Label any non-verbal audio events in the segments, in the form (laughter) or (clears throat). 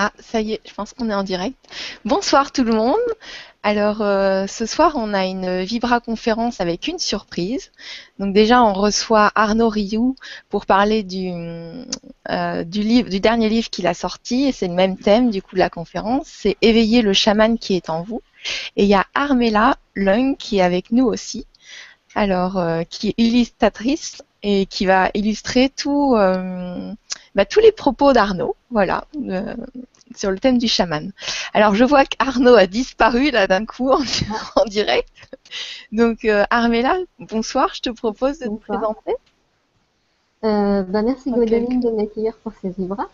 Ah, ça y est, je pense qu'on est en direct. Bonsoir tout le monde. Alors, euh, ce soir, on a une Vibra conférence avec une surprise. Donc déjà, on reçoit Arnaud Rioux pour parler du, euh, du, livre, du dernier livre qu'il a sorti. Et c'est le même thème du coup de la conférence. C'est Éveiller le chaman qui est en vous. Et il y a Armella Lung qui est avec nous aussi. Alors, euh, qui est illustratrice et qui va illustrer tout, euh, bah, tous les propos d'Arnaud, voilà, euh, sur le thème du chaman. Alors je vois qu'Arnaud a disparu là d'un coup en, (laughs) direct. Donc euh, Armella, bonsoir, je te propose de te présenter. Bah, merci Gwendoline de m'accueillir pour ces livres.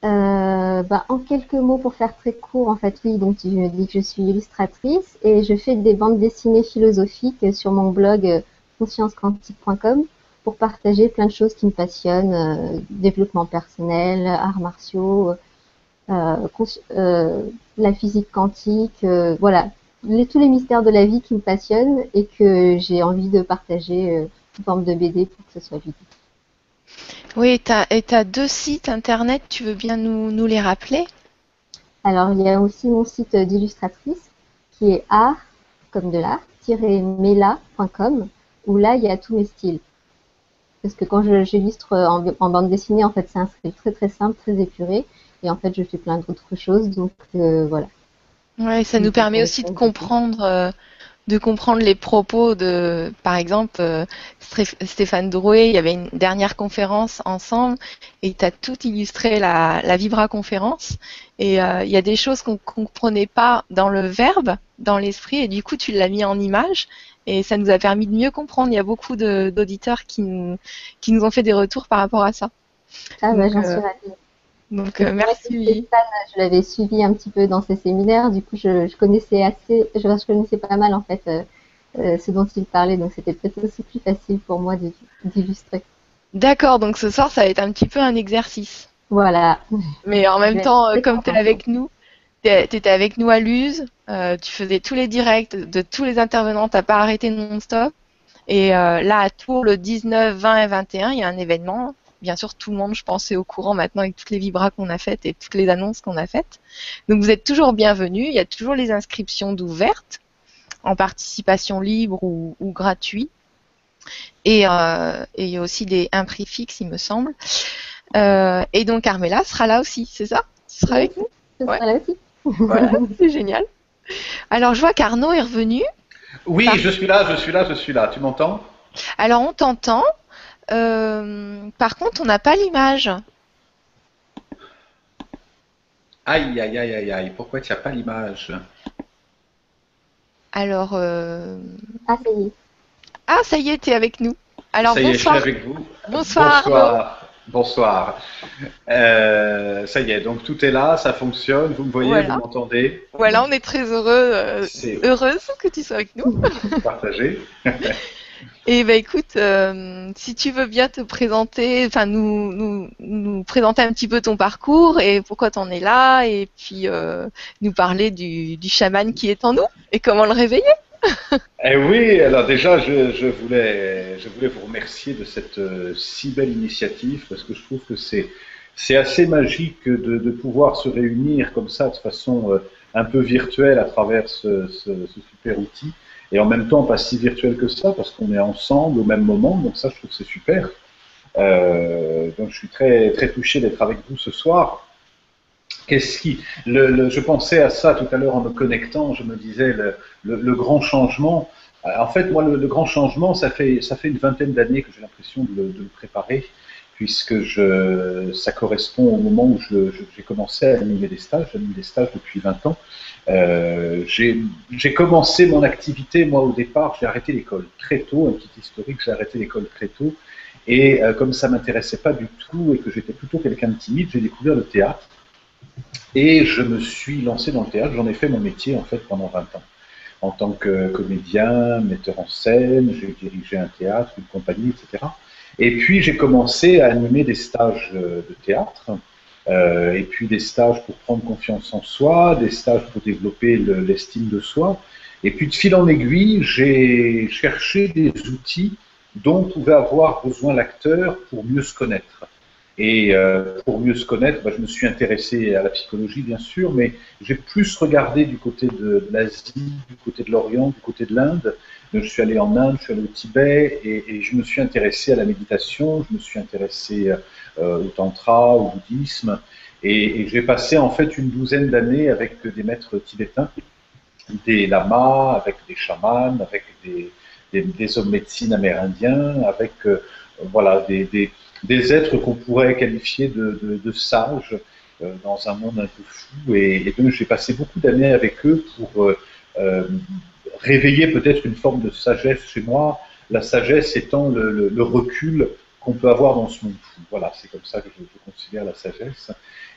Bah, en quelques mots, pour faire très court, en fait, oui, donc je dis que je suis illustratrice et je fais des bandes dessinées philosophiques sur mon blog consciencequantique.com pour partager plein de choses qui me passionnent, euh, développement personnel, arts martiaux, euh, euh, la physique quantique, voilà, tous les mystères de la vie qui me passionnent et que j'ai envie de partager sous forme de BD pour que ce soit visible. Oui, et tu as, deux sites internet, tu veux bien nous, nous les rappeler? Alors, il y a aussi mon site d'illustratrice qui est art, comme de l'art, mela.com, où là, il y a tous mes styles. Parce que quand j'illustre en, en, bande dessinée, en fait, c'est un style très très simple, très épuré. Et en fait, je fais plein d'autres choses. Donc euh, voilà. Ouais, ça nous permet aussi de comprendre, euh, de comprendre les propos de, par exemple, euh, Stéphane Drouet. Il y avait une dernière conférence ensemble et tu as tout illustré la, la Vibra conférence. Et il y a des choses qu'on ne comprenait pas dans le verbe, dans l'esprit, et du coup, tu l'as mis en image et ça nous a permis de mieux comprendre. Il y a beaucoup d'auditeurs qui nous, qui nous ont fait des retours par rapport à ça. Ah, bah, j'en suis euh, ravie. Donc, euh, merci. je l'avais suivi un petit peu dans ses séminaires. Du coup, je, connaissais assez, je, connaissais pas mal en fait euh, ce dont il parlait. Donc, c'était peut-être aussi plus facile pour moi d'illustrer. D'accord. Donc, ce soir, ça va être un petit peu un exercice. Voilà. Mais en même temps, comme tu es avec nous, tu étais avec nous à Luz, euh, tu faisais tous les directs de tous les intervenants, t'as pas arrêté non-stop. Et euh, là, à Tours, le 19, 20 et 21, il y a un événement. Bien sûr, tout le monde, je pense, est au courant maintenant avec toutes les vibras qu'on a faites et toutes les annonces qu'on a faites. Donc, vous êtes toujours bienvenus. Il y a toujours les inscriptions d'ouvertes en participation libre ou, ou gratuit. Et, euh, et, il y a aussi des, un prix fixe, il me semble. Euh, et donc, Carmela sera là aussi, c'est ça? Tu seras avec nous? Je serai là aussi. (laughs) Voilà, c'est génial. Alors, je vois qu'Arnaud est revenu. Oui, je suis là, je suis là, je suis là. Tu m'entends? Alors, on t'entend. Euh, par contre, on n'a pas l'image. Aïe, aïe, aïe, aïe, aïe. Pourquoi tu n'as pas l'image? Alors. Euh... Ah, ça y est. Ah, ça y est, tu es avec nous. Alors, ça bonsoir. y est, je suis avec vous. Bonsoir. bonsoir. Bonsoir. Euh, ça y est, donc tout est là, ça fonctionne, vous me voyez, vous m'entendez Voilà, on est très heureux, euh, heureuse que tu sois avec nous. (laughs) Partagez. (laughs) Et ben écoute, euh, si tu veux bien te présenter, enfin nous, nous, nous, présenter un petit peu ton parcours et pourquoi tu en es là, et puis nous parler du, du chaman qui est en nous et comment le réveiller. Eh oui, alors déjà, je, voulais, je voulais vous remercier de cette euh, si belle initiative parce que je trouve que c'est, c'est assez magique de, pouvoir se réunir comme ça de façon euh, un peu virtuelle à travers ce, super outil et en même temps pas si virtuel que ça parce qu'on est ensemble au même moment, donc ça je trouve que c'est super. Euh, donc je suis très, très touché d'être avec vous ce soir. Qu'est-ce qui, je pensais à ça tout à l'heure en me connectant, je me disais le, grand changement. Euh, en fait, moi, le, grand changement, ça fait, une vingtaine d'années que j'ai l'impression de, le préparer, puisque ça correspond au moment où j'ai commencé à animer des stages. J'anime des stages depuis 20 ans. Euh, j'ai commencé mon activité, moi, au départ, j'ai arrêté l'école très tôt, un petit historique, j'ai arrêté l'école très tôt. Et euh, comme ça m'intéressait pas du tout et que j'étais plutôt quelqu'un de timide, j'ai découvert le théâtre. Et je me suis lancé dans le théâtre, j'en ai fait mon métier en fait pendant 20 ans. En tant que comédien, metteur en scène, j'ai dirigé un théâtre, une compagnie, etc. Et puis j'ai commencé à animer des stages euh, de théâtre, euh, et puis des stages pour prendre confiance en soi, des stages pour développer l'estime de soi. Et puis de fil en aiguille, j'ai cherché des outils dont pouvait avoir besoin l'acteur pour mieux se connaître. Et euh, pour mieux se connaître, bah, je me suis intéressé à la psychologie, bien sûr, mais j'ai plus regardé du côté de, l'Asie, du côté de l'Orient, du côté de l'Inde. Je suis allé en Inde, je suis allé au Tibet, et, je me suis intéressé à la méditation, je me suis intéressé euh, au tantra, au bouddhisme, et, j'ai passé en fait une douzaine d'années avec des maîtres tibétains, des lamas, avec des chamans, avec des, des, hommes médecine amérindiens, avec euh, voilà, des, des êtres qu'on pourrait qualifier de, sages euh, dans un monde un peu fou. Et, donc j'ai passé beaucoup d'années avec eux pour euh, euh, réveiller peut-être une forme de sagesse chez moi, la sagesse étant le, recul qu'on peut avoir dans ce monde fou. Voilà, c'est comme ça que je, considère la sagesse.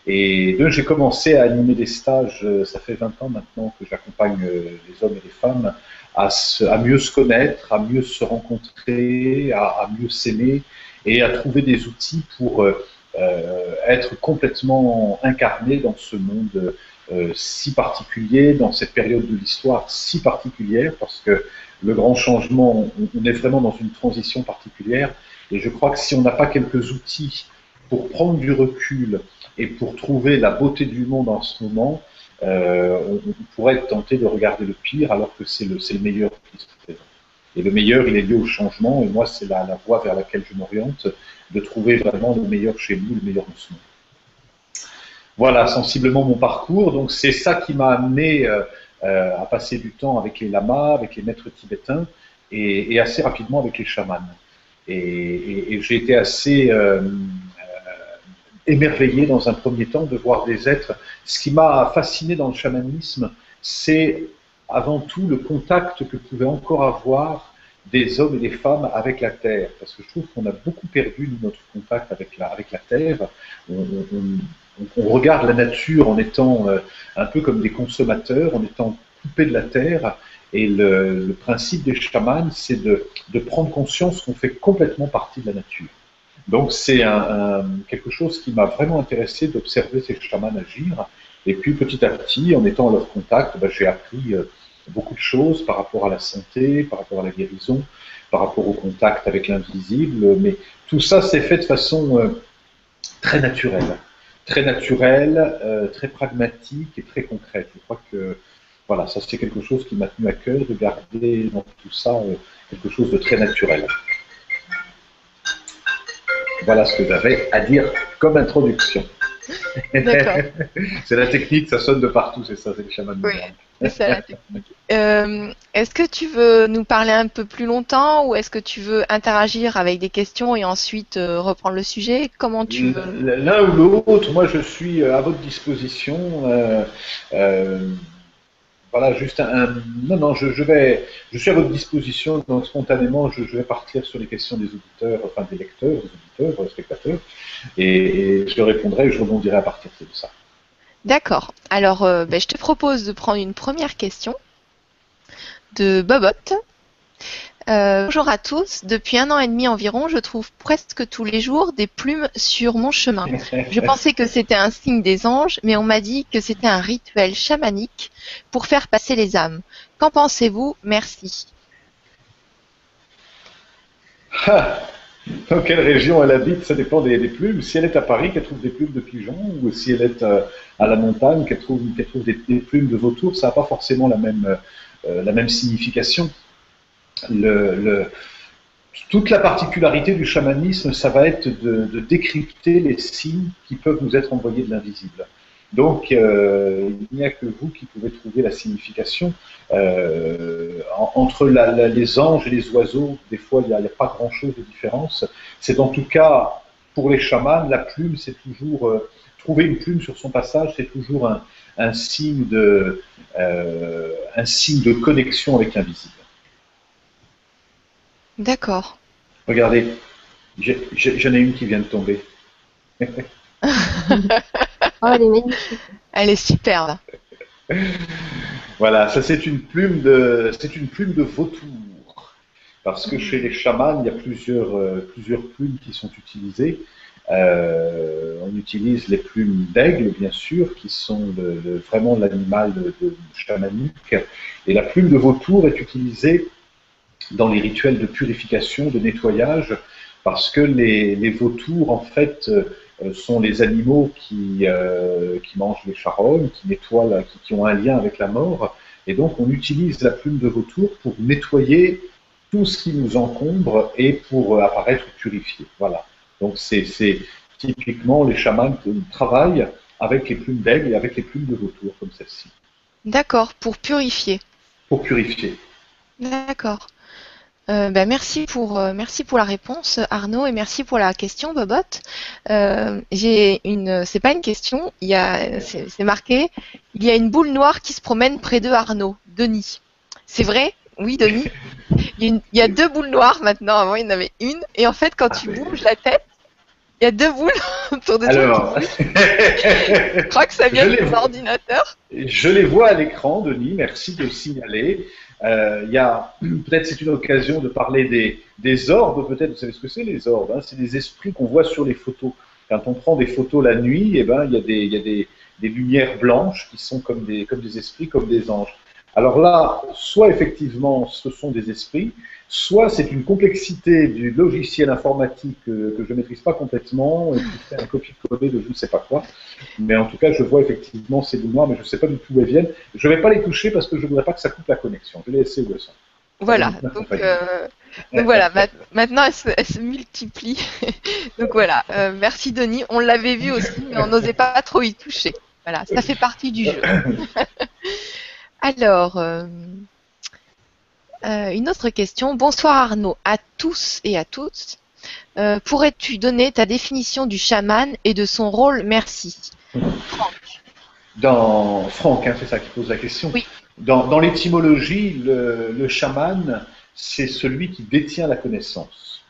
Et donc j'ai commencé à animer des stages, ça fait 20 ans maintenant que j'accompagne les hommes et les femmes à, à, mieux se connaître, à mieux se rencontrer, à, à mieux s'aimer, et à trouver des outils pour euh, euh, être complètement incarné dans ce monde euh, si particulier, dans cette période de l'histoire si particulière, parce que le grand changement, on est vraiment dans une transition particulière, et je crois que si on n'a pas quelques outils pour prendre du recul et pour trouver la beauté du monde en ce moment, on, pourrait être tenté de regarder le pire alors que c'est le, le meilleur qui se présente. Et le meilleur, il est lié au changement, et moi, c'est la, voie vers laquelle je m'oriente, de trouver vraiment le meilleur chez nous, le meilleur en ce moment. Voilà sensiblement mon parcours. Donc, c'est ça qui m'a amené euh, euh, à passer du temps avec les lamas, avec les maîtres tibétains, et, assez rapidement avec les chamans. Et j'ai été assez euh, euh, émerveillé dans un premier temps de voir des êtres. Ce qui m'a fasciné dans le chamanisme, c'est avant tout le contact que pouvaient encore avoir des hommes et des femmes avec la Terre. Parce que je trouve qu'on a beaucoup perdu notre contact avec la, avec la Terre. On, regarde la nature en étant euh, un peu comme des consommateurs, en étant coupés de la Terre. Et le, principe des chamans, c'est de, de, prendre conscience qu'on fait complètement partie de la nature. Donc c'est un, quelque chose qui m'a vraiment intéressé d'observer ces chamans agir. Et puis petit à petit, en étant à leur contact, ben, j'ai appris euh, beaucoup de choses par rapport à la santé, par rapport à la guérison, par rapport au contact avec l'invisible, mais tout ça s'est fait de façon euh, très naturelle, très naturelle, euh, très pragmatique et très concrète. Je crois que voilà, ça c'est quelque chose qui m'a tenu à cœur de garder dans tout ça euh, quelque chose de très naturel. Voilà ce que j'avais à dire comme introduction. (laughs) c'est la technique, ça sonne de partout, c'est ça, c'est le chaman oui, Euh, est-ce que tu veux nous parler un peu plus longtemps ou est-ce que tu veux interagir avec des questions et ensuite euh, reprendre le sujet? Comment tu L'un ou l'autre, moi je suis euh, à votre disposition voilà, juste un, non, non, je, vais, je suis à votre disposition, donc spontanément, je, vais partir sur les questions des auditeurs, enfin des lecteurs, des auditeurs, des spectateurs, et, je répondrai, je rebondirai à partir de ça. D'accord. Alors, euh, ben, je te propose de prendre une première question de Bobot. Euh, bonjour à tous. Depuis un an et demi environ, je trouve presque tous les jours des plumes sur mon chemin. Je (laughs) pensais que c'était un signe des anges, mais on m'a dit que c'était un rituel chamanique pour faire passer les âmes. Qu'en pensez-vous? Merci. Dans quelle région elle habite, ça dépend des, plumes. Si elle est à Paris, qu'elle trouve des plumes de pigeons, ou si elle est euh, à la montagne, qu'elle trouve, des, plumes de vautours, ça n'a pas forcément la même, euh, la même signification toute la particularité du chamanisme, ça va être de, décrypter les signes qui peuvent nous être envoyés de l'invisible. Donc, euh, il n'y a que vous qui pouvez trouver la signification. Euh, entre les anges et les oiseaux, des fois, il n'y a, pas grand-chose de différence. C'est en tout cas, pour les chamans, la plume, c'est toujours... Euh, trouver une plume sur son passage, c'est toujours un, signe de, un signe de connexion avec l'invisible. D'accord. Regardez, j'en ai, une qui vient de tomber. (laughs) oh, elle est magnifique. Elle est superbe. Voilà, ça c'est une plume de, c'est une plume de vautour. Parce que chez les chamans, il y a plusieurs, euh, plusieurs plumes qui sont utilisées. Euh, on utilise les plumes d'aigle, bien sûr, qui sont vraiment l'animal de, de chamanique. Et la plume de vautour est utilisée dans les rituels de purification, de nettoyage, parce que les, vautours, en fait, sont les animaux qui, qui mangent les charognes, qui nettoient, qui, qui, ont un lien avec la mort. Et donc, on utilise la plume de vautour pour nettoyer tout ce qui nous encombre et pour apparaître purifié. Voilà. Donc, c'est typiquement les chamans qui travaillent avec les plumes d'aigle et avec les plumes de vautour, comme celle-ci. D'accord, pour purifier. Pour purifier. D'accord. Euh, ben, merci pour euh, merci pour la réponse Arnaud et merci pour la question Bobot. Euh, j'ai une c'est pas une question, il y a c'est marqué il y a une boule noire qui se promène près de Arnaud, Denis. C'est vrai? Oui Denis. Il y, a deux boules noires maintenant, avant il y en avait une et en fait quand tu bouges la tête, il y a deux boules (laughs) autour de toi. Je crois que ça vient de ton ordinateur. Je les vois à l'écran, Denis, merci de le signaler. Euh, y a (clears throat) peut-être c'est une occasion de parler des, des orbes, peut-être, vous savez ce que c'est les orbes, hein c'est des esprits qu'on voit sur les photos. Quand on prend des photos la nuit, eh ben, il y a, des, y a des, des, lumières blanches qui sont comme des, comme des esprits, comme des anges. Alors là, soit effectivement ce sont des esprits, soit c'est une complexité du logiciel informatique que, je ne maîtrise pas complètement et qui fait un copier-coller de je ne sais pas quoi. Mais en tout cas, je vois effectivement ces lumières, mais je ne sais pas du tout où elles viennent. Je ne vais pas les toucher parce que je ne voudrais pas que ça coupe la connexion. Je vais les laisser où elles sont. Voilà, donc, euh, voilà, maintenant elles se, multiplient. (laughs) donc voilà, euh, merci Denis. On l'avait vu aussi, mais on n'osait pas trop y toucher. Voilà, ça fait partie du jeu. (laughs) Alors, euh, euh, une autre question. Bonsoir Arnaud, à tous et à toutes. Euh, pourrais-tu donner ta définition du chaman et de son rôle? Merci. Franck. Dans Franck, hein, c'est ça qui pose la question. Oui. Dans, l'étymologie, le, chaman, c'est celui qui détient la connaissance.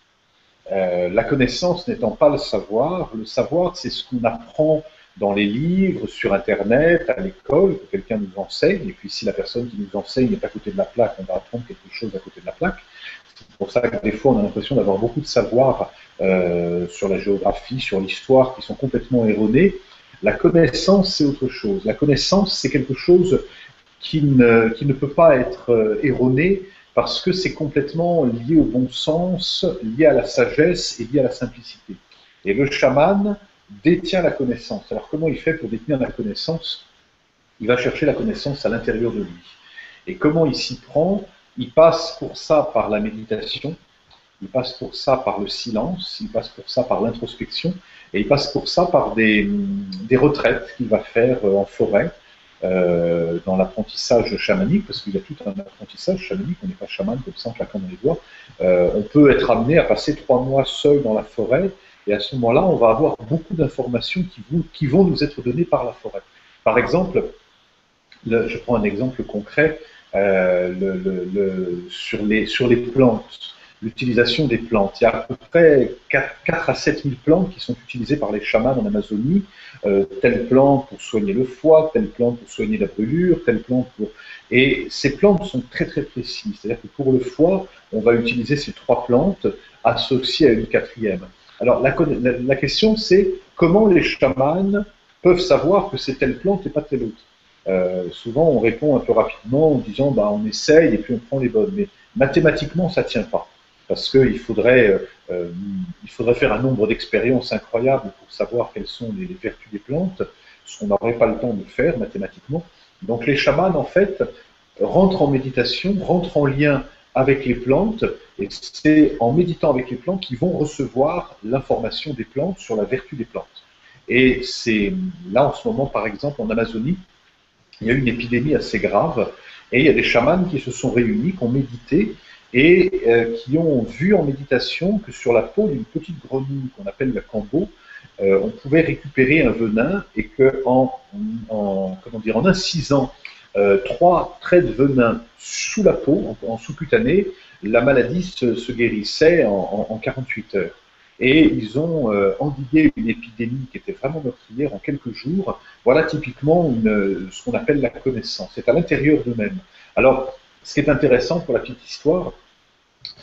la connaissance n'étant pas le savoir, le savoir, c'est ce qu'on apprend dans les livres, sur Internet, à l'école, que quelqu'un nous enseigne. Et puis si la personne qui nous enseigne est à côté de la plaque, on va apprendre quelque chose à côté de la plaque. C'est pour ça que des fois, on a l'impression d'avoir beaucoup de savoir euh, sur la géographie, sur l'histoire, qui sont complètement erronés. La connaissance, c'est autre chose. La connaissance, c'est quelque chose qui ne, qui ne peut pas être euh, erroné parce que c'est complètement lié au bon sens, lié à la sagesse et lié à la simplicité. Et le chaman, détient la connaissance. Alors comment il fait pour détenir la connaissance? Il va chercher la connaissance à l'intérieur de lui. Et comment il s'y prend? Il passe pour ça par la méditation, il passe pour ça par le silence, il passe pour ça par l'introspection, et il passe pour ça par des, retraites qu'il va faire euh, en forêt, euh, dans l'apprentissage chamanique, parce qu'il y a tout un apprentissage chamanique, on n'est pas chaman comme ça en claquant dans les doigts. Euh, on peut être amené à passer trois mois seul dans la forêt et à ce moment-là, on va avoir beaucoup d'informations qui, vont nous être données par la forêt. Par exemple, je prends un exemple concret euh, sur, les, plantes, l'utilisation des plantes. Il y a à peu près 4, à 7 000 plantes qui sont utilisées par les chamans en Amazonie. Euh, telle plante pour soigner le foie, telle plante pour soigner la brûlure, telle plante pour... Et ces plantes sont très très précises. C'est-à-dire que pour le foie, on va utiliser ces trois plantes associées à une quatrième. Alors la, question c'est comment les chamans peuvent savoir que c'est telle plante et pas telle autre? Euh, souvent on répond un peu rapidement en disant bah, on essaye et puis on prend les bonnes, mais mathématiquement ça tient pas parce qu'il faudrait, euh, euh, faudrait faire un nombre d'expériences incroyables pour savoir quelles sont les, vertus des plantes, ce qu'on n'aurait pas le temps de faire mathématiquement. Donc les chamans en fait rentrent en méditation, rentrent en lien avec les plantes, et c'est en méditant avec les plantes qu'ils vont recevoir l'information des plantes sur la vertu des plantes. Et c'est là en ce moment, par exemple, en Amazonie, il y a une épidémie assez grave, et il y a des chamans qui se sont réunis, qui ont médité, et euh, qui ont vu en méditation que sur la peau d'une petite grenouille qu'on appelle le cambo, euh, on pouvait récupérer un venin et que en, comment dire, en incisant euh, trois traits de venin sous la peau, en, sous-cutané, la maladie se, guérissait en, 48 heures. Et ils ont euh, endigué une épidémie qui était vraiment meurtrière en quelques jours. Voilà typiquement ce qu'on appelle la connaissance. C'est à l'intérieur d'eux-mêmes. Alors, ce qui est intéressant pour la petite histoire,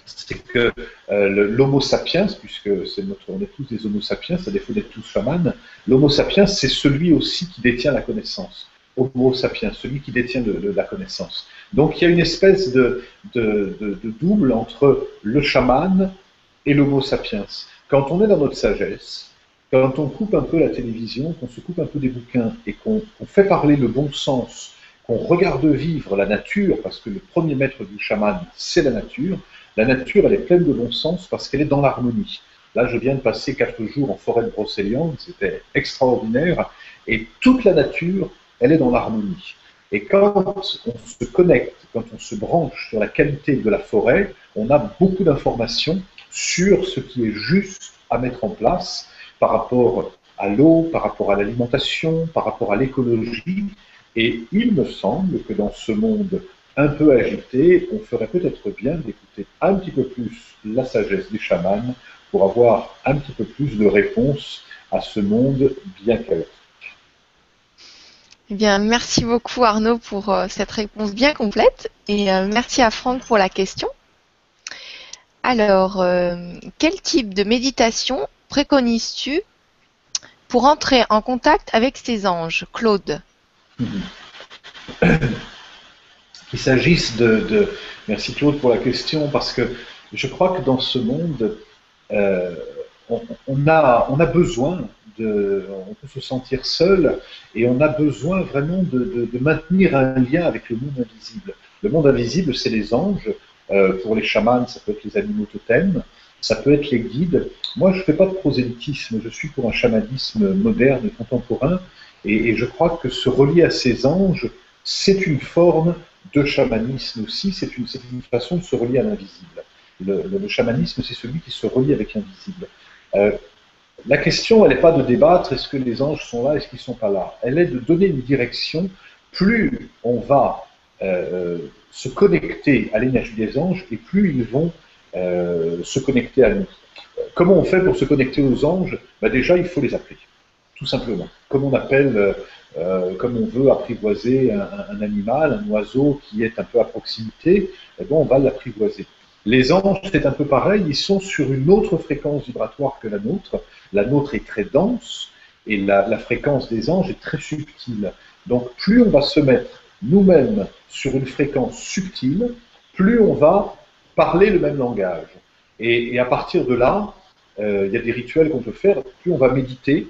c'est que euh, l'homo sapiens, puisque c'est notre, on est tous des homo sapiens, à défaut d'être tous chamans, l'homo sapiens, c'est celui aussi qui détient la connaissance. Homo sapiens, celui qui détient de, la connaissance. Donc il y a une espèce de, double entre le chaman et l'Homo sapiens. Quand on est dans notre sagesse, quand on coupe un peu la télévision, qu'on se coupe un peu des bouquins et qu'on fait parler le bon sens, qu'on regarde vivre la nature, parce que le premier maître du chaman, c'est la nature, la nature, elle est pleine de bon sens parce qu'elle est dans l'harmonie. Là, je viens de passer quatre jours en forêt de Brocéliande, c'était extraordinaire, et toute la nature, elle est dans l'harmonie. Et quand on se connecte, quand on se branche sur la qualité de la forêt, on a beaucoup d'informations sur ce qui est juste à mettre en place par rapport à l'eau, par rapport à l'alimentation, par rapport à l'écologie. Et il me semble que dans ce monde un peu agité, on ferait peut-être bien d'écouter un petit peu plus la sagesse des chamans pour avoir un petit peu plus de réponses à ce monde bien chaotique. Eh merci beaucoup Arnaud pour euh, cette réponse bien complète et euh, merci à Franck pour la question. Alors, euh, quel type de méditation préconises-tu pour entrer en contact avec ces anges, Claude? (coughs) Qu'il s'agisse de, Merci Claude pour la question, parce que je crois que dans ce monde, on, a, on a besoin on peut se sentir seul et on a besoin vraiment de, maintenir un lien avec le monde invisible. Le monde invisible, c'est les anges. Euh, pour les chamans, ça peut être les animaux totems, ça peut être les guides. Moi, je ne fais pas de prosélytisme, je suis pour un chamanisme moderne et contemporain, et, je crois que se relier à ces anges, c'est une forme de chamanisme aussi, c'est une, façon de se relier à l'invisible. Le, chamanisme, c'est celui qui se relie avec l'invisible. Euh, la question, elle n'est pas de débattre est-ce que les anges sont là, est-ce qu'ils ne sont pas là? Elle est de donner une direction. Plus on va euh, se connecter à l'énergie des anges, et plus ils vont euh, se connecter à nous. Comment on fait pour se connecter aux anges? Ben Déjà, il faut les appeler, tout simplement. Comme on appelle, comme on veut apprivoiser un, animal, un oiseau qui est un peu à proximité, eh ben, on va l'apprivoiser. Les anges, c'est un peu pareil, ils sont sur une autre fréquence vibratoire que la nôtre. La nôtre est très dense et la, fréquence des anges est très subtile. Donc plus on va se mettre nous-mêmes sur une fréquence subtile, plus on va parler le même langage. Et, à partir de là, euh, il y a des rituels qu'on peut faire, plus on va méditer,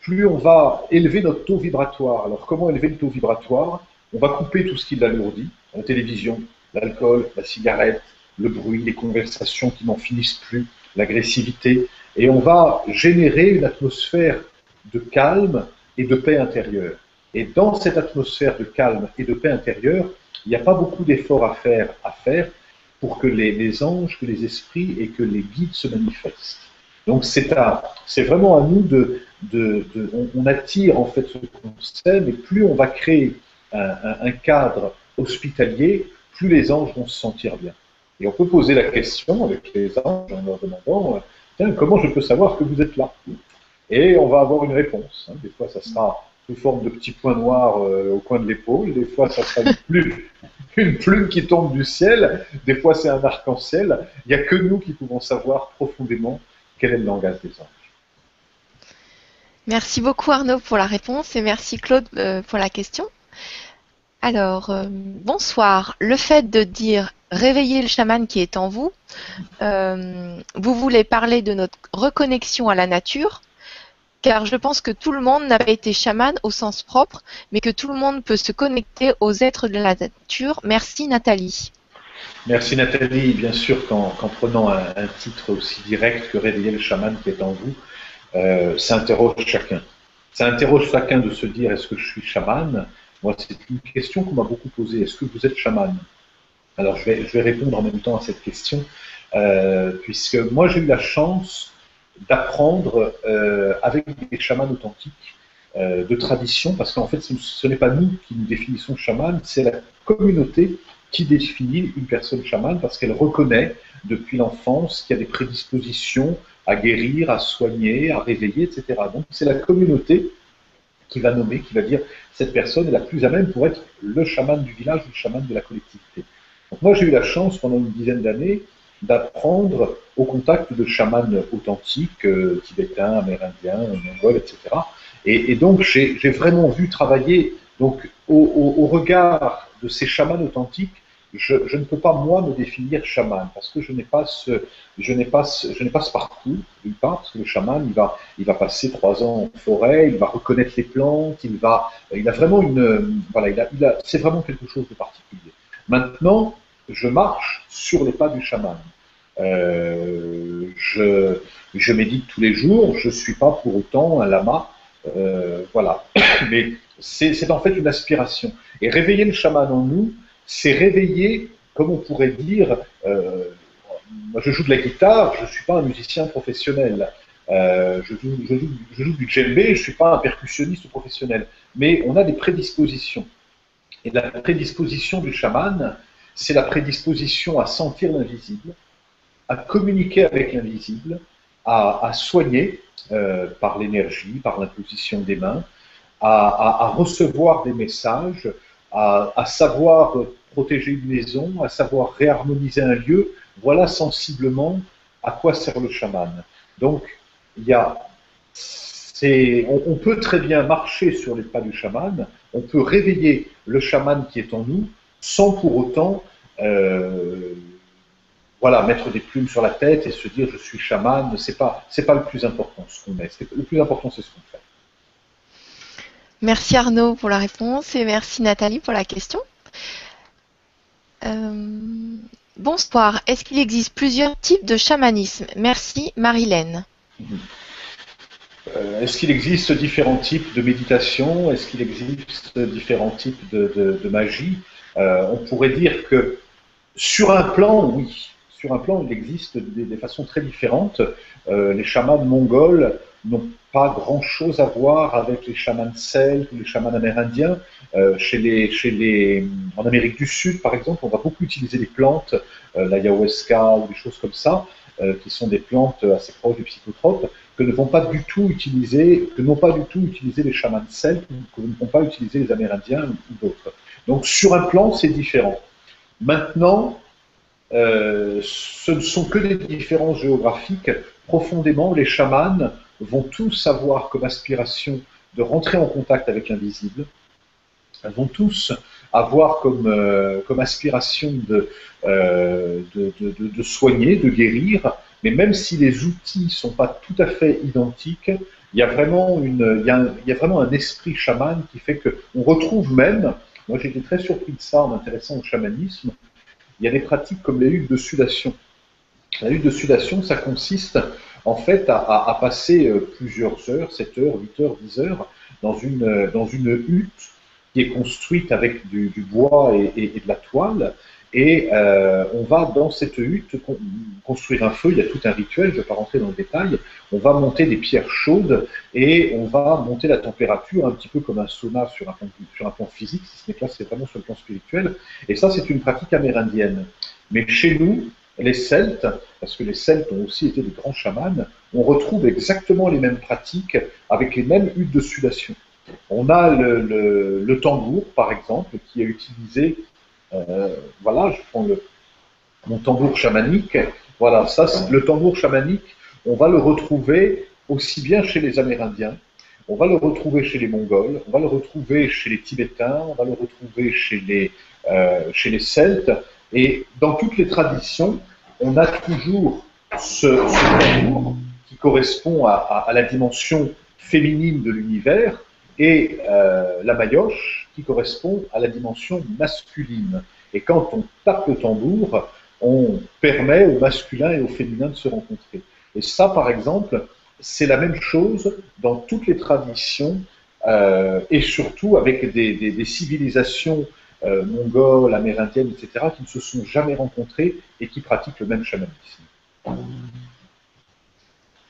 plus on va élever notre taux vibratoire. Alors comment élever le taux vibratoire? On va couper tout ce qui l'alourdit, la télévision, l'alcool, la cigarette, le bruit, les conversations qui n'en finissent plus, l'agressivité, et on va générer une atmosphère de calme et de paix intérieure. Et dans cette atmosphère de calme et de paix intérieure, il n'y a pas beaucoup d'efforts à faire, pour que les, anges, que les esprits et que les guides se manifestent. Donc c'est c'est vraiment à nous de, de, on, attire en fait ce qu'on sait, mais plus on va créer un cadre hospitalier, plus les anges vont se sentir bien. Et on peut poser la question avec les anges en leur demandant tiens, comment je peux savoir que vous êtes là? Et on va avoir une réponse. Hein. Des fois, ça sera sous forme de petits points noirs euh, au coin de l'épaule. Des fois, ça sera une plume, (laughs) une plume qui tombe du ciel. Des fois, c'est un arc-en-ciel. Il n'y a que nous qui pouvons savoir profondément quel est le langage des anges. Merci beaucoup Arnaud pour la réponse et merci Claude euh, pour la question. Alors, euh, bonsoir. Le fait de dire réveiller le chaman qui est en vous, euh, vous voulez parler de notre reconnexion à la nature, car je pense que tout le monde n'a pas été chaman au sens propre, mais que tout le monde peut se connecter aux êtres de la nature. Merci Nathalie. Merci Nathalie. Bien sûr qu'en prenant un, titre aussi direct que réveiller le chaman qui est en vous, euh, ça interroge chacun. Ça interroge chacun de se dire est-ce que je suis chaman? Moi, c'est une question qu'on m'a beaucoup posée. Est-ce que vous êtes chaman? Alors, je vais, répondre en même temps à cette question, euh, puisque moi, j'ai eu la chance d'apprendre euh, avec des chamans authentiques euh, de tradition, parce qu'en fait, ce, n'est pas nous qui nous définissons chaman, c'est la communauté qui définit une personne chamane, parce qu'elle reconnaît depuis l'enfance qu'il y a des prédispositions à guérir, à soigner, à réveiller, etc. Donc, c'est la communauté qui va nommer, qui va dire cette personne est la plus à même pour être le chaman du village ou le chaman de la collectivité. Moi j'ai eu la chance pendant une dizaine d'années d'apprendre au contact de chamans authentiques, euh, tibétains, amérindiens, mongols, etc. Et, donc j'ai vraiment vu travailler donc au, regard de ces chamans authentiques je, ne peux pas moi me définir chaman parce que je n'ai pas ce, je n'ai pas, je n'ai pas ce parcours d'une part parce que le chaman il va, il va passer trois ans en forêt, il va reconnaître les plantes, il va, il a vraiment une, voilà, il a, il a, c'est vraiment quelque chose de particulier. Maintenant, je marche sur les pas du chaman. Euh, je, je médite tous les jours, je suis pas pour autant un lama, euh, voilà. (coughs) Mais c'est en fait une aspiration. Et réveiller le chaman en nous, c'est réveiller, comme on pourrait dire, euh, moi je joue de la guitare, je ne suis pas un musicien professionnel. Euh, je, joue, du djembé, je ne suis pas un percussionniste professionnel. Mais on a des prédispositions. Et la prédisposition du chaman, c'est la prédisposition à sentir l'invisible, à communiquer avec l'invisible, à, soigner euh, par l'énergie, par l'imposition des mains, à, recevoir des messages, à, savoir protéger une maison, à savoir réharmoniser un lieu, voilà sensiblement à quoi sert le chaman. Donc, il y a, on, peut très bien marcher sur les pas du chaman, on peut réveiller le chaman qui est en nous, sans pour autant, euh, voilà, mettre des plumes sur la tête et se dire je suis chaman. C'est pas, pas le plus important ce qu'on met. Le plus important, c'est ce qu'on fait. Merci Arnaud pour la réponse et merci Nathalie pour la question. Euh, bonsoir. Est-ce qu'il existe plusieurs types de chamanisme? Merci Marilène. Euh, Est-ce qu'il existe différents types de méditation? Est-ce qu'il existe différents types de, magie? Euh, On pourrait dire que sur un plan, oui. Sur un plan, il existe des, façons très différentes. Euh, les chamans mongols n'ont pas grand-chose à voir avec les chamans celtes ou les chamans amérindiens. Euh, chez les, chez les, en Amérique du Sud, par exemple, on va beaucoup utiliser les plantes, euh, l'ayahuasca ou des choses comme ça, euh, qui sont des plantes assez proches du psychotrope, que ne vont pas du tout utiliser, que n'ont pas du tout utilisé les chamans celtes, ou que ne vont pas utiliser les Amérindiens ou, d'autres. Donc sur un plan, c'est différent. Maintenant, ce ne sont que des différences géographiques. Profondément, les chamans vont tous avoir comme aspiration de rentrer en contact avec l'invisible, vont tous avoir comme, euh, aspiration euh, de, soigner, de guérir, mais même si les outils ne sont pas tout à fait identiques, il y a vraiment, une, il y a un, vraiment un esprit chaman qui fait qu'on retrouve même, moi été très surpris de ça en m'intéressant au chamanisme, il y a des pratiques comme les huttes de sudation. La hutte de sudation, ça consiste en fait à, passer euh, plusieurs heures, 7 heures, 8 heures, 10 heures, dans une, euh, dans une hutte qui est construite avec du, bois et, de la toile. Et euh, on va dans cette hutte construire un feu, il y a tout un rituel, je ne vais pas rentrer dans le détail. On va monter des pierres chaudes et on va monter la température un petit peu comme un sauna sur un plan, sur un plan physique, si ce n'est pas, c'est vraiment sur le plan spirituel. Et ça, c'est une pratique amérindienne. Mais chez nous, les Celtes, parce que les Celtes ont aussi été de grands chamans, on retrouve exactement les mêmes pratiques avec les mêmes huttes de sudation. On a le, tambour, par exemple, qui est utilisé. Euh, voilà, je prends le, mon tambour chamanique. Voilà, ça, le tambour chamanique, on va le retrouver aussi bien chez les Amérindiens, on va le retrouver chez les Mongols, on va le retrouver chez les Tibétains, on va le retrouver chez les, euh, chez les Celtes. Et dans toutes les traditions, on a toujours ce, tambour qui correspond à, la dimension féminine de l'univers et euh, la maillotche qui correspond à la dimension masculine. Et quand on tape le tambour, on permet au masculin et au féminin de se rencontrer. Et ça, par exemple, c'est la même chose dans toutes les traditions euh, et surtout avec des civilisations euh, mongols, amérindiennes, etc., qui ne se sont jamais rencontrés et qui pratiquent le même chamanisme.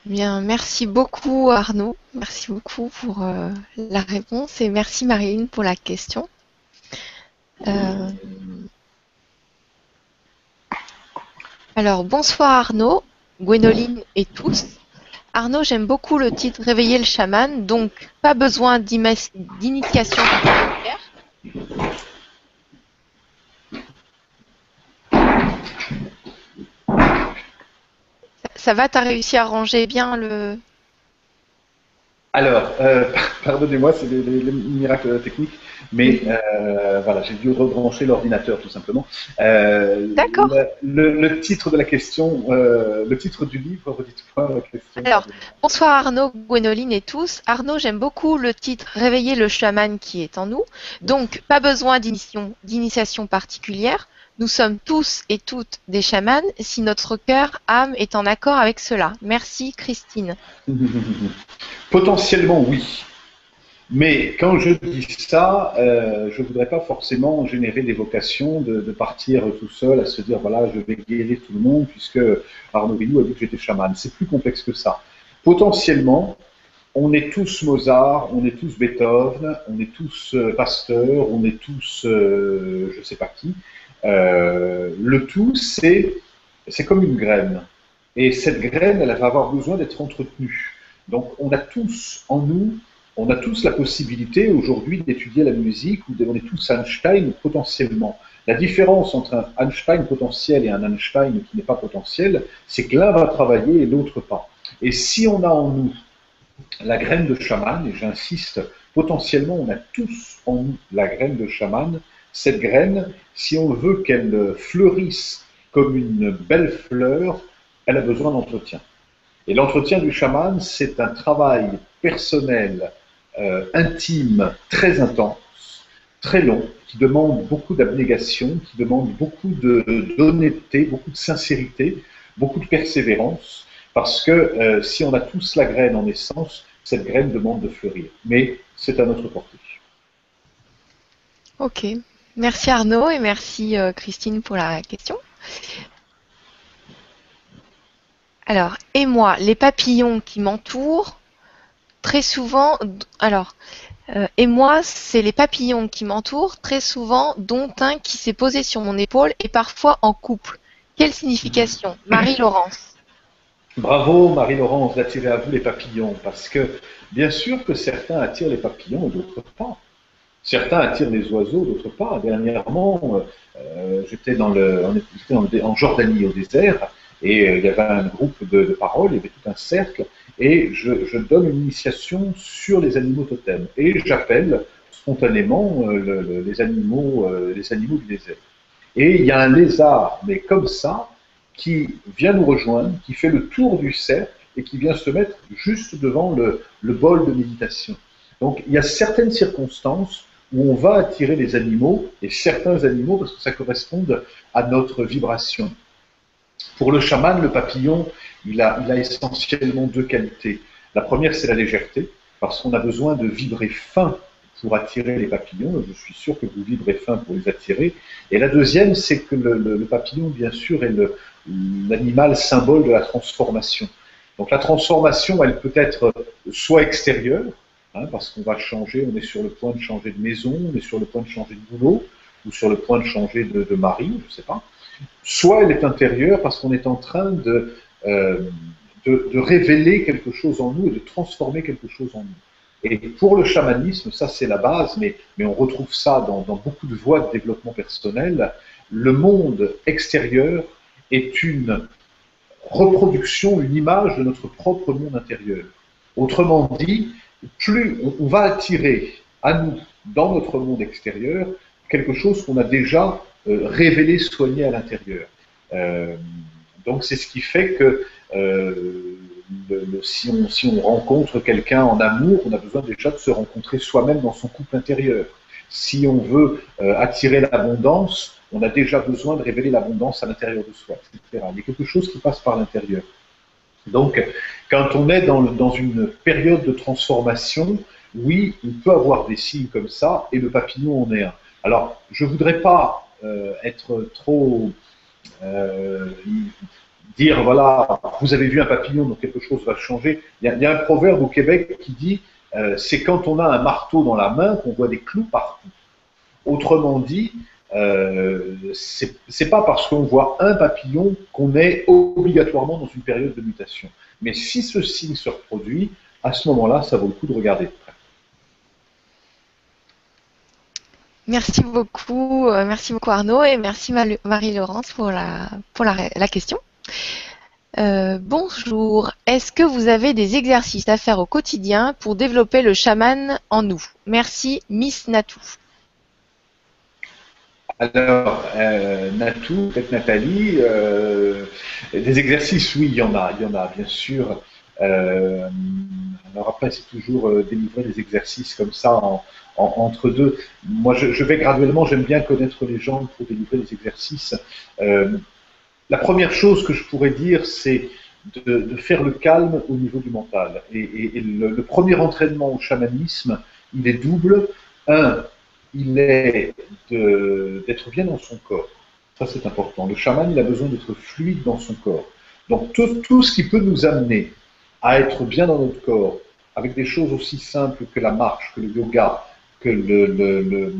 Bien, merci beaucoup Arnaud, merci beaucoup pour euh, la réponse et merci Marine pour la question. Euh, alors, bonsoir Arnaud, Gwénoline et tous. Arnaud, j'aime beaucoup le titre Réveiller le chaman, donc pas besoin d'initiation particulière. Ça va, tu as réussi à ranger bien le. Alors, euh, (laughs) pardonnez-moi, c'est les, miracles techniques, mais euh, voilà, j'ai dû rebrancher l'ordinateur tout simplement. Euh, D'accord. Le, titre de la question, le titre du livre, redites-moi la question. Alors, bonsoir Arnaud, Gwénoline et tous. Arnaud, j'aime beaucoup le titre Réveiller le chaman qui est en nous. Donc, pas besoin d'initiation particulière. Nous sommes tous et toutes des chamans si notre cœur, âme est en accord avec cela. Merci Christine. (laughs) Potentiellement oui. Mais quand je dis ça, euh, je ne voudrais pas forcément générer des vocations de, partir tout seul à se dire voilà, je vais guérir tout le monde puisque Arnaud Villou a dit que j'étais chaman. C'est plus complexe que ça. Potentiellement, on est tous Mozart, on est tous Beethoven, on est tous euh, Pasteur, on est tous euh, je ne sais pas qui. Euh, le tout, c'est c'est comme une graine. Et cette graine, elle va avoir besoin d'être entretenue. Donc, on a tous en nous, on a tous la possibilité aujourd'hui d'étudier la musique, ou on est tous Einstein potentiellement. La différence entre un Einstein potentiel et un Einstein qui n'est pas potentiel, c'est que l'un va travailler et l'autre pas. Et si on a en nous la graine de chaman, et j'insiste, potentiellement on a tous en nous la graine de chaman, cette graine, si on veut qu'elle fleurisse comme une belle fleur, elle a besoin d'entretien. Et l'entretien du chaman, c'est un travail personnel, euh, intime, très intense, très long, qui demande beaucoup d'abnégation, qui demande beaucoup d'honnêteté, beaucoup de sincérité, beaucoup de persévérance, parce que euh, si on a tous la graine en essence, cette graine demande de fleurir. Mais c'est à notre portée. Ok, Merci Arnaud et merci euh, Christine pour la question. Alors, et moi, les papillons qui m'entourent, très souvent, alors, euh, et moi, c'est les papillons qui m'entourent, très souvent, dont un qui s'est posé sur mon épaule et parfois en couple. Quelle signification? Marie-Laurence. Bravo Marie-Laurence d'attirer à vous les papillons, parce que bien sûr que certains attirent les papillons et d'autres pas. Certains attirent les oiseaux, d'autres pas. Dernièrement, euh, j'étais dans le, en Jordanie au désert et euh, il y avait un groupe de, paroles, il y avait tout un cercle et je, donne une initiation sur les animaux totems et j'appelle spontanément euh, les animaux, les animaux du désert. Et il y a un lézard, mais comme ça, qui vient nous rejoindre, qui fait le tour du cercle et qui vient se mettre juste devant le, le bol de méditation. Donc il y a certaines circonstances où on va attirer les animaux, et certains animaux, parce que ça correspond à notre vibration. Pour le chaman, le papillon, il a, essentiellement deux qualités. La première, c'est la légèreté, parce qu'on a besoin de vibrer fin pour attirer les papillons. Je suis sûr que vous vibrez fin pour les attirer. Et la deuxième, c'est que le, papillon, bien sûr, est l'animal symbole de la transformation. Donc la transformation, elle peut être soit extérieure, Hein, parce qu'on va changer, on est sur le point de changer de maison, on est sur le point de changer de boulot, ou sur le point de changer de, mari, je ne sais pas. Soit elle est intérieure parce qu'on est en train de, euh, de, révéler quelque chose en nous et de transformer quelque chose en nous. Et pour le chamanisme, ça c'est la base, mais, mais on retrouve ça dans beaucoup de voies de développement personnel. Le monde extérieur est une reproduction, une image de notre propre monde intérieur. Autrement dit, plus on, va attirer à nous, dans notre monde extérieur, quelque chose qu'on a déjà euh, révélé, soigné à l'intérieur. Euh, donc c'est ce qui fait que euh, si, on, rencontre quelqu'un en amour, on a besoin déjà de se rencontrer soi-même dans son couple intérieur. Si on veut attirer l'abondance, on a déjà besoin de révéler l'abondance à l'intérieur de soi, etc. Il y a quelque chose qui passe par l'intérieur. Donc, quand on est dans, une période de transformation, oui, on peut avoir des signes comme ça, et le papillon en est un. Alors, je ne voudrais pas euh, être trop... Euh, dire, voilà, vous avez vu un papillon, donc quelque chose va changer. Il y a, un proverbe au Québec qui dit, euh, c'est quand on a un marteau dans la main qu'on voit des clous partout. Autrement dit, euh, c'est pas parce qu'on voit un papillon qu'on est obligatoirement dans une période de mutation. Mais si ce signe se reproduit, à ce moment-là, ça vaut le coup de regarder de près. Merci beaucoup, euh, merci beaucoup Arnaud et merci Marie-Laurence pour la, pour la, question. Euh, bonjour. Est-ce que vous avez des exercices à faire au quotidien pour développer le chaman en nous? Merci, Miss Natou. Alors, euh, Natou, peut-être Nathalie, euh, des exercices, oui, il y en a, il y en a, bien sûr. Euh, alors après, c'est toujours délivrer des exercices comme ça entre deux. Moi, je, vais graduellement, j'aime bien connaître les gens pour délivrer des exercices. La première chose que je pourrais dire, c'est de, faire le calme au niveau du mental. Et, le, premier entraînement au chamanisme, il est double. Un, il est d'être bien dans son corps. Ça, c'est important. Le chaman, il a besoin d'être fluide dans son corps. Donc, tout, ce qui peut nous amener à être bien dans notre corps, avec des choses aussi simples que la marche, que le yoga, que,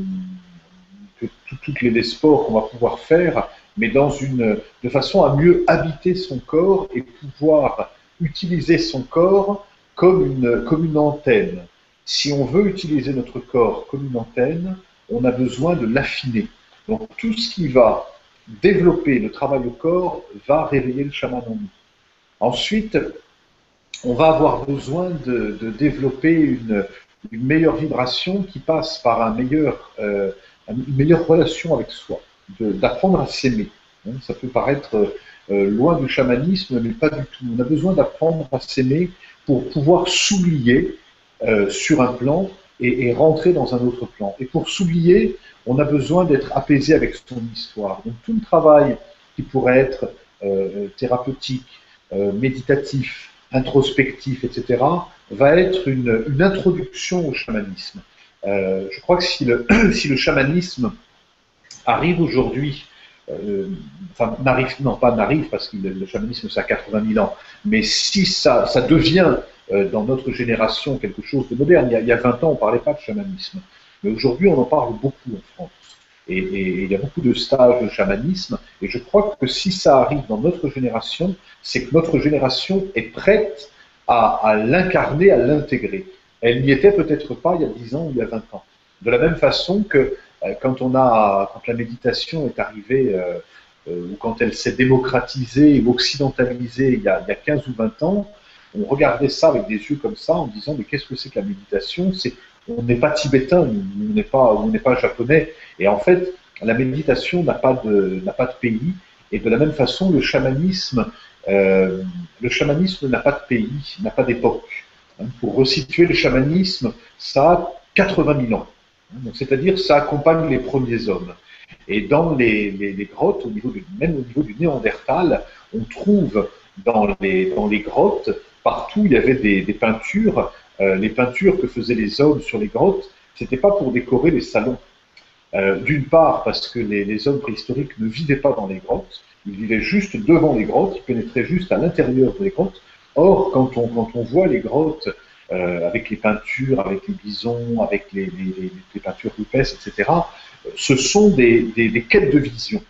toutes les, sports qu'on va pouvoir faire, mais de façon à mieux habiter son corps et pouvoir utiliser son corps comme une antenne. Si on veut utiliser notre corps comme une antenne, on a besoin de l'affiner. Donc tout ce qui va développer le travail au corps va réveiller le chaman en nous. Ensuite, on va avoir besoin de, développer une, meilleure vibration qui passe par euh, une meilleure relation avec soi, d'apprendre à s'aimer. Hein, ça peut paraître euh, loin du chamanisme, mais pas du tout. On a besoin d'apprendre à s'aimer pour pouvoir s'oublier euh, sur un plan et, rentrer dans un autre plan. Et pour s'oublier, on a besoin d'être apaisé avec son histoire. Donc tout le travail qui pourrait être thérapeutique, méditatif, introspectif, etc., va être une, introduction au chamanisme. Euh, je crois que si le, (clears throat) le chamanisme arrive aujourd'hui, euh, enfin n'arrive, non pas n'arrive parce que le, chamanisme ça a 80 000 ans, mais si ça devient euh, dans notre génération quelque chose de moderne, il y a, il y a 20 ans on ne parlait pas de chamanisme, mais aujourd'hui on en parle beaucoup en France. Et, il y a beaucoup de stages de chamanisme. Et je crois que si ça arrive dans notre génération, c'est que notre génération est prête à, l'incarner, à l'intégrer. Elle n'y était peut-être pas il y a 10 ans ou il y a 20 ans. De la même façon que euh, quand, on a, quand la méditation est arrivée, euh, ou quand elle s'est démocratisée ou occidentalisée il y, a, il y, a, 15 ou 20 ans, on regardait ça avec des yeux comme ça en disant mais qu'est-ce que c'est que la méditation? C'est on n'est pas tibétain, on n'est pas, on n'est pas japonais. Et en fait, la méditation n'a pas de, n'a pas de pays. Et de la même façon, le chamanisme, euh, le chamanisme n'a pas de pays, n'a pas d'époque. Hein, pour resituer le chamanisme, ça a 80 000 ans. Hein, c'est-à-dire, ça accompagne les premiers hommes. Et dans les, les, grottes, au niveau du, même au niveau du Néandertal, on trouve dans les, dans les grottes, partout, il y avait des, des peintures euh, les peintures que faisaient les hommes sur les grottes, c'était pas pour décorer les salons. Euh, d'une part, parce que les, hommes préhistoriques ne vivaient pas dans les grottes, ils vivaient juste devant les grottes, ils pénétraient juste à l'intérieur des grottes. Or, quand on, voit les grottes euh, avec les peintures, avec les bisons, avec les, peintures rupestres, etc., ce sont des, quêtes de vision.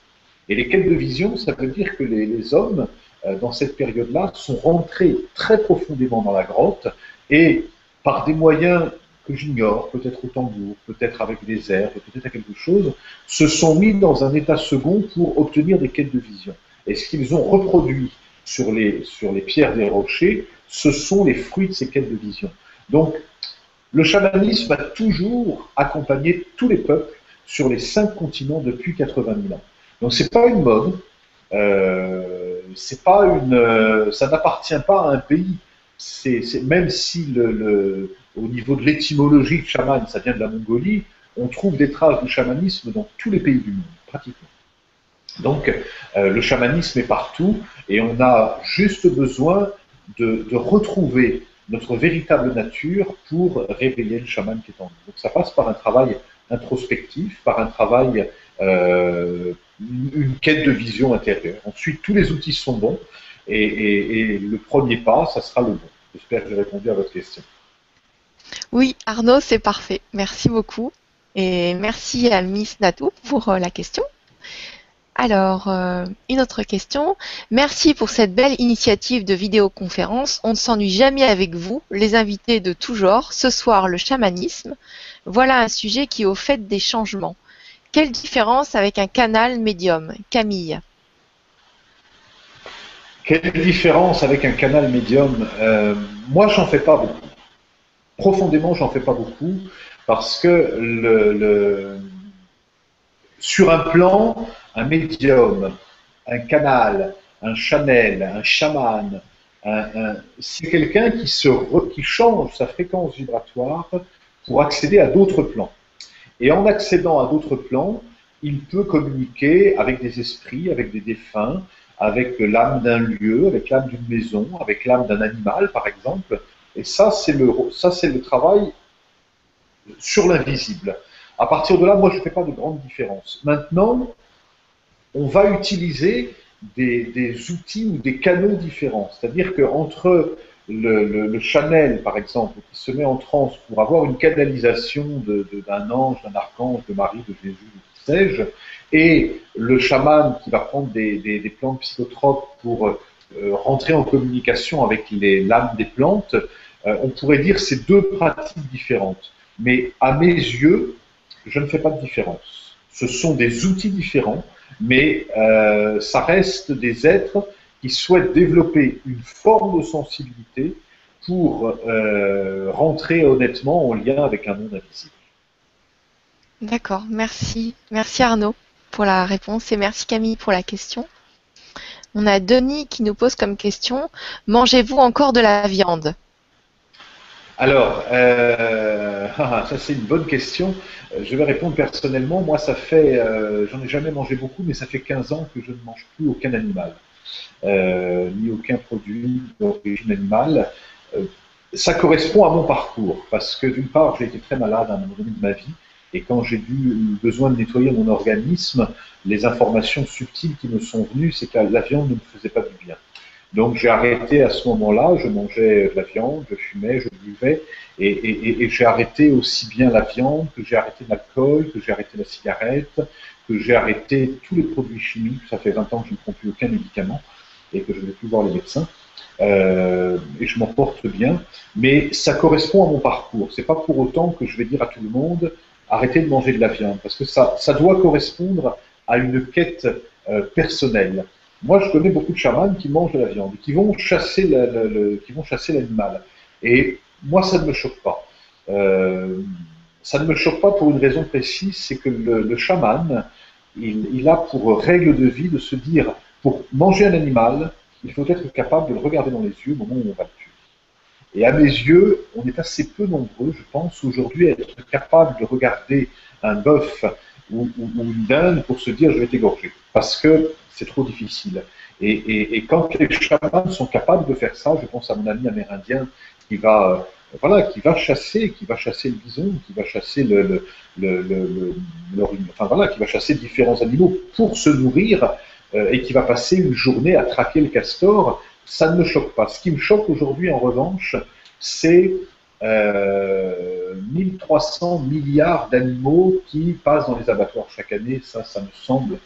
Et les quêtes de vision, ça veut dire que les, hommes, dans cette période-là, sont rentrés très profondément dans la grotte et par des moyens que j'ignore, peut-être au tambour, peut-être avec des herbes, peut-être à quelque chose, se sont mis dans un état second pour obtenir des quêtes de vision. Et ce qu'ils ont reproduit sur les, sur les pierres des rochers, ce sont les fruits de ces quêtes de vision. Donc, le chamanisme a toujours accompagné tous les peuples sur les cinq continents depuis 80 000 ans. Donc, c'est pas une mode, euh, c'est pas une, euh, ça n'appartient pas à un pays c'est même si au niveau de l'étymologie de chaman, ça vient de la Mongolie, on trouve des traces du chamanisme dans tous les pays du monde, pratiquement. Donc, euh, le chamanisme est partout et on a juste besoin de, retrouver notre véritable nature pour réveiller le chaman qui est en nous. Donc, ça passe par un travail introspectif, par un travail, euh, une quête de vision intérieure. Ensuite, tous les outils sont bons et, le premier pas, ça sera le bon. J'espère que j'ai répondu à votre question. Oui, Arnaud, c'est parfait. Merci beaucoup. Et merci à Miss Natou pour euh, la question. Alors, euh, une autre question. Merci pour cette belle initiative de vidéoconférence. On ne s'ennuie jamais avec vous, les invités de tout genre. Ce soir, le chamanisme. Voilà un sujet qui au fait des changements. Quelle différence avec un canal médium Camille? Quelle différence avec un canal médium? Euh, Moi, j'en fais pas beaucoup. Profondément, j'en fais pas beaucoup parce que sur un plan, un médium, un canal, un chanel, un chaman, c'est quelqu'un qui change sa fréquence vibratoire pour accéder à d'autres plans. Et en accédant à d'autres plans, il peut communiquer avec des esprits, avec des défunts, avec l'âme d'un lieu, avec l'âme d'une maison, avec l'âme d'un animal, par exemple. Et ça, c'est le, ça, c'est le travail sur l'invisible. À partir de là, moi, je ne fais pas de grande différence. Maintenant, on va utiliser des, outils ou des canaux différents. C'est-à-dire qu'entre le, le, Chanel, par exemple, qui se met en transe pour avoir une canalisation d'un ange, d'un archange, de Marie, de Jésus, de sais-je, et le chaman qui va prendre des, des, plantes psychotropes pour euh, rentrer en communication avec l'âme des plantes, euh, on pourrait dire c'est deux pratiques différentes. Mais à mes yeux, je ne fais pas de différence. Ce sont des outils différents, mais euh, ça reste des êtres qui souhaitent développer une forme de sensibilité pour rentrer honnêtement en lien avec un monde invisible. D'accord, merci. Merci Arnaud pour la réponse et merci Camille pour la question. On a Denis qui nous pose comme question Mangez-vous encore de la viande? Alors, euh, (laughs) ah, ça c'est une bonne question. Euh, je vais répondre personnellement. Moi, ça fait, euh, j'en ai jamais mangé beaucoup, mais ça fait 15 ans que je ne mange plus aucun animal, ni aucun produit d'origine animale. ça correspond à mon parcours, parce que d'une part, j'ai été très malade à un moment donné de ma vie, et quand j'ai eu besoin de nettoyer mon organisme, les informations subtiles qui me sont venues, c'est que la viande ne me faisait pas du bien. Donc j'ai arrêté à ce moment-là, je mangeais de la viande, je fumais, je buvais, et, j'ai arrêté aussi bien la viande, que j'ai arrêté l'alcool, que j'ai arrêté la cigarette, que j'ai arrêté tous les produits chimiques. Ça fait 20 ans que je ne prends plus aucun médicament et que je ne vais plus voir les médecins. Euh, et je m'en porte bien, mais ça correspond à mon parcours. C'est pas pour autant que je vais dire à tout le monde arrêter de manger de la viande, parce que ça, ça doit correspondre à une quête euh, personnelle. Moi, je connais beaucoup de chamans qui mangent de la viande, qui vont chasser le, qui vont chasser l'animal. Et moi, ça ne me choque pas. Euh, ça ne me choque pas pour une raison précise, c'est que le, chaman, il, a pour règle de vie de se dire, pour manger un animal, il faut être capable de le regarder dans les yeux au moment où on va le tuer. Et à mes yeux, on est assez peu nombreux, je pense, aujourd'hui à être capable de regarder un bœuf ou, une dinde pour se dire je vais t'égorger, parce que c'est trop difficile. Et, quand les chamans sont capables de faire ça, je pense à mon ami amérindien qui va, euh, voilà, qui va chasser, qui va chasser le bison, qui va chasser le, le, enfin voilà, qui va chasser différents animaux pour se nourrir euh, et qui va passer une journée à traquer le castor ça ne me choque pas. Ce qui me choque aujourd'hui, en revanche, c'est euh, 1300 milliards d'animaux qui passent dans les abattoirs chaque année. Ça, ça me semble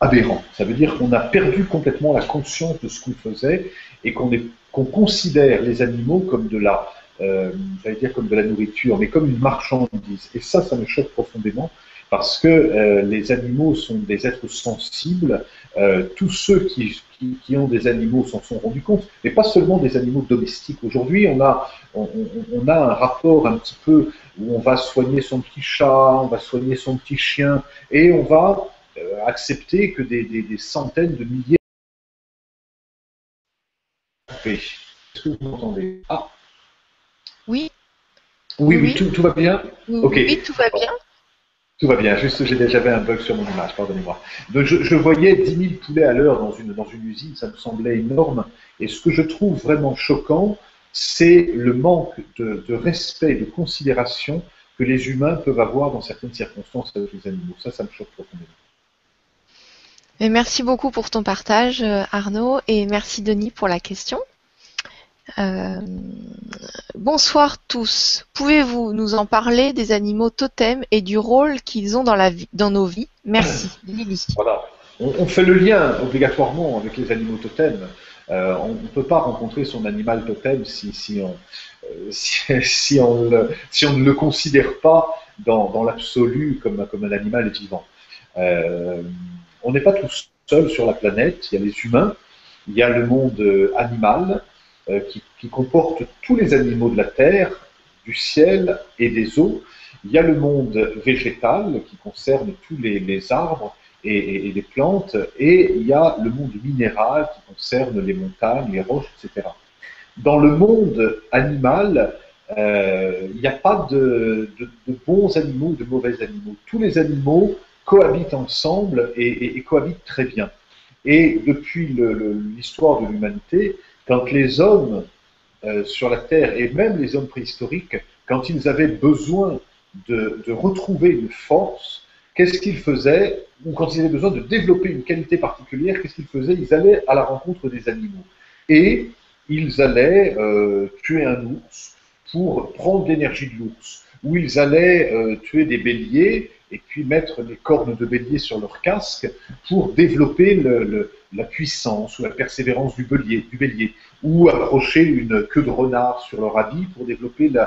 aberrant. Ça veut dire qu'on a perdu complètement la conscience de ce qu'on faisait et qu'on qu'on considère les animaux comme de la, euh, dire comme de la nourriture, mais comme une marchandise. Et ça, ça me choque profondément parce que euh, les animaux sont des êtres sensibles. Euh, tous ceux qui, qui, ont des animaux s'en sont rendus compte, mais pas seulement des animaux domestiques. Aujourd'hui, on a, on, a un rapport un petit peu où on va soigner son petit chat, on va soigner son petit chien, et on va accepter que des, des, des, centaines de milliers. Est-ce que vous m'entendez? Ah. Oui. Oui, oui, tout, tout, va bien. Oui, tout va bien. Tout va bien, juste j'avais un bug sur mon image, pardonnez-moi. Je, je, voyais 10 000 poulets à l'heure dans une, dans une usine, ça me semblait énorme. Et ce que je trouve vraiment choquant, c'est le manque de, de, respect, de considération que les humains peuvent avoir dans certaines circonstances avec les animaux. Ça, ça me choque profondément. merci beaucoup pour ton partage, Arnaud, et merci Denis pour la question. Euh, bonsoir tous. Pouvez-vous nous en parler des animaux totems et du rôle qu'ils ont dans, la vie, dans nos vies? Merci. (coughs) Lily. Voilà. On, fait le lien obligatoirement avec les animaux totems. Euh, on ne peut pas rencontrer son animal totem si, si, on, euh, (laughs) si, on, si, on, ne le considère pas dans, dans l'absolu comme, comme un animal vivant. on n'est pas tous seuls sur la planète. Il y a les humains il y a le monde animal qui, qui, comporte tous les animaux de la terre, du ciel et des eaux. Il y a le monde végétal qui concerne tous les, arbres et, les plantes, et il y a le monde minéral qui concerne les montagnes, les roches, etc. Dans le monde animal, euh, il n'y a pas de, bons animaux ou de mauvais animaux. Tous les animaux cohabitent ensemble et, cohabitent très bien. Et depuis l'histoire de l'humanité, quand les hommes euh, sur la Terre, et même les hommes préhistoriques, quand ils avaient besoin de, retrouver une force, qu'est-ce qu'ils faisaient Ou quand ils avaient besoin de développer une qualité particulière, qu'est-ce qu'ils faisaient Ils allaient à la rencontre des animaux. Et ils allaient euh, tuer un ours pour prendre l'énergie de l'ours. Ou ils allaient euh, tuer des béliers et puis mettre les cornes de bélier sur leur casque pour développer la puissance ou la persévérance du bélier, du bélier, ou accrocher une queue de renard sur leur habit pour développer euh,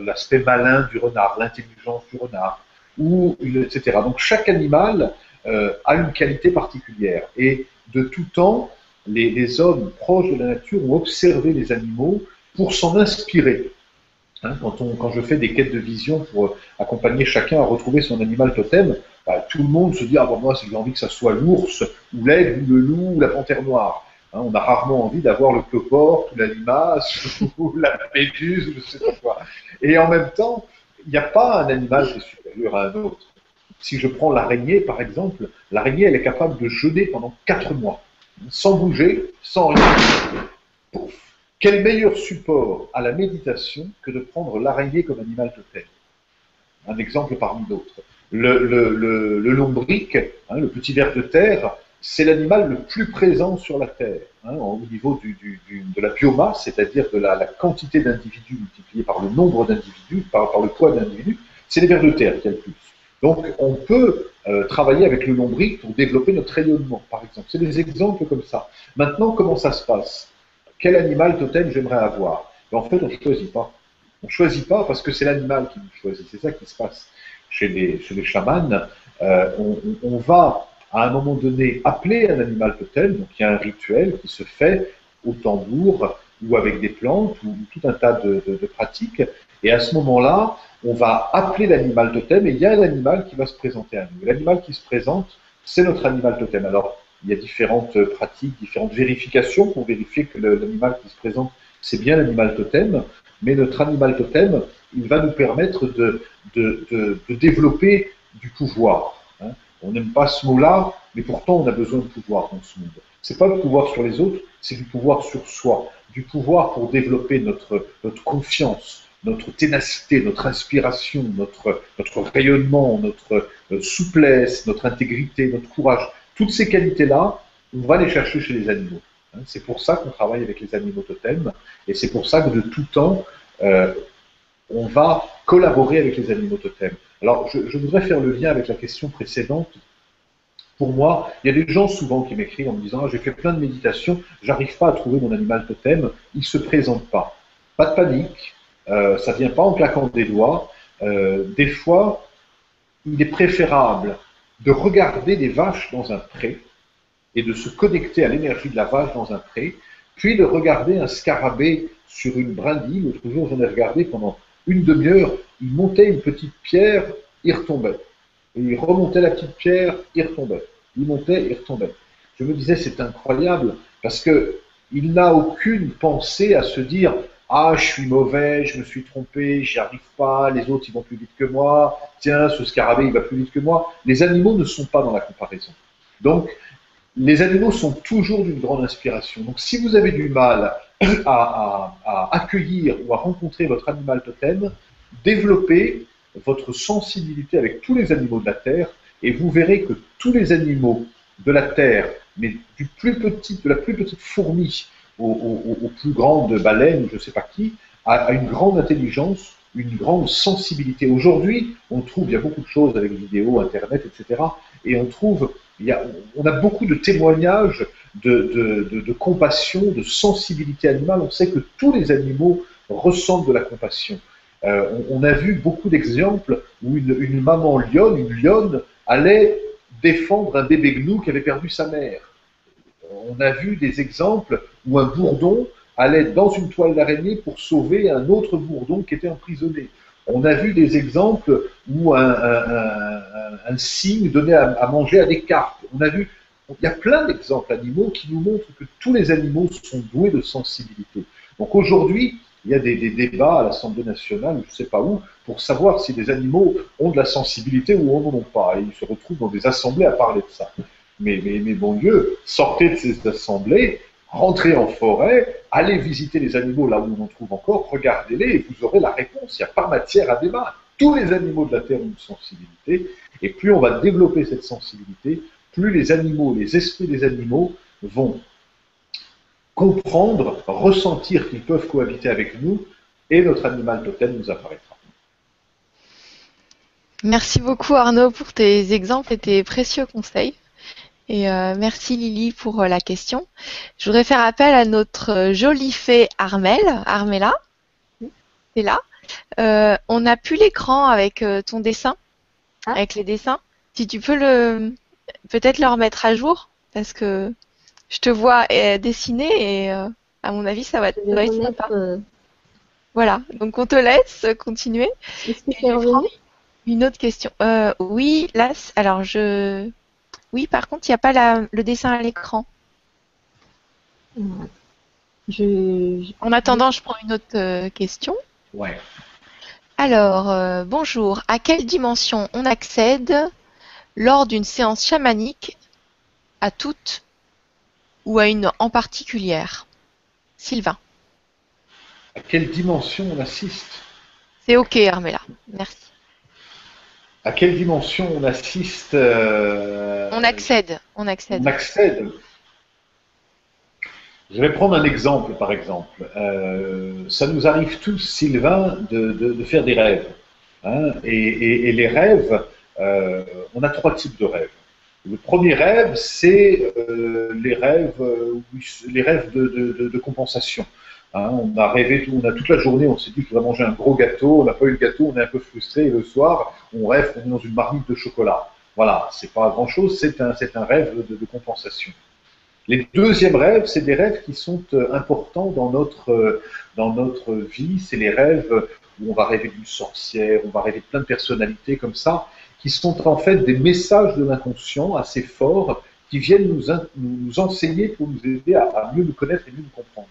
l'aspect malin du renard, l'intelligence du renard, ou etc. Donc chaque animal euh, a une qualité particulière. Et de tout temps, les, hommes proches de la nature ont observé les animaux pour s'en inspirer. Hein, quand, je fais des quêtes de vision pour accompagner chacun à retrouver son animal totem, bah, tout le monde se dit ah bon moi j'ai envie que ça soit l'ours ou l'aigle ou le loup ou la panthère noire. Hein, on a rarement envie d'avoir le cloporte ou la limace (laughs) ou la méduse ou je sais pas quoi. Et en même temps, il n'y a pas un animal qui est supérieur à un autre. Si je prends l'araignée, par exemple, l'araignée, elle est capable de jeûner pendant 4 mois, sans bouger, sans rien. Quel meilleur support à la méditation que de prendre l'araignée comme animal totem? Un exemple parmi d'autres. Le, le, lombric, hein, le petit ver de terre, c'est l'animal le plus présent sur la Terre, hein, au niveau de la biomasse, c'est-à-dire de la, quantité d'individus multipliée par le nombre d'individus, par, le poids d'individus, c'est les vers de terre qui a le plus. Donc on peut euh, travailler avec le lombric pour développer notre rayonnement, par exemple. C'est des exemples comme ça. Maintenant, comment ça se passe? Quel animal totem j'aimerais avoir ben, En fait, on ne choisit pas. On ne choisit pas parce que c'est l'animal qui nous choisit. C'est ça qui se passe chez les, chamans. Euh, on va à un moment donné appeler un animal totem, donc il y a un rituel qui se fait au tambour ou avec des plantes ou tout un tas de, pratiques. Et à ce moment-là, on va appeler l'animal totem et il y a un animal qui va se présenter à nous. L'animal qui se présente, c'est notre animal totem. Alors, il y a différentes pratiques, différentes vérifications pour vérifier que l'animal qui se présente, c'est bien l'animal totem. Mais notre animal totem, il va nous permettre de, de développer du pouvoir. On n'aime pas ce mot-là, mais pourtant on a besoin de pouvoir dans ce monde. C'est pas du pouvoir sur les autres, c'est du pouvoir sur soi, du pouvoir pour développer notre, notre confiance, notre ténacité, notre inspiration, notre, notre rayonnement, notre euh, souplesse, notre intégrité, notre courage. Toutes ces qualités-là, on va les chercher chez les animaux. Hein. C'est pour ça qu'on travaille avec les animaux totems, et c'est pour ça que de tout temps, euh, on va collaborer avec les animaux totems. Alors, je, voudrais faire le lien avec la question précédente. Pour moi, il y a des gens souvent qui m'écrivent en me disant ah, J'ai fait plein de méditations, j'arrive pas à trouver mon animal totem, il ne se présente pas. Pas de panique, euh, ça ne vient pas en claquant des doigts. Euh, des fois, il est préférable de regarder des vaches dans un pré et de se connecter à l'énergie de la vache dans un pré, puis de regarder un scarabée sur une brindille. L'autre jour, j'en ai regardé pendant une demi-heure, il montait une petite pierre, il retombait. Et il remontait la petite pierre, il retombait. Il montait, il retombait. Je me disais, c'est incroyable, parce que il n'a aucune pensée à se dire ah, je suis mauvais, je me suis trompé, j'y arrive pas, les autres ils vont plus vite que moi, tiens, ce scarabée il va plus vite que moi. Les animaux ne sont pas dans la comparaison. Donc, les animaux sont toujours d'une grande inspiration. Donc, si vous avez du mal à, accueillir ou à rencontrer votre animal totem, développez votre sensibilité avec tous les animaux de la Terre et vous verrez que tous les animaux de la Terre, mais du plus petit, de la plus petite fourmi au, plus grande baleine, je ne sais pas qui, a, une grande intelligence, une grande sensibilité. Aujourd'hui, on trouve, il y a beaucoup de choses avec vidéos, Internet, etc. Et on trouve, il y a, on a beaucoup de témoignages de, compassion, de sensibilité animale. On sait que tous les animaux ressentent de la compassion. Euh, on, a vu beaucoup d'exemples où une, maman lionne, une lionne, allait défendre un bébé gnou qui avait perdu sa mère. On a vu des exemples où un bourdon allait dans une toile d'araignée pour sauver un autre bourdon qui était emprisonné. On a vu des exemples où un, cygne donnait à, manger à des carpes. On a vu, il y a plein d'exemples animaux qui nous montrent que tous les animaux sont doués de sensibilité. Donc aujourd'hui, il y a des, débats à l'Assemblée nationale, je ne sais pas où, pour savoir si les animaux ont de la sensibilité ou en ont pas. Et ils se retrouvent dans des assemblées à parler de ça. Mais, bon Dieu, sortez de ces assemblées, rentrez en forêt, allez visiter les animaux là où on en trouve encore, regardez-les et vous aurez la réponse. Il n'y a pas matière à débat. Tous les animaux de la Terre ont une sensibilité. Et plus on va développer cette sensibilité, plus les animaux, les esprits des animaux vont comprendre, ressentir qu'ils peuvent cohabiter avec nous et notre animal totem nous apparaîtra. Merci beaucoup Arnaud pour tes exemples et tes précieux conseils. Et euh, merci Lily pour euh, la question. Je voudrais faire appel à notre euh, jolie fée Armel. Armella, t'es là On n'a plus l'écran avec ton dessin, ah. avec les dessins. Si tu peux le peut-être le remettre à jour, parce que je te vois dessiner et à mon avis, ça va, être sympa. Voilà, donc on te laisse continuer. Est-ce que Une autre question. oui, là, alors je. Oui, par contre, il n'y a pas le dessin à l'écran. Je... En attendant, je prends une autre question. Ouais. Alors, bonjour. À quelle dimension on accède lors d'une séance chamanique à toutes ou à une en particulière? Sylvain. À quelle dimension on assiste? C'est ok, Armella. Merci. À quelle dimension on assiste euh, On accède. On accède. On accède. Je vais prendre un exemple, par exemple. Euh, ça nous arrive tous, Sylvain, de, faire des rêves. Hein. et, les rêves, euh, on a trois types de rêves. Le premier rêve, c'est les rêves, les rêves de, compensation. Hein, on a rêvé, on a toute la journée, on s'est dit qu'il va manger un gros gâteau, on n'a pas eu le gâteau, on est un peu frustré, et le soir, on rêve qu'on est dans une marmite de chocolat. Voilà, c'est pas grand chose, c'est un, un rêve de, compensation. Les deuxièmes rêves, c'est des rêves qui sont euh, importants dans notre, dans notre vie, c'est les rêves où on va rêver d'une sorcière, on va rêver de plein de personnalités comme ça, qui sont en fait des messages de l'inconscient assez forts qui viennent nous, nous enseigner pour nous aider à, mieux nous connaître et mieux nous comprendre.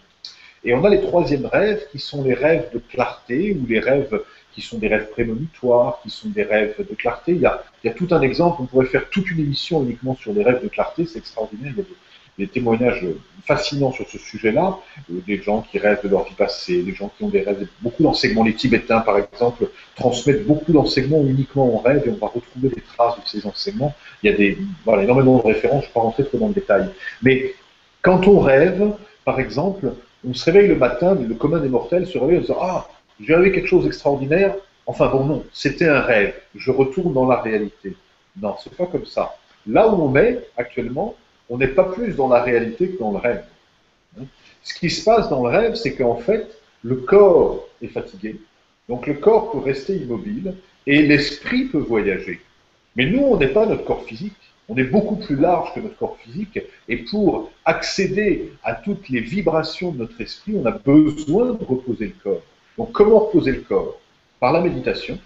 Et on a les troisièmes rêves qui sont les rêves de clarté ou les rêves qui sont des rêves prémonitoires, qui sont des rêves de clarté. Il y a, tout un exemple, on pourrait faire toute une émission uniquement sur les rêves de clarté, c'est extraordinaire. Il y a des témoignages fascinants sur ce sujet-là, euh, des gens qui rêvent de leur vie passée, des gens qui ont des rêves, beaucoup d'enseignements. Les Tibétains, par exemple, transmettent beaucoup d'enseignements uniquement en rêve et on va retrouver des traces de ces enseignements. Il y a des, énormément de références, je ne vais pas rentrer trop dans le détail. Mais quand on rêve, par exemple, on se réveille le matin, le commun des mortels se réveille en disant Ah, j'ai rêvé quelque chose d'extraordinaire. Enfin bon, non, c'était un rêve. Je retourne dans la réalité. Non, c'est pas comme ça. Là où on est actuellement, on n'est pas plus dans la réalité que dans le rêve. Ce qui se passe dans le rêve, c'est qu'en fait, le corps est fatigué, donc le corps peut rester immobile et l'esprit peut voyager. Mais nous, on n'est pas notre corps physique, on est beaucoup plus large que notre corps physique, et pour accéder à toutes les vibrations de notre esprit, on a besoin de reposer le corps. Donc comment reposer le corps? Par la méditation,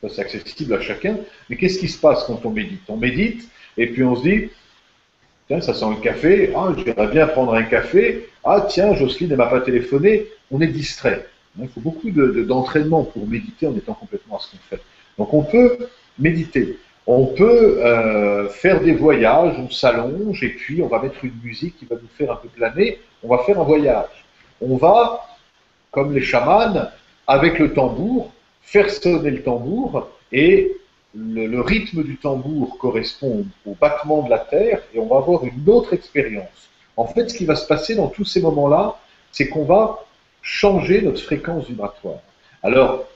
ça c'est accessible à chacun, mais qu'est-ce qui se passe quand on médite? On médite, et puis on se dit, Tiens, ça sent le café. Ah, j'aimerais bien prendre un café. Ah, tiens, Jocelyne ne m'a pas téléphoné. On est distrait. Il faut beaucoup d'entraînement pour méditer en étant complètement à ce qu'on fait. Donc, on peut méditer. On peut euh, faire des voyages, on s'allonge et puis on va mettre une musique qui va nous faire un peu planer. On va faire un voyage. On va, comme les chamans, avec le tambour, faire sonner le tambour et le, rythme du tambour correspond au battement de la terre et on va avoir une autre expérience. En fait, ce qui va se passer dans tous ces moments-là, c'est qu'on va changer notre fréquence vibratoire. Alors,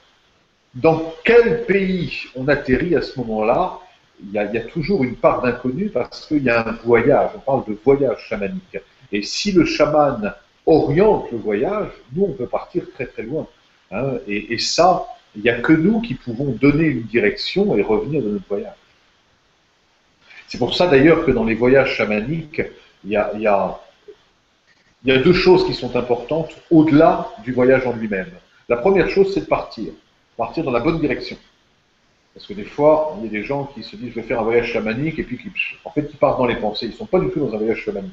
dans quel pays on atterrit à ce moment-là? Il y, a, toujours une part d'inconnu parce qu'il y a un voyage, on parle de voyage chamanique. Et si le chaman oriente le voyage, nous, on peut partir très très loin. Hein. et, ça, il n'y a que nous qui pouvons donner une direction et revenir de notre voyage. C'est pour ça d'ailleurs que dans les voyages chamaniques, il y a deux choses qui sont importantes au-delà du voyage en lui-même. La première chose, c'est de partir, partir dans la bonne direction. Parce que des fois, il y a des gens qui se disent je vais faire un voyage chamanique et puis qui, en fait, ils partent dans les pensées. Ils ne sont pas du tout dans un voyage chamanique.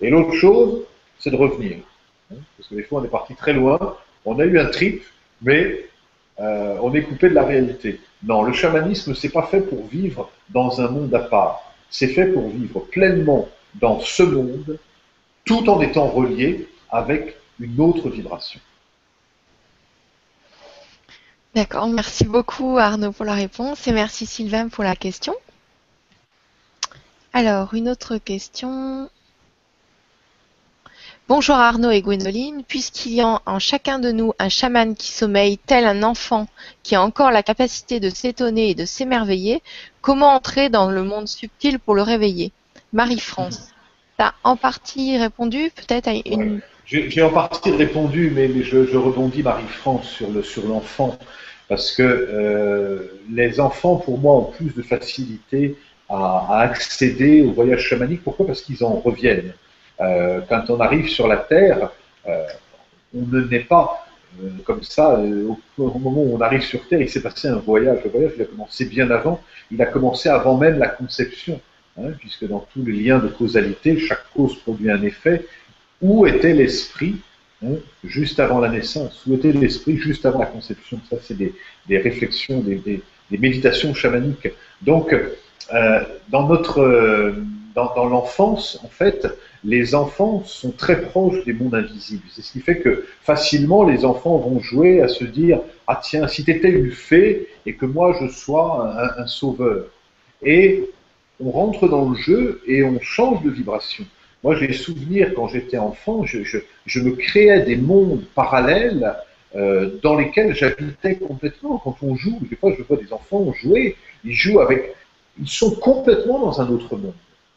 Et l'autre chose, c'est de revenir. Parce que des fois, on est parti très loin, on a eu un trip, mais euh, on est coupé de la réalité. Non, le chamanisme, c'est pas fait pour vivre dans un monde à part. C'est fait pour vivre pleinement dans ce monde, tout en étant relié avec une autre vibration. D'accord, merci beaucoup Arnaud pour la réponse et merci Sylvain pour la question. Alors, une autre question. Bonjour Arnaud et Gwendoline, puisqu'il y a en chacun de nous un chaman qui sommeille tel un enfant qui a encore la capacité de s'étonner et de s'émerveiller, comment entrer dans le monde subtil pour le réveiller? Marie-France, tu as en partie répondu peut-être à une... J'ai en partie répondu, mais, je, rebondis Marie-France sur l'enfant, parce que euh, les enfants, pour moi, ont plus de facilité à, accéder au voyage chamanique. Pourquoi? Parce qu'ils en reviennent. Euh, quand on arrive sur la Terre, euh, on ne naît pas comme ça. Au, moment où on arrive sur Terre, il s'est passé un voyage. Le voyage, il a commencé bien avant. Il a commencé avant même la conception, hein, puisque dans tous les liens de causalité, chaque cause produit un effet. Où était l'esprit hein, juste avant la naissance? Où était l'esprit juste avant la conception? Ça, c'est des, réflexions, des, méditations chamaniques. Donc, euh, dans notre dans, dans l'enfance, en fait, les enfants sont très proches des mondes invisibles. C'est ce qui fait que facilement les enfants vont jouer à se dire Ah tiens, si tu étais une fée et que moi je sois un, sauveur. Et on rentre dans le jeu et on change de vibration. Moi j'ai souvenir quand j'étais enfant, je, me créais des mondes parallèles euh, dans lesquels j'habitais complètement. Quand on joue, des fois je vois des enfants jouer, ils jouent avec. Ils sont complètement dans un autre monde.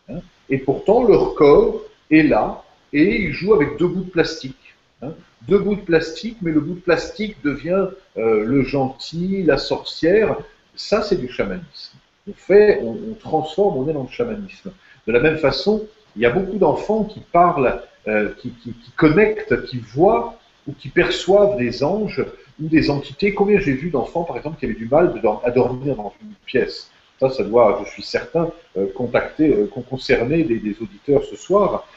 Hein. Et pourtant, leur corps est là et il joue avec deux bouts de plastique. Hein. Deux bouts de plastique, mais le bout de plastique devient euh, le gentil, la sorcière. Ça, c'est du chamanisme. On fait, on, transforme, on est dans le chamanisme. De la même façon, il y a beaucoup d'enfants qui parlent, euh, qui, connectent, qui voient ou qui perçoivent des anges ou des entités. Combien j'ai vu d'enfants, par exemple, qui avaient du mal à dormir dans une pièce ça, ça doit, je suis certain, euh, contacter, euh, concerner des, auditeurs ce soir.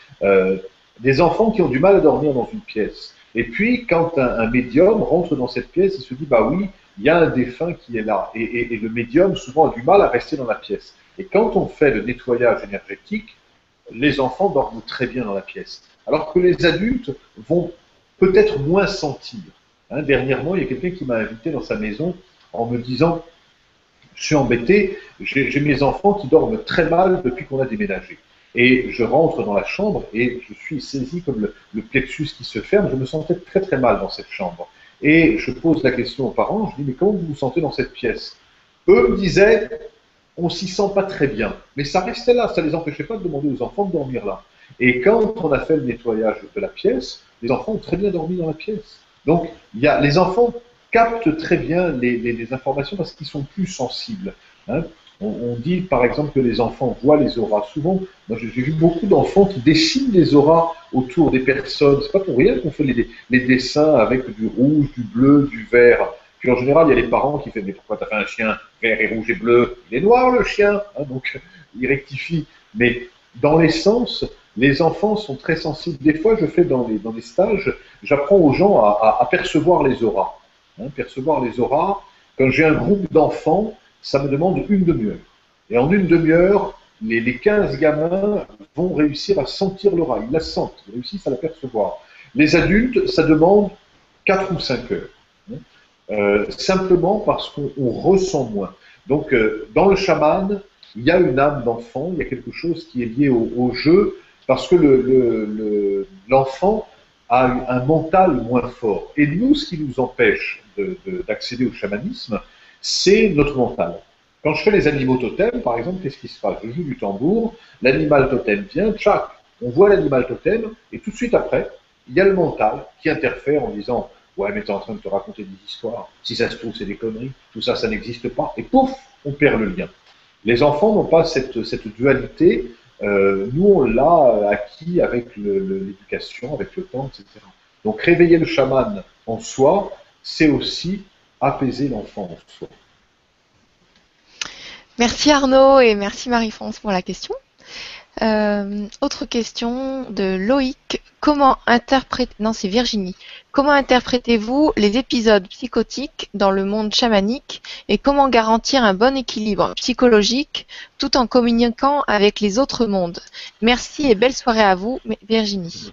Des enfants qui ont du mal à dormir dans une pièce. Et puis, quand un, médium rentre dans cette pièce, il se dit, bah oui, il y a un défunt qui est là. Et, le médium, souvent, a du mal à rester dans la pièce. Et quand on fait le nettoyage énergétique, les enfants dorment très bien dans la pièce. Alors que les adultes vont peut-être moins sentir. Hein, dernièrement, il y a quelqu'un qui m'a invité dans sa maison en me disant je suis embêté, j'ai mes enfants qui dorment très mal depuis qu'on a déménagé. Et je rentre dans la chambre et je suis saisi comme le, plexus qui se ferme. Je me sentais très très mal dans cette chambre. Et je pose la question aux parents, je dis, mais comment vous vous sentez dans cette pièce? Eux me disaient, on s'y sent pas très bien. Mais ça restait là, ça les empêchait pas de demander aux enfants de dormir là. Et quand on a fait le nettoyage de la pièce, les enfants ont très bien dormi dans la pièce. Donc, y a, les enfants captent très bien les, informations parce qu'ils sont plus sensibles. Hein. On, dit par exemple que les enfants voient les auras. Souvent, moi j'ai vu beaucoup d'enfants qui dessinent des auras autour des personnes. C'est pas pour rien qu'on fait les, dessins avec du rouge, du bleu, du vert. En général, il y a les parents qui font Mais pourquoi tu as fait un chien vert et rouge et bleu Il est noir le chien hein, Donc (laughs) ils rectifient. Mais dans l'essence, les enfants sont très sensibles. Des fois, je fais dans les, dans stages, j'apprends aux gens à, à percevoir les auras. Hein, percevoir les auras. Quand j'ai un groupe d'enfants, ça me demande une demi-heure. Et en une demi-heure, les, les 15 gamins vont réussir à sentir l'aura. Ils la sentent, ils réussissent à la percevoir. Les adultes, ça demande 4 ou 5 heures. Euh, simplement parce qu'on ressent moins. Donc, euh, dans le chaman, il y a une âme d'enfant, il y a quelque chose qui est lié au, jeu, parce que l'enfant le, a un mental moins fort. Et nous, ce qui nous empêche d'accéder au chamanisme, c'est notre mental. Quand je fais les animaux totems, par exemple, qu'est-ce qui se passe? Je joue du tambour, l'animal totem vient, tchac, on voit l'animal totem, et tout de suite après, il y a le mental qui interfère en disant Ouais, mais tu es en train de te raconter des histoires, si ça se trouve, c'est des conneries, tout ça, ça n'existe pas, et pouf, on perd le lien. Les enfants n'ont pas cette, cette dualité, nous, on l'a acquis avec l'éducation, avec le temps, etc. Donc réveiller le chaman en soi, c'est aussi apaiser l'enfant en soi. Merci Arnaud et merci Marie-France pour la question. Euh, autre question de Loïc. Comment interpréter, non c'est Virginie. Comment interprétez-vous les épisodes psychotiques dans le monde chamanique et comment garantir un bon équilibre psychologique tout en communiquant avec les autres mondes? Merci et belle soirée à vous, Virginie.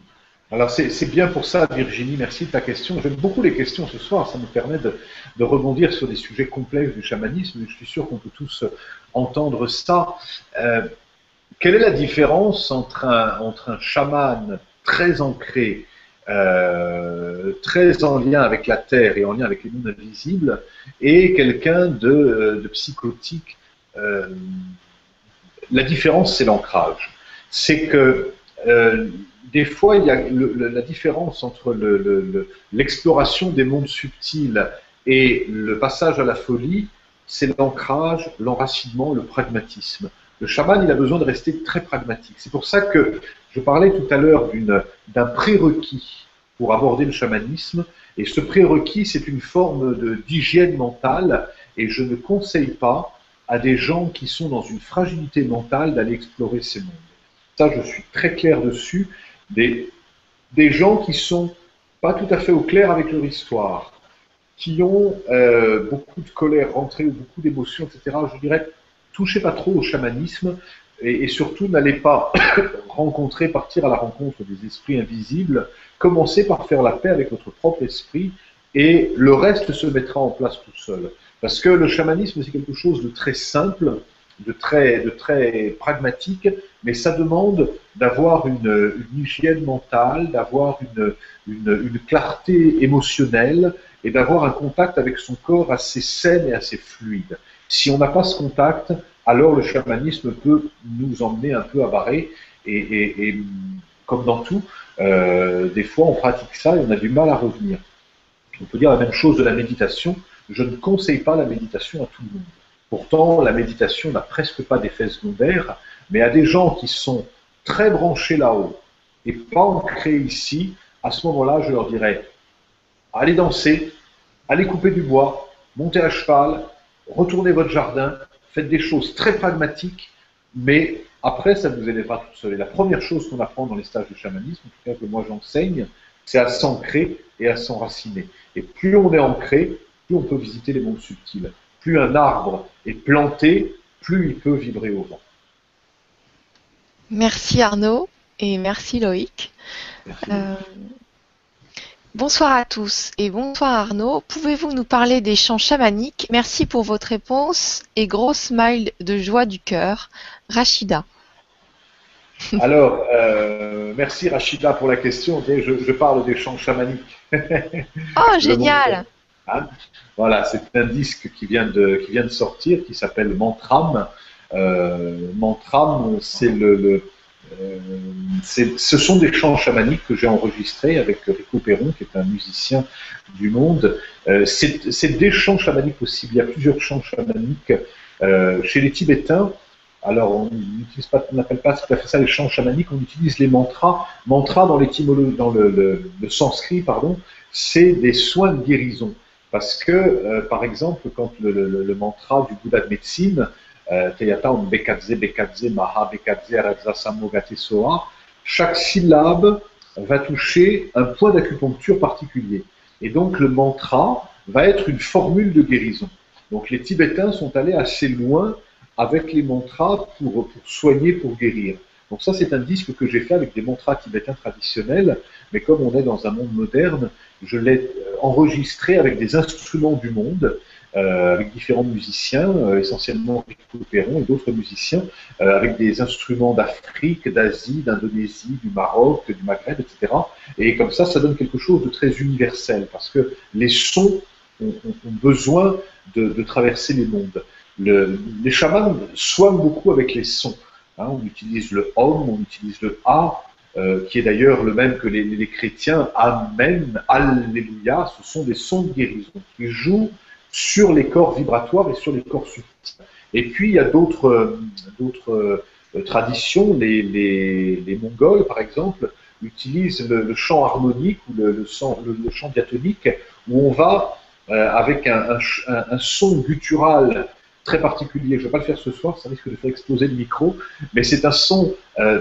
Alors c'est bien pour ça, Virginie, merci de ta question. J'aime beaucoup les questions ce soir, ça nous permet de, rebondir sur des sujets complexes du chamanisme. Je suis sûr qu'on peut tous entendre ça. Euh, quelle est la différence entre un, chaman très ancré, euh, très en lien avec la terre et en lien avec les mondes invisibles, et quelqu'un de, psychotique La différence, c'est l'ancrage. C'est que euh, des fois, il y a la différence entre l'exploration des mondes subtils et le passage à la folie, c'est l'ancrage, l'enracinement, le pragmatisme. Le chaman, il a besoin de rester très pragmatique. C'est pour ça que je parlais tout à l'heure d'un prérequis pour aborder le chamanisme. Et ce prérequis, c'est une forme d'hygiène mentale. Et je ne conseille pas à des gens qui sont dans une fragilité mentale d'aller explorer ces mondes. Ça, je suis très clair dessus des, des gens qui sont pas tout à fait au clair avec leur histoire, qui ont euh, beaucoup de colère rentrée ou beaucoup d'émotions, etc. Je dirais, touchez pas trop au chamanisme et, surtout n'allez pas (coughs) rencontrer, partir à la rencontre des esprits invisibles. Commencez par faire la paix avec votre propre esprit et le reste se mettra en place tout seul. Parce que le chamanisme, c'est quelque chose de très simple, de très, pragmatique, mais ça demande d'avoir une, hygiène mentale, d'avoir une, une, clarté émotionnelle et d'avoir un contact avec son corps assez sain et assez fluide. Si on n'a pas ce contact, alors le chamanisme peut nous emmener un peu à barrer et, comme dans tout, euh, des fois on pratique ça et on a du mal à revenir. On peut dire la même chose de la méditation. Je ne conseille pas la méditation à tout le monde. Pourtant, la méditation n'a presque pas d'effet secondaire, mais à des gens qui sont très branchés là-haut et pas ancrés ici, à ce moment-là, je leur dirais allez danser, allez couper du bois, montez à cheval, retournez votre jardin, faites des choses très pragmatiques, mais après, ça ne vous pas tout seul. Et la première chose qu'on apprend dans les stages de chamanisme, en tout cas que moi j'enseigne, c'est à s'ancrer et à s'enraciner. Et plus on est ancré, plus on peut visiter les mondes subtils plus un arbre est planté, plus il peut vibrer au vent. Merci Arnaud et merci Loïc. Euh, bonsoir à tous et bonsoir Arnaud. Pouvez-vous nous parler des chants chamaniques? Merci pour votre réponse et gros smile de joie du cœur. Rachida. (laughs) Alors, euh, merci Rachida pour la question. Je, parle des chants chamaniques. (laughs) oh, génial voilà, c'est un disque qui vient de, qui vient de sortir, qui s'appelle Mantram. Euh, Mantram, c'est le, ce sont des chants chamaniques que j'ai enregistrés avec Rico Perron, qui est un musicien du monde. Euh, c'est des chants chamaniques aussi. Il y a plusieurs chants chamaniques chez les Tibétains. Alors, on n'appelle pas ça les chants chamaniques, on utilise les mantras. Mantras dans dans le, sanskrit, pardon, c'est des soins de guérison. Parce que, euh, par exemple, quand le, mantra du Bouddha de médecine, euh, Bekadze Bekadze Maha Bekadze chaque syllabe va toucher un point d'acupuncture particulier. Et donc le mantra va être une formule de guérison. Donc les Tibétains sont allés assez loin avec les mantras pour, pour soigner, pour guérir. Donc ça, c'est un disque que j'ai fait avec des mantras tibétains traditionnels, mais comme on est dans un monde moderne, je l'ai euh, enregistré avec des instruments du monde, euh, avec différents musiciens, euh, essentiellement Rico Perron et d'autres musiciens, avec des instruments d'Afrique, d'Asie, d'Indonésie, du Maroc, du Maghreb, etc. Et comme ça, ça donne quelque chose de très universel, parce que les sons ont, besoin de, traverser les mondes. les chamans soignent beaucoup avec les sons. Hein, on utilise le Om, on utilise le A, euh, qui est d'ailleurs le même que les, chrétiens. Amen, Alléluia, ce sont des sons de guérison qui jouent sur les corps vibratoires et sur les corps subtils. Et puis il y a d'autres, d'autres traditions, les, les, Mongols par exemple, utilisent le, chant harmonique ou le, le, chant diatonique, où on va avec un, un, son guttural très particulier. Je ne vais pas le faire ce soir, ça risque de faire exploser le micro, mais c'est un son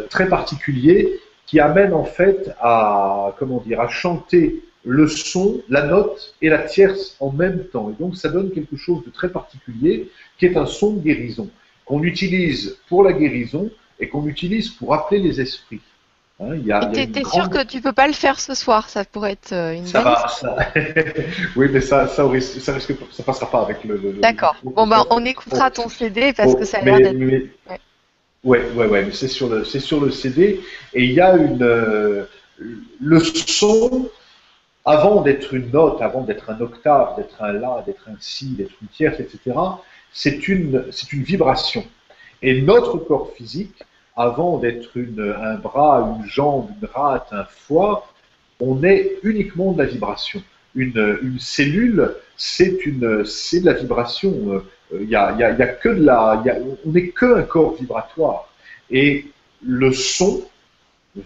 très particulier qui amène en fait à, comment dire, à chanter le son, la note et la tierce en même temps. Et donc ça donne quelque chose de très particulier qui est un son de guérison qu'on utilise pour la guérison et qu'on utilise pour appeler les esprits. Hein, tu es, sûr que tu peux pas le faire ce soir? Ça pourrait être euh, une ça va, ça... (laughs) oui, mais ça, ça, risque, ça, risque, ça passera pas avec le. D'accord. Bon, ben, on écoutera ton CD parce que ça a l'air d'être. Ouais, ouais, ouais, mais c'est sur le, c'est sur le CD et il y a une, euh, le son avant d'être une note, avant d'être un octave, d'être un la, d'être un si, d'être une tierce, etc. C'est une, c'est une vibration. Et notre corps physique, avant d'être une, un bras, une jambe, une rate, un foie, on est uniquement de la vibration. Une, une cellule, c'est une, c'est de la vibration. Euh, il y a, y, a, y a, que de la, y a, on n'est qu'un corps vibratoire. Et le son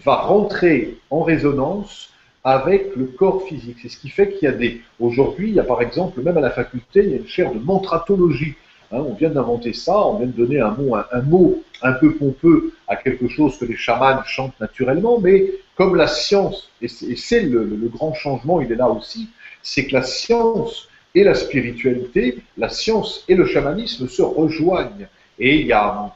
va rentrer en résonance avec le corps physique. C'est ce qui fait qu'il y a des. Aujourd'hui, il y a par exemple, même à la faculté, il y a une chaire de mantratologie. Hein, on vient d'inventer ça, on vient de donner un mot, un, mot un peu pompeux à quelque chose que les chamans chantent naturellement, mais comme la science, et c'est le, grand changement, il est là aussi, c'est que la science et la spiritualité, la science et le chamanisme se rejoignent. Et il y a,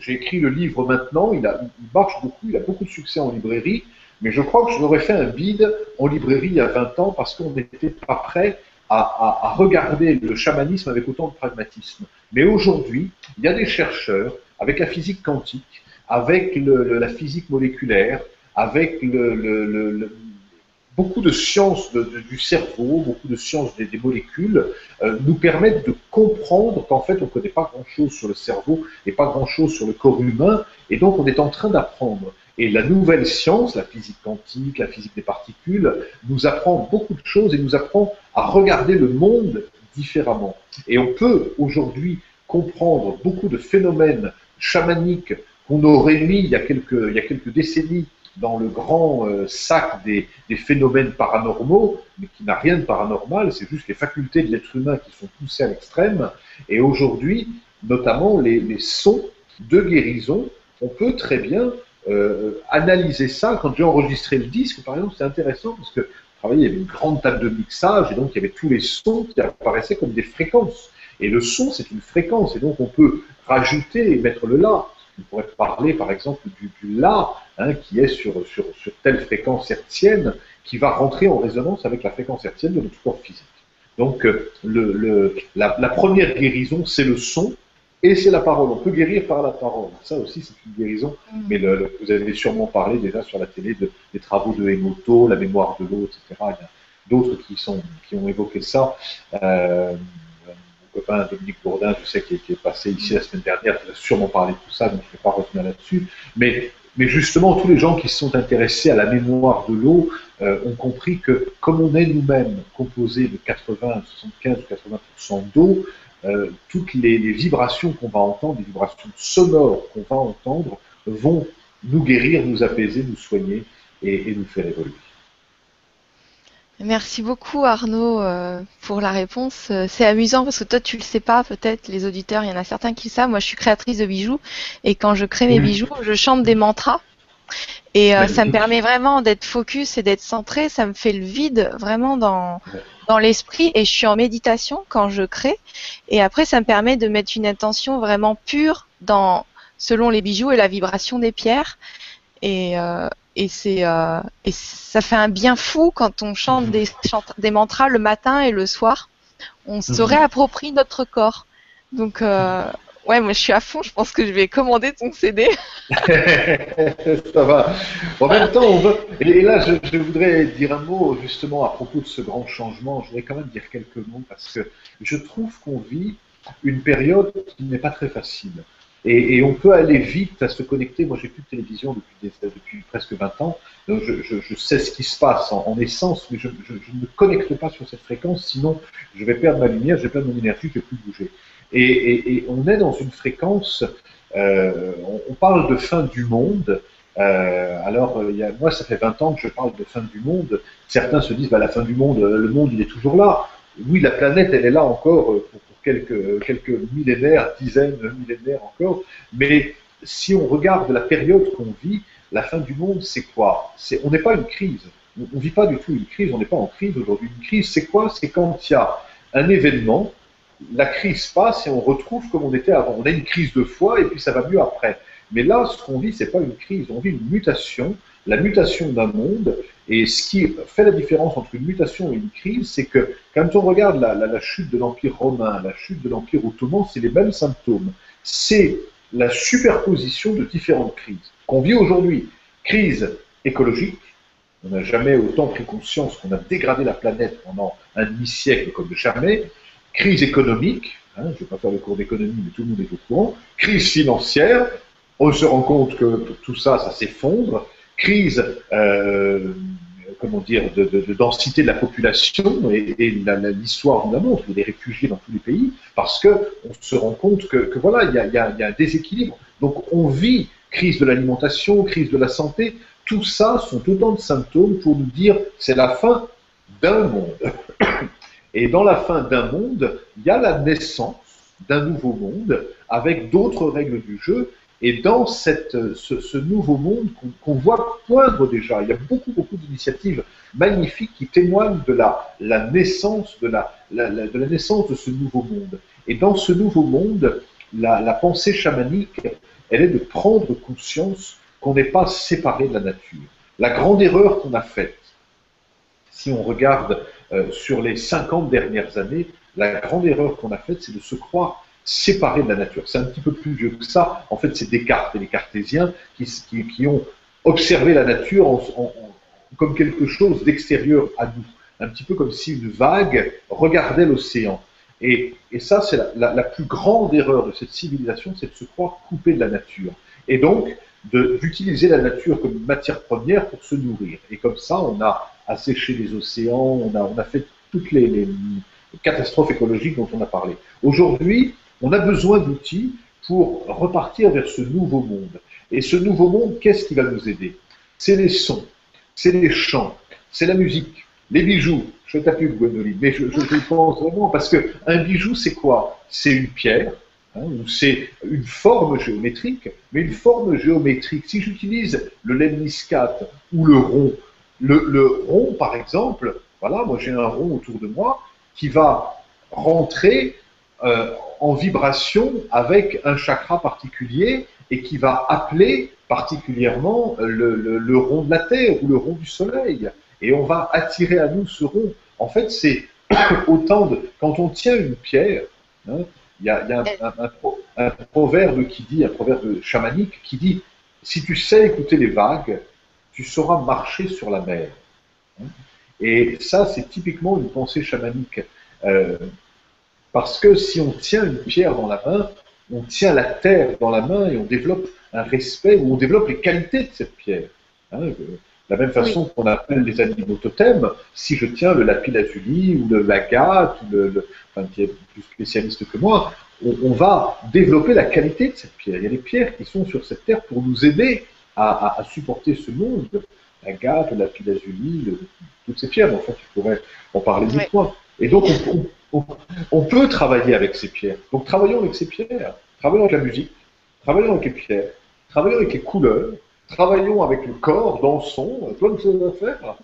j'ai écrit le livre maintenant, il marche beaucoup, il a beaucoup de succès en librairie, mais je crois que je m'aurais fait un bide en librairie il y a 20 ans parce qu'on n'était pas prêt à, regarder le chamanisme avec autant de pragmatisme. Mais aujourd'hui, il y a des chercheurs avec la physique quantique, avec la physique moléculaire, avec beaucoup de sciences du cerveau, beaucoup de sciences des, molécules euh, nous permettent de comprendre qu'en fait on ne connaît pas grand-chose sur le cerveau et pas grand-chose sur le corps humain, et donc on est en train d'apprendre. Et la nouvelle science, la physique quantique, la physique des particules, nous apprend beaucoup de choses et nous apprend à regarder le monde différemment. Et on peut aujourd'hui comprendre beaucoup de phénomènes chamaniques qu'on aurait mis il y a quelques, décennies dans le grand euh, sac des, phénomènes paranormaux, mais qui n'a rien de paranormal, c'est juste les facultés de l'être humain qui sont poussées à l'extrême. Et aujourd'hui, notamment les, sons de guérison, on peut très bien euh, analyser ça. Quand j'ai enregistré le disque, par exemple, c'est intéressant parce que il y avait une grande table de mixage et donc il y avait tous les sons qui apparaissaient comme des fréquences. Et le son, c'est une fréquence, et donc on peut rajouter et mettre le là. On pourrait parler par exemple du, du La, hein, qui est sur, sur, sur, telle fréquence hertzienne, qui va rentrer en résonance avec la fréquence hertzienne de notre corps physique. Donc euh, le, le, la, la, première guérison, c'est le son, et c'est la parole. On peut guérir par la parole. Ça aussi, c'est une guérison. Mm. Mais le, vous avez sûrement parlé déjà sur la télé de, des travaux de Emoto, la mémoire de l'eau, etc. Il y a d'autres qui, sont, qui ont évoqué ça. Euh, copain Dominique Bourdin, je sais, qui, est passé ici la semaine dernière, qui a sûrement parlé de tout ça, donc je ne vais pas revenir là-dessus. Mais, mais justement, tous les gens qui se sont intéressés à la mémoire de l'eau euh, ont compris que comme on est nous-mêmes composés de 80, 75 ou 80% d'eau, euh, toutes les, vibrations qu'on va entendre, les vibrations sonores qu'on va entendre, vont nous guérir, nous apaiser, nous soigner et nous faire évoluer. Merci beaucoup Arnaud euh, pour la réponse. Euh, c'est amusant parce que toi tu le sais pas, peut-être les auditeurs, il y en a certains qui le savent. Moi je suis créatrice de bijoux et quand je crée mes bijoux, je chante des mantras et euh, ça me permet vraiment d'être focus et d'être centré. Ça me fait le vide vraiment dans dans l'esprit et je suis en méditation quand je crée et après ça me permet de mettre une intention vraiment pure dans selon les bijoux et la vibration des pierres et, et c'est euh, et ça fait un bien fou quand on chante des, des mantras le matin et le soir. On se mhm. réapproprie notre corps. Donc euh, ouais, moi je suis à fond. Je pense que je vais commander ton CD. (laughs) ça va. En même temps, on veut. Et là, je, je, voudrais dire un mot justement à propos de ce grand changement. Je voudrais quand même dire quelques mots parce que je trouve qu'on vit une période qui n'est pas très facile. Et, et, on peut aller vite à se connecter. Moi, j'ai plus de télévision depuis, depuis presque 20 ans. Donc je, je, je, sais ce qui se passe en, en essence, mais je, je, ne me connecte pas sur cette fréquence, sinon je vais perdre ma lumière, je vais perdre mon énergie, je ne vais plus bouger. Et, on est dans une fréquence on, parle de fin du monde. alors, il y a, moi, ça fait 20 ans que je parle de fin du monde. Certains se disent, bah, la fin du monde, le monde, il est toujours là. Oui, la planète, elle est là encore pour, quelques, millénaires, dizaines de millénaires encore. Mais si on regarde la période qu'on vit, la fin du monde, c'est quoi? On n'est pas une crise. On ne vit pas du tout une crise, on n'est pas en crise aujourd'hui. Une crise, c'est quoi? C'est quand il y a un événement, la crise passe et on retrouve comme on était avant. On a une crise de foi et puis ça va mieux après. Mais là, ce qu'on vit, c'est pas une crise, on vit une mutation, la mutation d'un monde. Et ce qui fait la différence entre une mutation et une crise, c'est que quand on regarde la, chute de l'Empire romain, la chute de l'Empire ottoman, c'est les mêmes symptômes. C'est la superposition de différentes crises qu'on vit aujourd'hui. Crise écologique, on n'a jamais autant pris conscience qu'on a dégradé la planète pendant un demi-siècle comme jamais. Crise économique, hein, je ne vais pas faire le cours d'économie, mais tout le monde est au courant. Crise financière, on se rend compte que tout ça, ça s'effondre. Crise euh, comment dire, de, densité de la population et, l'histoire nous la montre, il y a des réfugiés dans tous les pays, parce qu'on se rend compte que, voilà, il y, a, un déséquilibre. Donc on vit crise de l'alimentation, crise de la santé, tout ça sont autant de symptômes pour nous dire c'est la fin d'un monde. Et dans la fin d'un monde, il y a la naissance d'un nouveau monde avec d'autres règles du jeu et dans ce, nouveau monde qu'on voit poindre déjà, il y a beaucoup, beaucoup d'initiatives magnifiques qui témoignent de la, naissance de la naissance de ce nouveau monde. Et dans ce nouveau monde, la, la pensée chamanique, elle est de prendre conscience qu'on n'est pas séparé de la nature. La grande erreur qu'on a faite, si on regarde euh, sur les 50 dernières années, la grande erreur qu'on a faite, c'est de se croire séparé de la nature. C'est un petit peu plus vieux que ça. En fait, c'est Descartes et les cartésiens qui, qui, ont observé la nature comme quelque chose d'extérieur à nous. Un petit peu comme si une vague regardait l'océan. Et, et, ça, c'est la, la, plus grande erreur de cette civilisation, c'est de se croire coupé de la nature. Et donc, d'utiliser la nature comme matière première pour se nourrir. Et comme ça, on a asséché les océans, on a, fait toutes les, catastrophes écologiques dont on a parlé. Aujourd'hui, on a besoin d'outils pour repartir vers ce nouveau monde. Et ce nouveau monde, qu'est-ce qui va nous aider? C'est les sons, c'est les chants, c'est la musique, les bijoux. Je t'appuie, Gwendoline, mais je, je, pense vraiment, parce qu'un bijou, c'est quoi? C'est une pierre, hein, ou c'est une forme géométrique, mais une forme géométrique. Si j'utilise le lemniscate ou le rond, le, rond, par exemple, voilà, moi j'ai un rond autour de moi qui va rentrer euh, en vibration avec un chakra particulier et qui va appeler particulièrement le, rond de la Terre ou le rond du Soleil. Et on va attirer à nous ce rond. En fait, c'est (coughs) autant de... Quand on tient une pierre, hein, il y a, un, proverbe qui dit, un proverbe chamanique qui dit, si tu sais écouter les vagues, tu sauras marcher sur la mer. Hein. Et ça, c'est typiquement une pensée chamanique. Euh, parce que si on tient une pierre dans la main, on tient la terre dans la main et on développe un respect ou on développe les qualités de cette pierre. Hein, de la même façon qu'on appelle les animaux totems, si je tiens le lapis lazuli ou le l'agate, ou le, enfin, qui est plus spécialiste que moi, on, va développer la qualité de cette pierre. Il y a des pierres qui sont sur cette terre pour nous aider à, supporter ce monde. L'agate, le lapis lazuli, toutes ces pierres, en fait, tu pourrais en parler du point. Et donc, on, on, peut travailler avec ces pierres. Donc travaillons avec ces pierres. Travaillons avec la musique, travaillons avec les pierres, travaillons avec les couleurs, travaillons avec le corps, dansons, plein de choses à faire.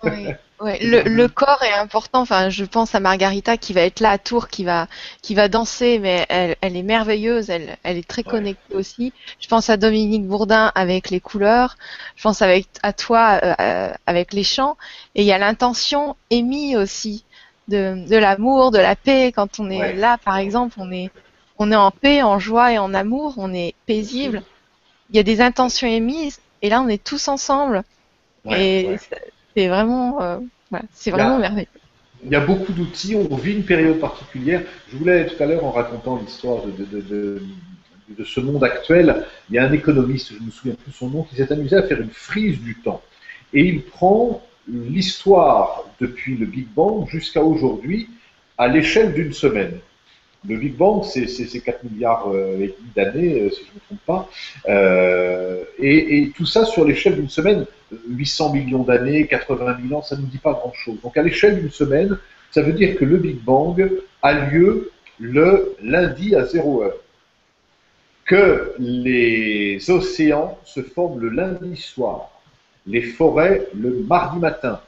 Oui, Le, corps est important. Enfin, je pense à Margarita qui va être là à Tours, qui va, qui va danser, mais elle, est merveilleuse, elle, elle est très connectée aussi. Je pense à Dominique Bourdin avec les couleurs. Je pense avec, à toi euh, euh, avec les chants. Et il y a l'intention émise aussi de, l'amour, de la paix. Quand on est là, par exemple, on est, on est en paix, en joie et en amour, on est paisible. Il y a des intentions émises, et là, on est tous ensemble. et c'est vraiment, euh, c'est vraiment merveilleux. Il y a beaucoup d'outils, on vit une période particulière. Je voulais tout à l'heure, en racontant l'histoire de, de, ce monde actuel, il y a un économiste, je ne me souviens plus son nom, qui s'est amusé à faire une frise du temps. Et il prend l'histoire depuis le Big Bang jusqu'à aujourd'hui à l'échelle d'une semaine. Le Big Bang, c'est 4 milliards et demi d'années, si je ne me trompe pas. Et, et, tout ça sur l'échelle d'une semaine, 800 millions d'années, 80 000 ans, ça ne nous dit pas grand-chose. Donc à l'échelle d'une semaine, ça veut dire que le Big Bang a lieu le lundi à 0 heure. Que les océans se forment le lundi soir, les forêts le mardi matin,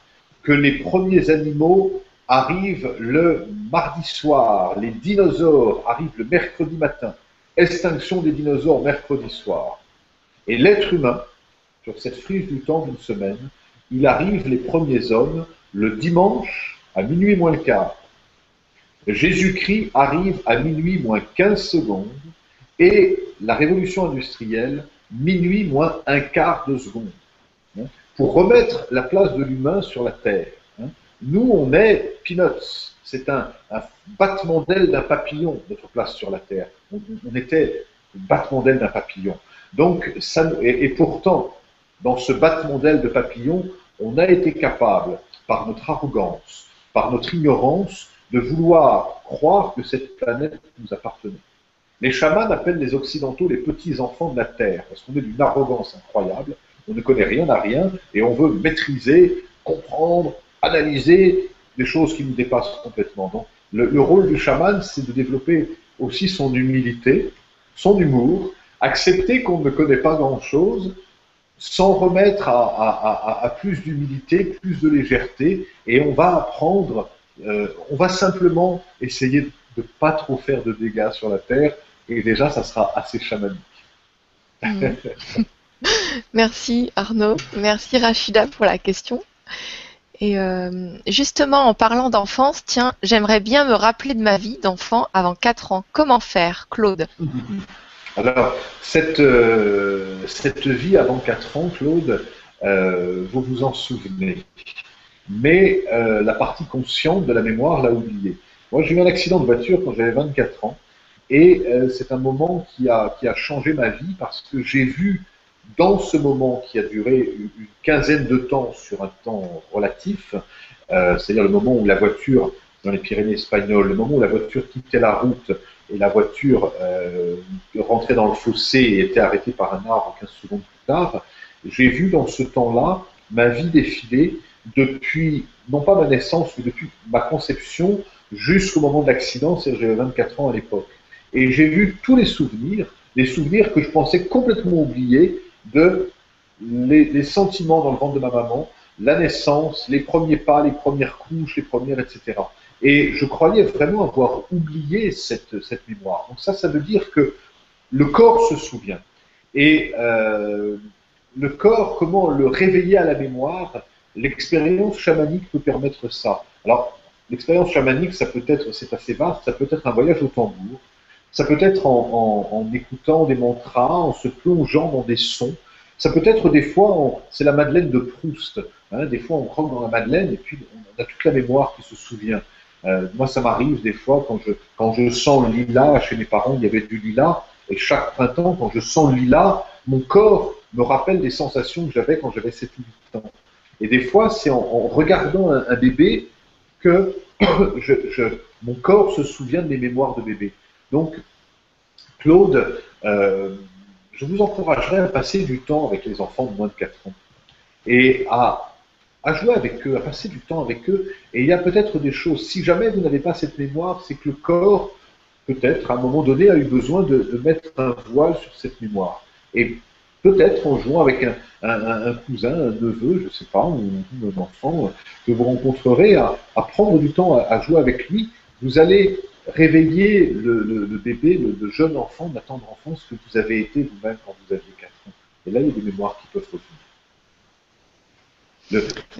que les premiers animaux arrivent le mardi soir, les dinosaures arrivent le mercredi matin, extinction des dinosaures mercredi soir. Et l'être humain, sur cette frise du temps d'une semaine, il arrive les premiers hommes le dimanche à minuit moins le quart. Jésus-Christ arrive à minuit moins 15 secondes et la révolution industrielle, minuit moins un quart de seconde, pour remettre la place de l'humain sur la Terre. Nous, on est peanuts. C'est un, battement d'aile d'un papillon, notre place sur la Terre. On, était battement d'aile d'un papillon. Donc, ça, et pourtant, dans ce battement d'aile de papillon, on a été capable, par notre arrogance, par notre ignorance, de vouloir croire que cette planète nous appartenait. Les chamans appellent les Occidentaux les petits enfants de la Terre, parce qu'on est d'une arrogance incroyable, on ne connaît rien à rien, et on veut maîtriser, comprendre, analyser des choses qui nous dépassent complètement. Donc, le, le rôle du chaman, c'est de développer aussi son humilité, son humour, accepter qu'on ne connaît pas grand-chose, sans remettre à, plus d'humilité, plus de légèreté, et on va apprendre, euh, on va simplement essayer de ne pas trop faire de dégâts sur la Terre, et déjà ça sera assez chamanique. Mm. (laughs) Merci Arnaud, merci Rachida pour la question. Et euh, justement, en parlant d'enfance, tiens, j'aimerais bien me rappeler de ma vie d'enfant avant 4 ans. Comment faire, Claude? (laughs) Alors, cette, euh, cette vie avant 4 ans, Claude, euh, vous vous en souvenez. Mais la partie consciente de la mémoire l'a oubliée. Moi, j'ai eu un accident de voiture quand j'avais 24 ans. Et c'est un moment qui a, qui a changé ma vie parce que j'ai vu dans ce moment qui a duré une quinzaine de temps sur un temps relatif, c'est-à-dire le moment où la voiture, dans les Pyrénées espagnoles, le moment où la voiture quittait la route et la voiture euh, rentrait dans le fossé et était arrêtée par un arbre 15 secondes plus tard, j'ai vu dans ce temps-là ma vie défiler depuis, non pas ma naissance, mais depuis ma conception jusqu'au moment de l'accident, c'est-à-dire j'avais 24 ans à l'époque. Et j'ai vu tous les souvenirs, les souvenirs que je pensais complètement oubliés de les, sentiments dans le ventre de ma maman, la naissance, les premiers pas, les premières couches, les premières, etc. Et je croyais vraiment avoir oublié cette, cette mémoire. Donc ça, ça veut dire que le corps se souvient. Et euh, le corps, comment le réveiller à la mémoire L'expérience chamanique peut permettre ça. Alors, l'expérience chamanique, ça peut être, c'est assez vaste, ça peut être un voyage au tambour, ça peut être en, écoutant des mantras, en se plongeant dans des sons, ça peut être des fois, c'est la Madeleine de Proust. Hein, des fois, on croque dans la Madeleine et puis on a toute la mémoire qui se souvient. Euh, moi, ça m'arrive des fois quand je, quand je sens le lilas, chez mes parents, il y avait du lilas, et chaque printemps, quand je sens le lilas, mon corps me rappelle des sensations que j'avais quand j'avais 7 ou 8 ans. Et des fois, c'est en, regardant un, bébé que (coughs) je, mon corps se souvient de mes mémoires de bébé. Donc, Claude, euh, je vous encouragerais à passer du temps avec les enfants de moins de 4 ans et à jouer avec eux, à passer du temps avec eux. Et il y a peut-être des choses, si jamais vous n'avez pas cette mémoire, c'est que le corps, peut-être, à un moment donné, a eu besoin de, mettre un voile sur cette mémoire. Et peut-être en jouant avec un, cousin, un neveu, je ne sais pas, ou, un enfant que vous rencontrerez, à, prendre du temps à, jouer avec lui, vous allez réveiller le, bébé, le, jeune enfant la tendre enfance que vous avez été vous-même quand vous aviez 4 ans. Et là, il y a des mémoires qui peuvent revenir.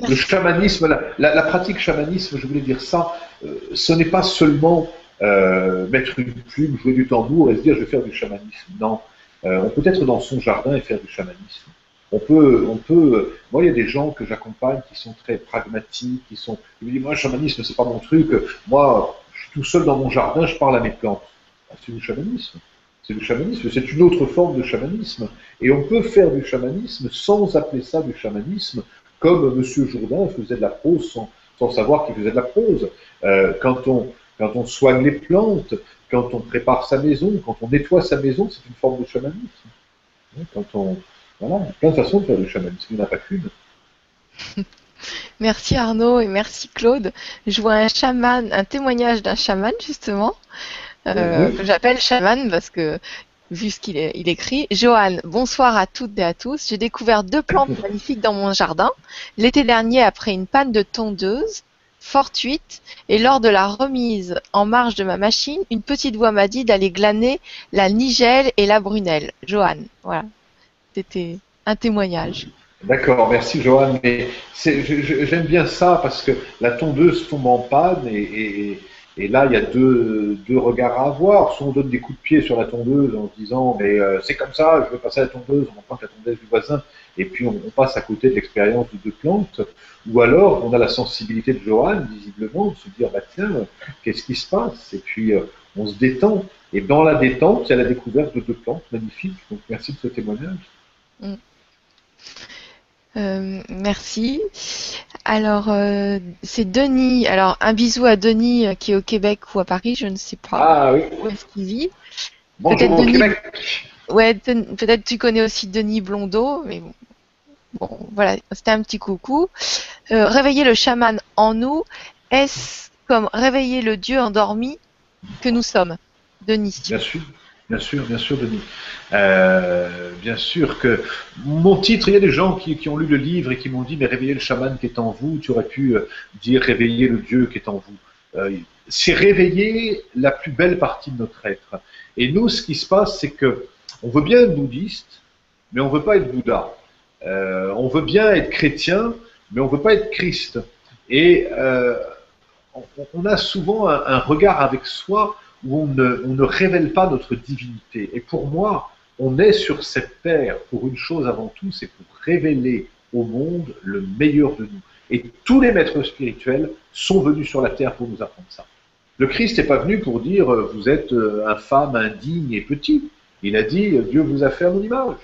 Le, chamanisme, la, pratique chamanisme, je voulais dire ça, euh, ce n'est pas seulement euh, mettre une plume, jouer du tambour et se dire je vais faire du chamanisme. Non, euh, on peut être dans son jardin et faire du chamanisme. On peut, on peut. Moi, il y a des gens que j'accompagne qui sont très pragmatiques, qui sont. Ils me disent moi, le chamanisme, c'est pas mon truc. Moi, tout seul dans mon jardin, je parle à mes plantes. Ah, c'est du chamanisme. C'est du chamanisme. C'est une autre forme de chamanisme. Et on peut faire du chamanisme sans appeler ça du chamanisme comme M. Jourdain faisait de la prose sans, savoir qu'il faisait de la prose. Euh, quand, on, quand on soigne les plantes, quand on prépare sa maison, quand on nettoie sa maison, c'est une forme de chamanisme. Quand on, voilà, il y a plein de façons de faire du chamanisme, il n'y en a pas qu'une. (laughs) Merci Arnaud et merci Claude. Je vois un chaman, un témoignage d'un chaman justement, euh, que j'appelle chaman parce que vu ce qu'il il écrit. Johan, bonsoir à toutes et à tous. J'ai découvert deux plantes (coughs) magnifiques dans mon jardin. L'été dernier, après une panne de tondeuse fortuite, et lors de la remise en marche de ma machine, une petite voix m'a dit d'aller glaner la nigelle et la brunelle. Johan, voilà. C'était un témoignage. D'accord, merci Johan. Mais j'aime bien ça parce que la tondeuse tombe en panne et, là il y a deux, regards à avoir. Soit on donne des coups de pied sur la tondeuse en disant mais euh, c'est comme ça, je veux passer à la tondeuse, on emprunte la tondeuse du voisin et puis on, passe à côté de l'expérience de deux plantes. Ou alors on a la sensibilité de Johan visiblement de se dire bah tiens qu'est-ce qui se passe? Et puis euh, on se détend. Et dans la détente, il y a la découverte de deux plantes magnifiques. Donc merci de ce témoignage. Mm. Euh, merci. Alors, euh, c'est Denis. Alors, un bisou à Denis euh, qui est au Québec ou à Paris, je ne sais pas ah, oui. où est-ce qu'il vit. Bonjour Québec. Ouais, peut-être tu connais aussi Denis Blondeau, mais bon. Bon, voilà, c'était un petit coucou. réveiller le chaman en nous, est-ce comme réveiller le Dieu endormi que nous sommes? Denis. Bien sûr. Bien sûr, bien sûr, Denis. Euh, bien sûr que mon titre, il y a des gens qui, ont lu le livre et qui m'ont dit, mais réveiller le chaman qui est en vous, tu aurais pu euh, dire réveiller le Dieu qui est en vous. Euh, c'est réveiller la plus belle partie de notre être. Et nous, ce qui se passe, c'est que on veut bien être bouddhiste, mais on veut pas être Bouddha. on veut bien être chrétien, mais on veut pas être Christ. Et on, a souvent un regard avec soi où on ne, révèle pas notre divinité. Et pour moi, on est sur cette terre pour une chose avant tout, c'est pour révéler au monde le meilleur de nous. Et tous les maîtres spirituels sont venus sur la terre pour nous apprendre ça. Le Christ n'est pas venu pour dire euh, vous êtes euh, infâme, indigne et petit. Il a dit Dieu vous a fait à mon image.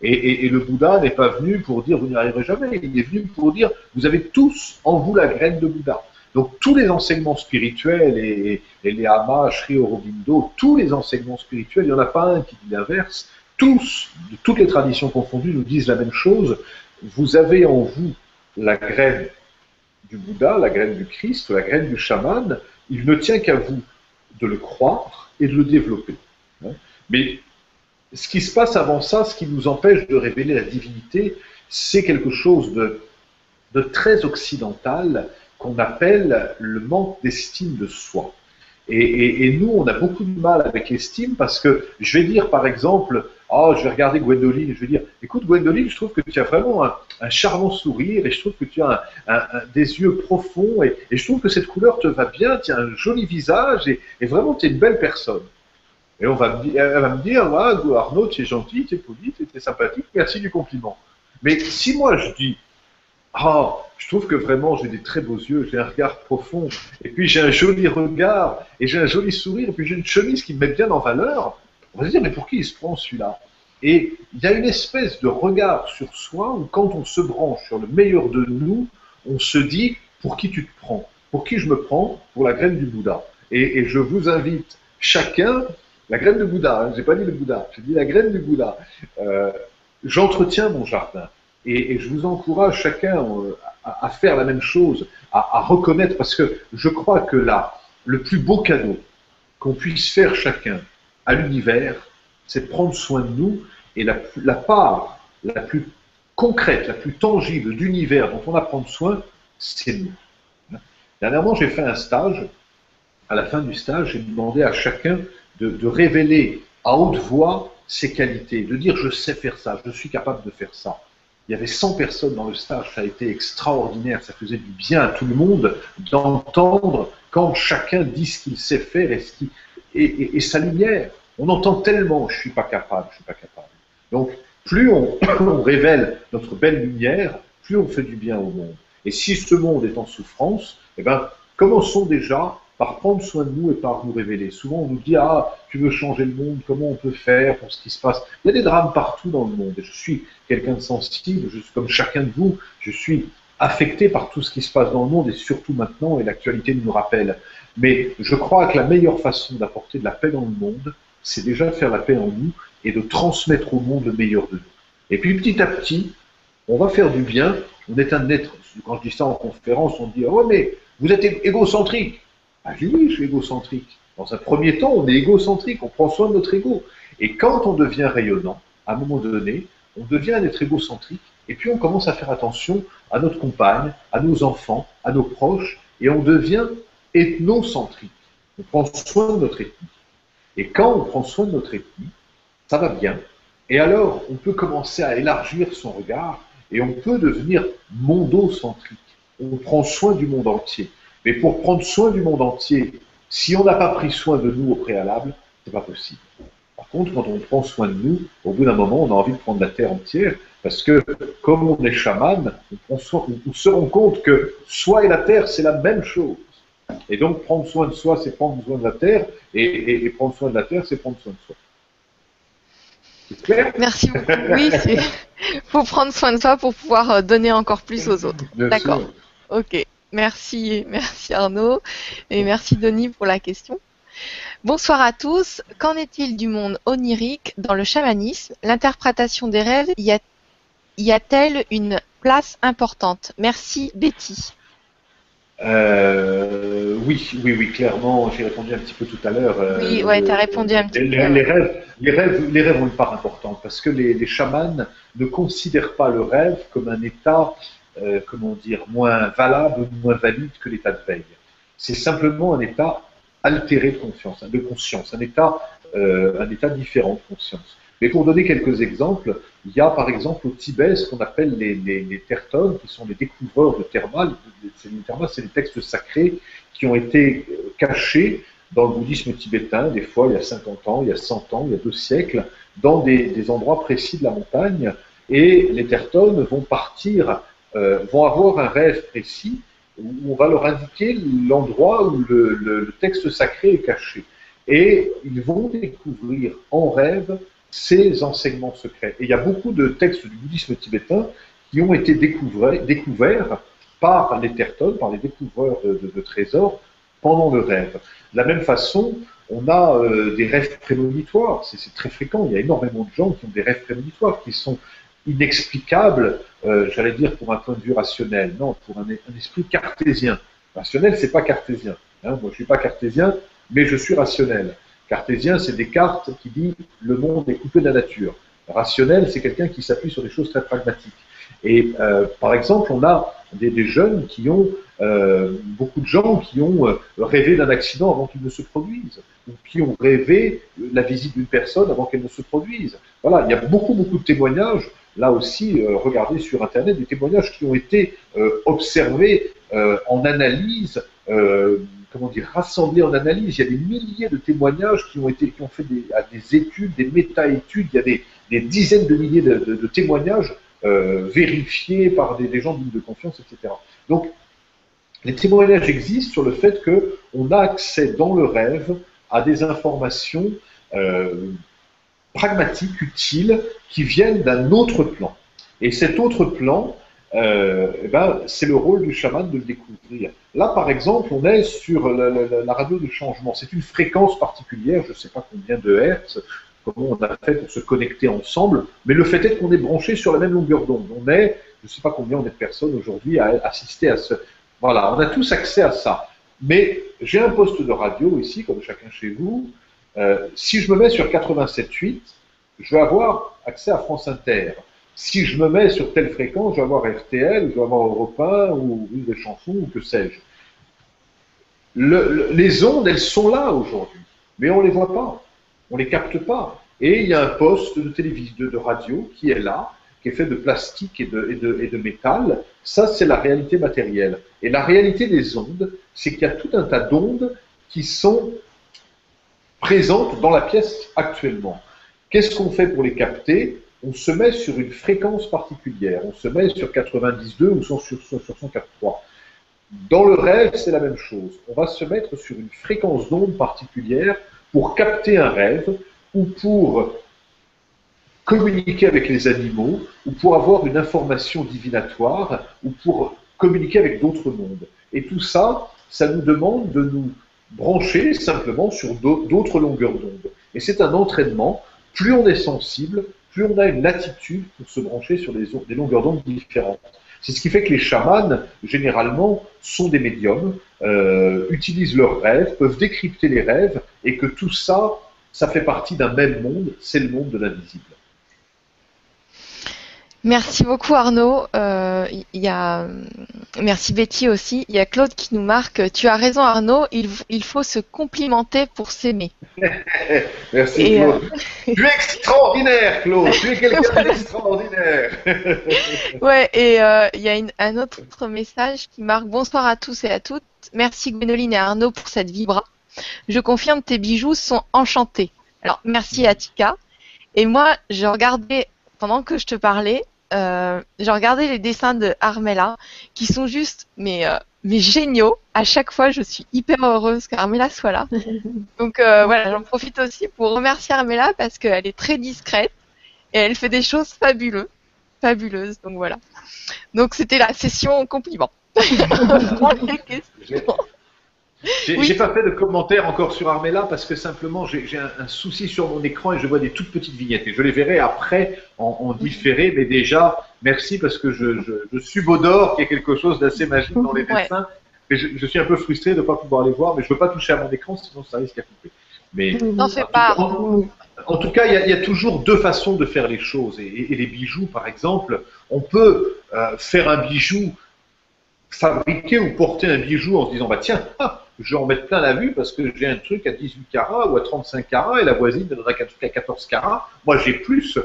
Et le Bouddha n'est pas venu pour dire vous n'y arriverez jamais. Il est venu pour dire vous avez tous en vous la graine de Bouddha. Donc tous les enseignements spirituels, et, les Ama, Sri Aurobindo, tous les enseignements spirituels, il n'y en a pas un qui dit l'inverse, tous, toutes les traditions confondues, nous disent la même chose. Vous avez en vous la graine du Bouddha, la graine du Christ, la graine du chaman. Il ne tient qu'à vous de le croire et de le développer. Hein. Mais ce qui se passe avant ça, ce qui nous empêche de révéler la divinité, c'est quelque chose de très occidental qu'on appelle le manque d'estime de soi. Et, nous, on a beaucoup de mal avec l'estime parce que je vais dire, par exemple, oh, je vais regarder Gwendoline, je vais dire, écoute Gwendoline, je trouve que tu as vraiment un, charmant sourire et je trouve que tu as des yeux profonds et, je trouve que cette couleur te va bien, tu as un joli visage et, vraiment tu es une belle personne. Et on va elle va me dire, ah, Arnaud, tu es gentil, tu es poli, tu es sympathique, merci du compliment. Mais si moi je dis, oh, je trouve que vraiment j'ai des très beaux yeux, j'ai un regard profond, et puis j'ai un joli regard, et j'ai un joli sourire, et puis j'ai une chemise qui me met bien en valeur. On va se dire, mais pour qui il se prend celui-là? Et il y a une espèce de regard sur soi où quand on se branche sur le meilleur de nous, on se dit, pour qui tu te prends? Pour qui je me prends? Pour la graine du Bouddha. Et, je vous invite chacun, la graine du Bouddha, hein, j'ai pas dit le Bouddha, j'ai dit la graine du Bouddha. Euh, j'entretiens mon jardin. Et, je vous encourage chacun euh, à, faire la même chose, à, reconnaître, parce que je crois que là, le plus beau cadeau qu'on puisse faire chacun à l'univers, c'est de prendre soin de nous, et la, la part la plus concrète, la plus tangible d'univers dont on a à prendre soin, c'est nous. Dernièrement, j'ai fait un stage. À la fin du stage, j'ai demandé à chacun de, de, révéler à haute voix ses qualités, de dire je sais faire ça, je suis capable de faire ça. Il y avait 100 personnes dans le stage, ça a été extraordinaire, ça faisait du bien à tout le monde d'entendre quand chacun dit ce qu'il sait faire et, ce et, sa lumière. On entend tellement, je suis pas capable, je suis pas capable. Donc, plus on, (coughs) on, révèle notre belle lumière, plus on fait du bien au monde. Et si ce monde est en souffrance, eh ben, commençons déjà par prendre soin de nous et par nous révéler. Souvent, on nous dit Ah, tu veux changer le monde, comment on peut faire pour ce qui se passe? Il y a des drames partout dans le monde. Et je suis quelqu'un de sensible, comme chacun de vous, je suis affecté par tout ce qui se passe dans le monde et surtout maintenant, et l'actualité nous rappelle. Mais je crois que la meilleure façon d'apporter de la paix dans le monde, c'est déjà de faire la paix en nous et de transmettre au monde le meilleur de nous. Et puis petit à petit, on va faire du bien. On est un être. Quand je dis ça en conférence, on dit Oh, mais vous êtes égocentrique. Je suis égocentrique. Dans un premier temps, on est égocentrique, on prend soin de notre ego. Et quand on devient rayonnant, à un moment donné, on devient un être égocentrique, et puis on commence à faire attention à notre compagne, à nos enfants, à nos proches, et on devient ethnocentrique. On prend soin de notre ethnie. Et quand on prend soin de notre ethnie, ça va bien. Et alors, on peut commencer à élargir son regard et on peut devenir mondocentrique. On prend soin du monde entier. Mais pour prendre soin du monde entier, si on n'a pas pris soin de nous au préalable, c'est pas possible. Par contre, quand on prend soin de nous, au bout d'un moment, on a envie de prendre la terre entière, parce que comme on est chaman, on, se rend compte que soi et la terre, c'est la même chose. Et donc, prendre soin de soi, c'est prendre soin de la terre, et, prendre soin de la terre, c'est prendre soin de soi. C'est clair? Merci beaucoup. Oui, (laughs) il faut prendre soin de soi pour pouvoir euh, donner encore plus aux autres. D'accord. Ok. Merci, merci Arnaud, et merci Denis pour la question. Bonsoir à tous. Qu'en est-il du monde onirique dans le chamanisme? L'interprétation des rêves y a-t-elle une place importante? Merci Betty. Euh, oui, oui, oui, clairement, j'ai répondu un petit peu tout à l'heure. Euh, oui, ouais, tu as répondu un petit peu. Les, rêves, les, rêves, les rêves ont une part importante parce que les, chamans ne considèrent pas le rêve comme un état, euh, comment dire, moins valable moins valide que l'état de veille. C'est simplement un état altéré de conscience, de conscience, un état, un état différent de conscience. Mais pour donner quelques exemples, il y a par exemple au Tibet ce qu'on appelle les, les, les tertones, qui sont les découvreurs de thermal. C'est des textes sacrés qui ont été euh, cachés dans le bouddhisme tibétain, des fois il y a 50 ans, il y a 100 ans, il y a deux siècles, dans des, des endroits précis de la montagne. Et les tertones vont partir, euh, vont avoir un rêve précis où on va leur indiquer l'endroit où le, texte sacré est caché. Et ils vont découvrir en rêve ces enseignements secrets. Et il y a beaucoup de textes du bouddhisme tibétain qui ont été découverts, par les tertones, par les découvreurs de, trésors, pendant le rêve. De la même façon, on a euh, des rêves prémonitoires, c'est très fréquent, il y a énormément de gens qui ont des rêves prémonitoires qui sont inexplicables, euh, j'allais dire pour un point de vue rationnel, non, pour un, esprit cartésien. Rationnel, c'est pas cartésien. Hein. moi, je suis pas cartésien, mais je suis rationnel. Cartésien, c'est Descartes qui dit le monde est coupé de la nature. Rationnel, c'est quelqu'un qui s'appuie sur des choses très pragmatiques. Et euh, par exemple, on a des, jeunes qui ont, euh, beaucoup de gens qui ont euh, rêvé d'un accident avant qu'il ne se produise, ou qui ont rêvé la visite d'une personne avant qu'elle ne se produise. Voilà, il y a beaucoup, beaucoup de témoignages. Là aussi, regardez sur Internet des témoignages qui ont été observés en analyse comment dire, rassemblés en analyse. Il y a des milliers de témoignages qui ont été, qui ont fait des, des études, des méta-études. Il y a des, dizaines de milliers de, témoignages euh, vérifiés par des, gens dignes de confiance, etc. Donc, les témoignages existent sur le fait que on a accès dans le rêve à des informations euh, pragmatiques, utiles, qui viennent d'un autre plan. Et cet autre plan, euh, eh ben, c'est le rôle du chaman de le découvrir. Là, par exemple, on est sur la, radio de changement. C'est une fréquence particulière, je ne sais pas combien de hertz, comment on a fait pour se connecter ensemble, mais le fait est qu'on est branché sur la même longueur d'onde. On est, je ne sais pas combien on est de personnes aujourd'hui à assister à ce. Voilà, on a tous accès à ça. Mais j'ai un poste de radio ici, comme chacun chez vous. Euh, si je me mets sur 87.8, je vais avoir accès à France Inter si je me mets sur telle fréquence, je vais avoir RTL, je vais avoir Europe 1 ou une des chansons ou que sais-je. les ondes, elles sont là aujourd'hui, mais on ne les voit pas, on ne les capte pas. Et il y a un poste de télévision, de, radio qui est là, qui est fait de plastique et de, métal. Ça, c'est la réalité matérielle. Et la réalité des ondes, c'est qu'il y a tout un tas d'ondes qui sont présentes dans la pièce actuellement. Qu'est-ce qu'on fait pour les capter? On se met sur une fréquence particulière, on se met sur 92 ou sur, sur, sur 104.3. Dans le rêve, c'est la même chose. On va se mettre sur une fréquence d'onde particulière pour capter un rêve ou pour communiquer avec les animaux ou pour avoir une information divinatoire ou pour communiquer avec d'autres mondes. Et tout ça, ça nous demande de nous brancher simplement sur d'autres longueurs d'onde. Et c'est un entraînement. Plus on est sensible, plus on a une latitude pour se brancher sur des, longueurs d'onde différentes. C'est ce qui fait que les chamans, généralement, sont des médiums, euh, utilisent leurs rêves, peuvent décrypter les rêves, et que tout ça, ça fait partie d'un même monde, c'est le monde de l'invisible. Merci beaucoup Arnaud. Euh, y a... Merci Betty aussi. Il y a Claude qui nous marque. Tu as raison Arnaud, il, il faut se complimenter pour s'aimer. (laughs) Merci Claude. Euh, tu es extraordinaire Claude, tu es quelqu'un (laughs) d'extraordinaire. ouais, et euh, il y a un autre message qui marque Bonsoir à tous et à toutes. Merci Gwénoline et Arnaud pour cette vibra. Je confirme tes bijoux sont enchantés. Alors merci Atika. Et moi, j'ai regardé pendant que je te parlais, euh, j'ai regardé les dessins de Armella qui sont juste mais euh, mais géniaux. À chaque fois, je suis hyper heureuse qu'Armella soit là. (laughs) Donc euh, voilà, j'en profite aussi pour remercier Armella parce qu'elle est très discrète et elle fait des choses fabuleuses, fabuleuses. Donc voilà. Donc c'était la session compliment. J'ai pas fait de commentaire encore sur Armella parce que simplement j'ai un, souci sur mon écran et je vois des toutes petites vignettes. Et je les verrai après en, différé, mais déjà, merci parce que je, je, je subodore qu'il y a quelque chose d'assez magique dans les dessins. Mais je, suis un peu frustré de ne pas pouvoir les voir, mais je ne veux pas toucher à mon écran sinon ça risque à couper. Mais non, fais pas. En, tout cas, il y, a, toujours deux façons de faire les choses. Et, les bijoux, par exemple, on peut euh, faire un bijou, fabriquer ou porter un bijou en se disant bah tiens, ah, je vais en mettre plein la vue parce que j'ai un truc à 18 carats ou à 35 carats et la voisine ne donnera qu'un truc à 14 carats. Moi, j'ai plus.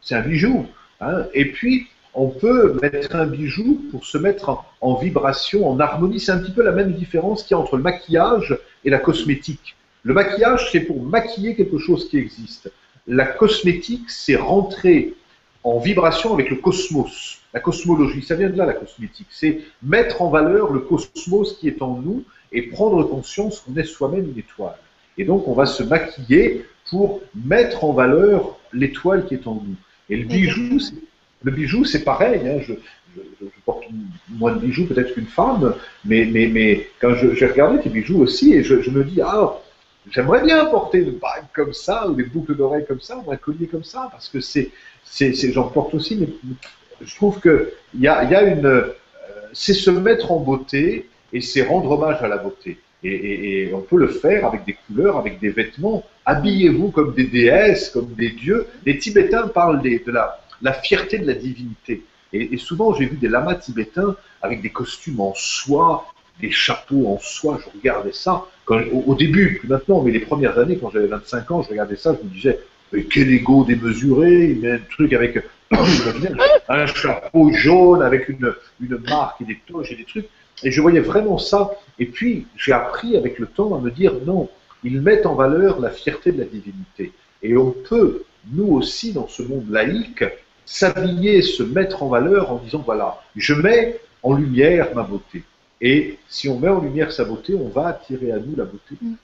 C'est un bijou. Hein. Et puis, on peut mettre un bijou pour se mettre en, vibration, en harmonie. C'est un petit peu la même différence qu'il y a entre le maquillage et la cosmétique. Le maquillage, c'est pour maquiller quelque chose qui existe. La cosmétique, c'est rentrer en vibration avec le cosmos, la cosmologie. Ça vient de là, la cosmétique. C'est mettre en valeur le cosmos qui est en nous et prendre conscience qu'on est soi-même une étoile. Et donc, on va se maquiller pour mettre en valeur l'étoile qui est en nous. Et le bijou, le bijou, c'est pareil. Hein, je, porte moins de bijoux peut-être qu'une femme, mais, mais, mais quand j'ai regardé tes bijoux aussi, et je, me dis, ah, j'aimerais bien porter une bague comme ça, ou des boucles d'oreilles comme ça, ou un collier comme ça, parce que c'est, c'est, j'en porte aussi, mais je trouve que y a, une, euh, c'est se mettre en beauté, et c'est rendre hommage à la beauté. Et, on peut le faire avec des couleurs, avec des vêtements. Habillez-vous comme des déesses, comme des dieux. Les Tibétains parlent de la, fierté de la divinité. Et, souvent, j'ai vu des lamas tibétains avec des costumes en soie, des chapeaux en soie. Je regardais ça. Au, début, plus maintenant, mais les premières années, quand j'avais 25 ans, je regardais ça, je me disais, quel ego démesuré, il met un truc avec un chapeau jaune, avec une, une marque et des toges et des trucs. Et je voyais vraiment ça. Et puis, j'ai appris avec le temps à me dire non, ils mettent en valeur la fierté de la divinité. Et on peut, nous aussi, dans ce monde laïque, s'habiller, se mettre en valeur en disant voilà, je mets en lumière ma beauté. Et si on met en lumière sa beauté, on va attirer à nous la beauté. Mm.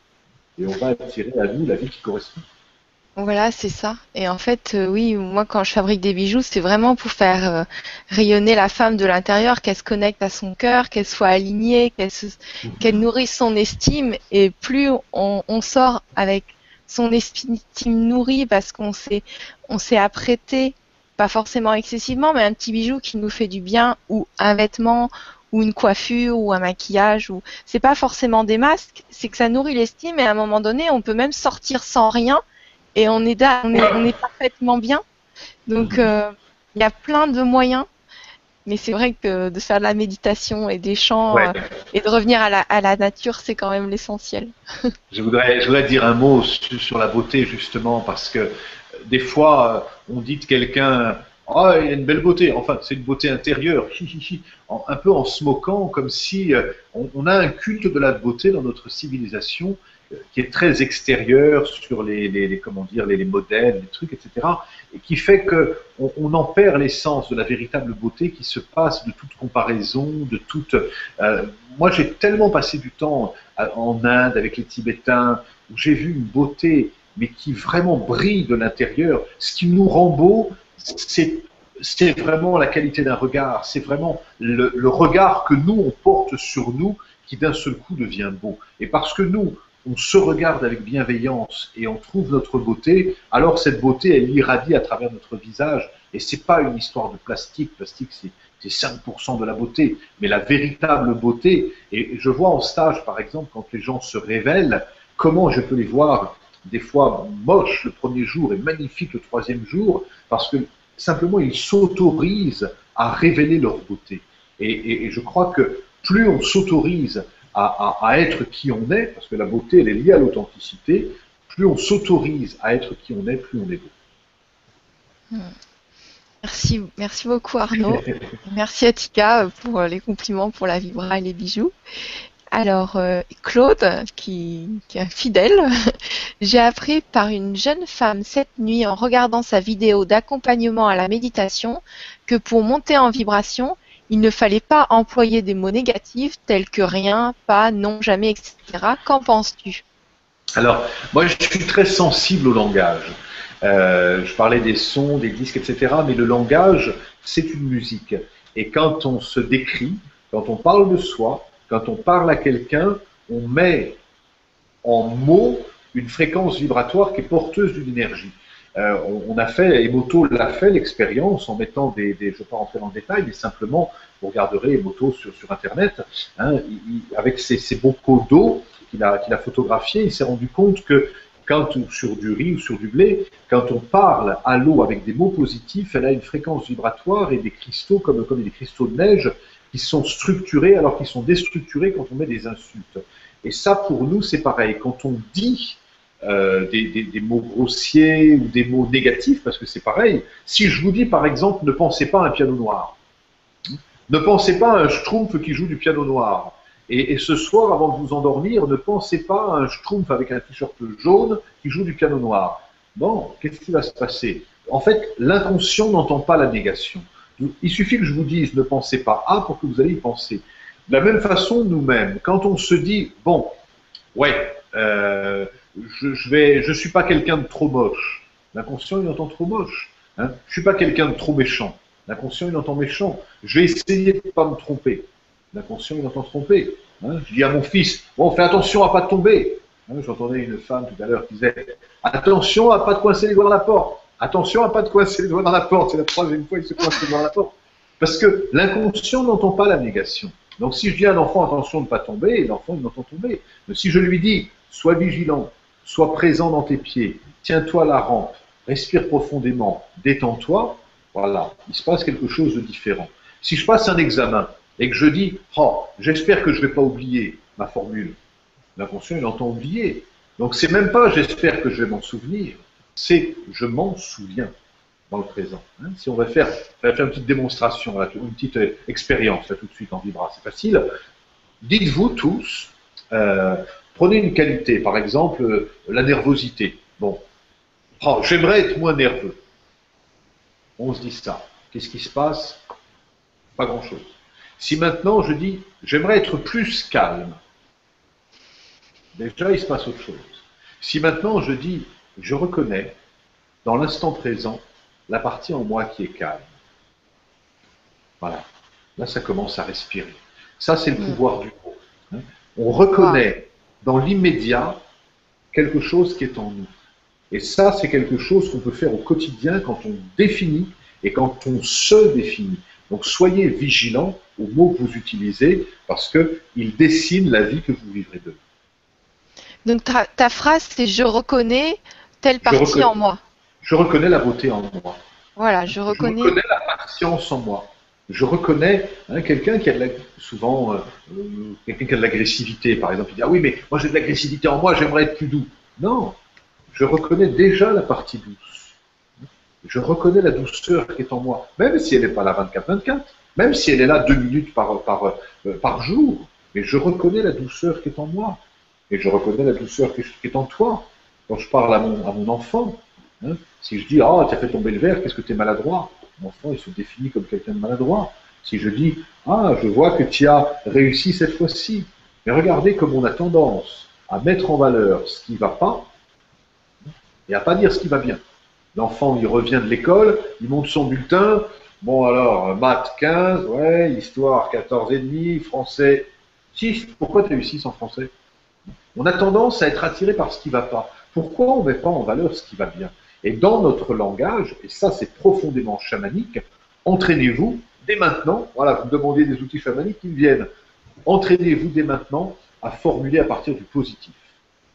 Et on va attirer à nous la vie qui correspond. Voilà, c'est ça. Et en fait, euh, oui, moi, quand je fabrique des bijoux, c'est vraiment pour faire euh, rayonner la femme de l'intérieur, qu'elle se connecte à son cœur, qu'elle soit alignée, qu'elle nourrisse son estime. Et plus on, sort avec son estime nourrie parce qu'on s'est on s'est apprêté, pas forcément excessivement, mais un petit bijou qui nous fait du bien, ou un vêtement, ou une coiffure, ou un maquillage, ou c'est pas forcément des masques, c'est que ça nourrit l'estime. Et à un moment donné, on peut même sortir sans rien et on est, on est, parfaitement bien. Donc, euh, il y a plein de moyens. Mais c'est vrai que de faire de la méditation et des chants euh, et de revenir à la, à la nature, c'est quand même l'essentiel. (laughs) je, voudrais, je voudrais dire un mot sur, la beauté, justement, parce que euh, des fois, on dit de quelqu'un Oh, il a une belle beauté. Enfin, c'est une beauté intérieure, un peu en se moquant, comme si on, a un culte de la beauté dans notre civilisation qui est très extérieur sur les, les, comment dire, les, modèles, les trucs, etc. Et qui fait que on, en perd l'essence de la véritable beauté qui se passe de toute comparaison, de toute. Euh, moi, j'ai tellement passé du temps en Inde avec les Tibétains où j'ai vu une beauté, mais qui vraiment brille de l'intérieur. Ce qui nous rend beau, c'est c'est vraiment la qualité d'un regard, c'est vraiment le regard que nous on porte sur nous qui d'un seul coup devient beau. Et parce que nous, on se regarde avec bienveillance et on trouve notre beauté, alors cette beauté, elle irradie à travers notre visage. Et c'est pas une histoire de plastique. Plastique, c'est c'est 5% de la beauté. Mais la véritable beauté, et je vois en stage, par exemple, quand les gens se révèlent, comment je peux les voir des fois moches le premier jour et magnifiques le troisième jour, parce que simplement ils s'autorisent à révéler leur beauté. Et, je crois que plus on s'autorise à, être qui on est, parce que la beauté elle est liée à l'authenticité, plus on s'autorise à être qui on est, plus on est beau. Hmm. Merci, merci beaucoup Arnaud. (laughs) merci Atika pour les compliments pour la vibra et les bijoux. Alors euh, Claude, qui, qui est fidèle, (laughs) j'ai appris par une jeune femme cette nuit en regardant sa vidéo d'accompagnement à la méditation que pour monter en vibration, il ne fallait pas employer des mots négatifs tels que rien, pas, non, jamais, etc. Qu'en penses-tu? Alors, moi je suis très sensible au langage. Euh, je parlais des sons, des disques, etc. Mais le langage, c'est une musique. Et quand on se décrit, quand on parle de soi, quand on parle à quelqu'un, on met en mots une fréquence vibratoire qui est porteuse d'une énergie. Euh, on, a fait, Emoto l'a fait l'expérience en mettant des, des je ne vais pas rentrer dans le détail, mais simplement, vous regarderez Emoto sur, sur Internet, hein, avec ses, ses bocaux d'eau qu'il a, qu'il a photographiés, il s'est rendu compte que quand sur du riz ou sur du blé, quand on parle à l'eau avec des mots positifs, elle a une fréquence vibratoire et des cristaux comme, comme des cristaux de neige qui sont structurés alors qu'ils sont déstructurés quand on met des insultes. Et ça, pour nous, c'est pareil. Quand on dit euh, des, mots grossiers ou des mots négatifs, parce que c'est pareil, si je vous dis par exemple, ne pensez pas à un piano noir, ne pensez pas à un schtroumpf qui joue du piano noir, et, ce soir, avant de vous endormir, ne pensez pas à un schtroumpf avec un t-shirt jaune qui joue du piano noir. Bon, qu'est-ce qui va se passer? En fait, l'inconscient n'entend pas la négation. Il suffit que je vous dise ne pensez pas à pour que vous allez y penser. De la même façon, nous-mêmes, quand on se dit bon, ouais, euh, je, je vais, je suis pas quelqu'un de trop moche. L'inconscient il entend trop moche. Hein je suis pas quelqu'un de trop méchant. L'inconscient il entend méchant. Je vais essayer de pas me tromper. L'inconscient, il entend tromper. Hein. Je dis à mon fils, bon, fais attention à pas tomber. Hein, j'entendais une femme tout à l'heure qui disait, attention à pas te coincer les doigts dans la porte. Attention à pas te coincer les doigts dans la porte. C'est la troisième fois qu'il se coince les doigts dans la porte. Parce que l'inconscient n'entend pas la négation. Donc si je dis à un enfant, attention de ne pas tomber, l'enfant, il entend tomber. Mais si je lui dis, sois vigilant, sois présent dans tes pieds, tiens-toi la rampe, respire profondément, détends-toi, voilà, il se passe quelque chose de différent. Si je passe un examen, et que je dis, oh, j'espère que je ne vais pas oublier ma formule, l'inconscient, il entend oublier. Donc c'est même pas j'espère que je vais m'en souvenir, c'est je m'en souviens dans le présent. Hein. si on va faire, faire une petite démonstration, une petite euh, expérience là tout de suite en vibra, c'est facile. Dites-vous tous, euh, prenez une qualité, par exemple euh, la nervosité. Bon, oh, j'aimerais être moins nerveux. On se dit ça. Qu'est-ce qui se passe? Pas grand-chose. Si maintenant je dis j'aimerais être plus calme, déjà il se passe autre chose. Si maintenant je dis je reconnais dans l'instant présent la partie en moi qui est calme, voilà, là ça commence à respirer. Ça c'est le mm. pouvoir du mot. Hein. On reconnaît dans l'immédiat quelque chose qui est en nous. Et ça, c'est quelque chose qu'on peut faire au quotidien quand on définit et quand on se définit. Donc soyez vigilants aux mots que vous utilisez parce qu'ils dessinent la vie que vous vivrez de. Donc ta, phrase, c'est je reconnais telle partie en moi. Je reconnais la beauté en moi. Voilà, je reconnais. Je reconnais la patience en moi. Je reconnais hein, quelqu'un qui a de souvent euh, qui a de l'agressivité, par exemple. Il dit ah oui, mais moi j'ai de l'agressivité en moi, j'aimerais être plus doux. Non, je reconnais déjà la partie douce je reconnais la douceur qui est en moi, même si elle n'est pas là 24-24, même si elle est là deux minutes euh, par jour, mais je reconnais la douceur qui est en moi, et je reconnais la douceur qui est en toi. Quand je parle à mon, enfant, hein, si je dis, ah, tu as fait tomber le verre, qu'est-ce que tu es maladroit? Enfant, il se définit comme quelqu'un de maladroit. Si je dis, ah, je vois que tu as réussi cette fois-ci, mais regardez comme on a tendance à mettre en valeur ce qui ne va pas et à pas dire ce qui va bien. L'enfant, il revient de l'école, il monte son bulletin. Bon, alors, maths 15, ouais, histoire 14 et demi, français 6, pourquoi tu as eu 6 en français? On a tendance à être attiré par ce qui ne va pas. Pourquoi on ne met pas en valeur ce qui va bien? Et dans notre langage, et ça c'est profondément chamanique, entraînez-vous dès maintenant, voilà, vous me demandez des outils chamaniques, qui viennent. Entraînez-vous dès maintenant à formuler à partir du positif.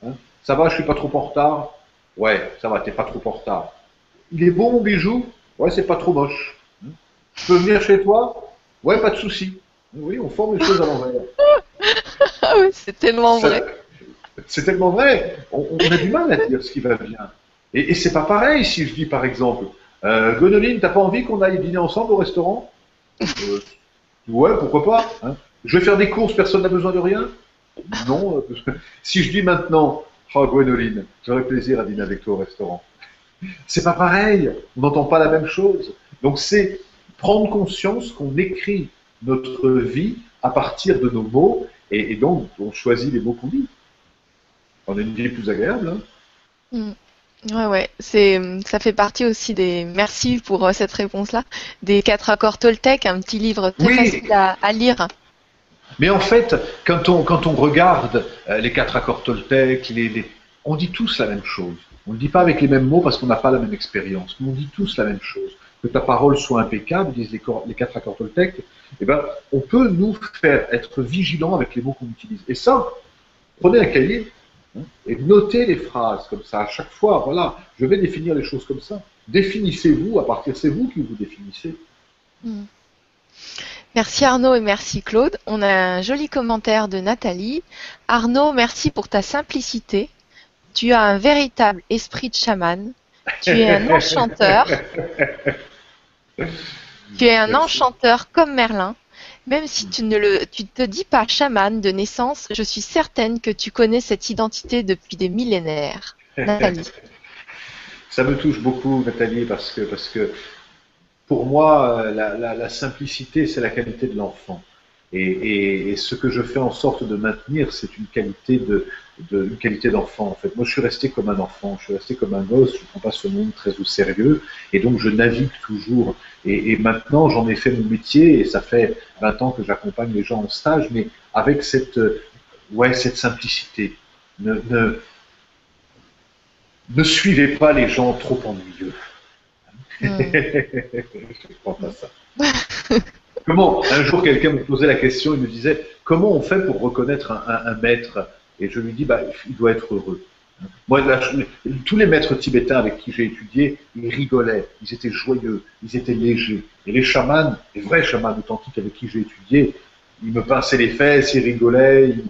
Hein. ça va, je suis pas trop en retard? Ouais, ça va, t'es pas trop en retard. Il est beau mon bijou? Ouais, c'est pas trop moche. Hein. je peux venir chez toi? Ouais, pas de souci. Oui, on forme les choses à l'envers. (laughs) ah oui, c'est tellement vrai. C'est tellement vrai. On, a du mal à dire ce qui va bien. Et, c'est pas pareil si je dis par exemple, euh, Gonoline, t'as pas envie qu'on aille dîner ensemble au restaurant? Euh, Ouais, pourquoi pas. Hein. je vais faire des courses, personne n'a besoin de rien? Non. Euh, (laughs) si je dis maintenant, oh Gwenoline, j'aurais plaisir à dîner avec toi au restaurant. C'est pas pareil. On n'entend pas la même chose. Donc c'est prendre conscience qu'on écrit notre vie à partir de nos mots et, donc on choisit les mots qu'on dit. On a une vie plus agréable. Hein mm. Ouais, ouais, c'est, ça fait partie aussi des, merci pour euh, cette réponse-là, des quatre accords Toltec, un petit livre très facile à, lire. Mais en fait, quand on, quand on regarde euh, les quatre accords Toltec, les, on dit tous la même chose. On ne dit pas avec les mêmes mots parce qu'on n'a pas la même expérience, mais on dit tous la même chose que ta parole soit impeccable, disent les, quatre accords Toltec, eh ben, on peut nous faire être vigilants avec les mots qu'on utilise. Et ça, prenez un cahier et notez les phrases comme ça à chaque fois. Voilà, je vais définir les choses comme ça. Définissez-vous à partir, c'est vous qui vous définissez. Hmm. Merci Arnaud et merci Claude. On a un joli commentaire de Nathalie. Arnaud, merci pour ta simplicité. Tu as un véritable esprit de chaman. Tu es un (laughs) enchanteur. Tu es un enchanteur comme Merlin. Même si tu ne te dis pas chaman de naissance, je suis certaine que tu connais cette identité depuis des millénaires. Nathalie. (laughs) Ça me touche beaucoup, Nathalie, parce que, parce que pour moi, la simplicité, c'est la qualité de l'enfant. Et, ce que je fais en sorte de maintenir, c'est une qualité de, une qualité d'enfant. En fait, moi, je suis resté comme un enfant, je suis resté comme un gosse. Je ne prends pas ce monde très au sérieux, et donc je navigue toujours. Et, maintenant, j'en ai fait mon métier, et ça fait 20 ans que j'accompagne les gens en stage, mais avec cette, ouais, cette simplicité. Ne, ne, ne suivez pas les gens trop ennuyeux. (laughs) Je ne crois pas ça. Comment Un jour, quelqu'un me posait la question, il me disait comment on fait pour reconnaître un, maître? Et je lui dis bah, il doit être heureux. Moi, tous les maîtres tibétains avec qui j'ai étudié, ils rigolaient, ils étaient joyeux, ils étaient légers. Et les chamans, les vrais chamans authentiques avec qui j'ai étudié, il me pinçait les fesses, il rigolait, il,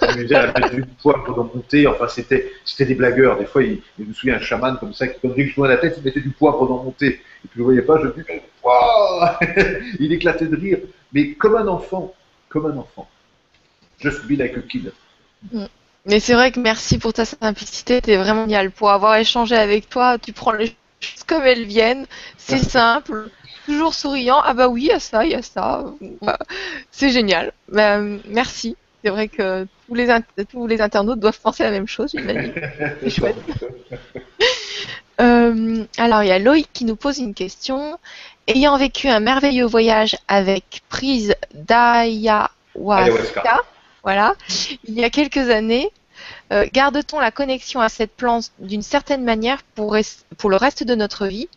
s'amusait à mettre du poivre dans mon thé. Enfin, c'était, c'était des blagueurs. Des fois, il, je me souviens un chaman comme ça qui, donnerait que je la tête, il mettait du poivre dans mon thé. Et puis, je ne voyais pas, je me disais, (laughs) il éclatait de rire. Mais comme un enfant, comme un enfant. Just be like a kid. Mm. Mais c'est vrai que merci pour ta simplicité, t'es vraiment génial. Pour avoir échangé avec toi, tu prends les choses comme elles viennent, c'est simple, toujours souriant. Ah bah oui, il y a ça, il y a ça. C'est génial. Bah, merci. C'est vrai que tous les, tous les internautes doivent penser la même chose, j'imagine. (laughs) C'est chouette. (laughs) Euh, alors, il y a Loïc qui nous pose une question. Ayant vécu un merveilleux voyage avec prise d'ayahuasca, voilà, il y a quelques années, euh, garde-t-on la connexion à cette plante d'une certaine manière pour, pour le reste de notre vie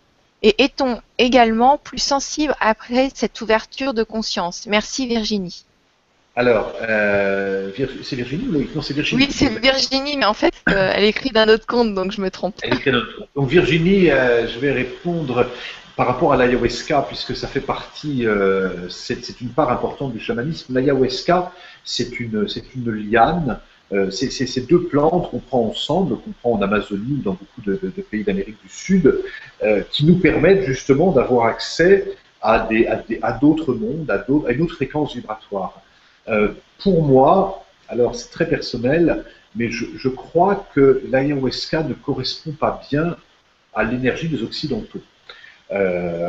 et est-on également plus sensible après cette ouverture de conscience? Merci Virginie. Alors, euh, c'est Virginie ou Non, c'est Virginie. Oui, c'est Virginie, mais en fait, euh, elle écrit d'un autre compte, donc je me trompe. Elle écrit d'un autre compte. Donc Virginie, je vais répondre par rapport à l'ayahuasca, puisque ça fait partie, c'est une part importante du chamanisme. L'ayahuasca, c'est une, une liane euh, c'est ces deux plantes qu'on prend ensemble, qu'on prend en Amazonie ou dans beaucoup de, pays d'Amérique du Sud, euh, qui nous permettent justement d'avoir accès à d'autres mondes, à, une autre fréquence vibratoire. Euh, pour moi, alors c'est très personnel, mais je, crois que l'ayahuasca ne correspond pas bien à l'énergie des Occidentaux.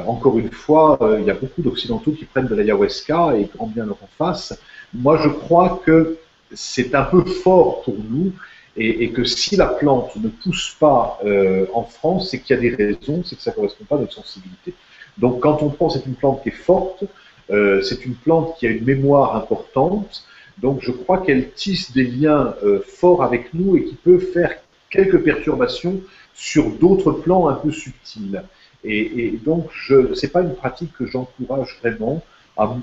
encore une fois, il y a beaucoup d'Occidentaux qui prennent de l'ayahuasca et grand bien leur en face. Moi, je crois que c'est un peu fort pour nous et, que si la plante ne pousse pas euh, en France, c'est qu'il y a des raisons, c'est que ça ne correspond pas à notre sensibilité. Donc quand on prend, c'est une plante qui est forte, euh, c'est une plante qui a une mémoire importante, Donc je crois qu'elle tisse des liens euh, forts avec nous et qui peut faire quelques perturbations sur d'autres plans un peu subtils. Et, donc je c'est pas une pratique que j'encourage vraiment. À,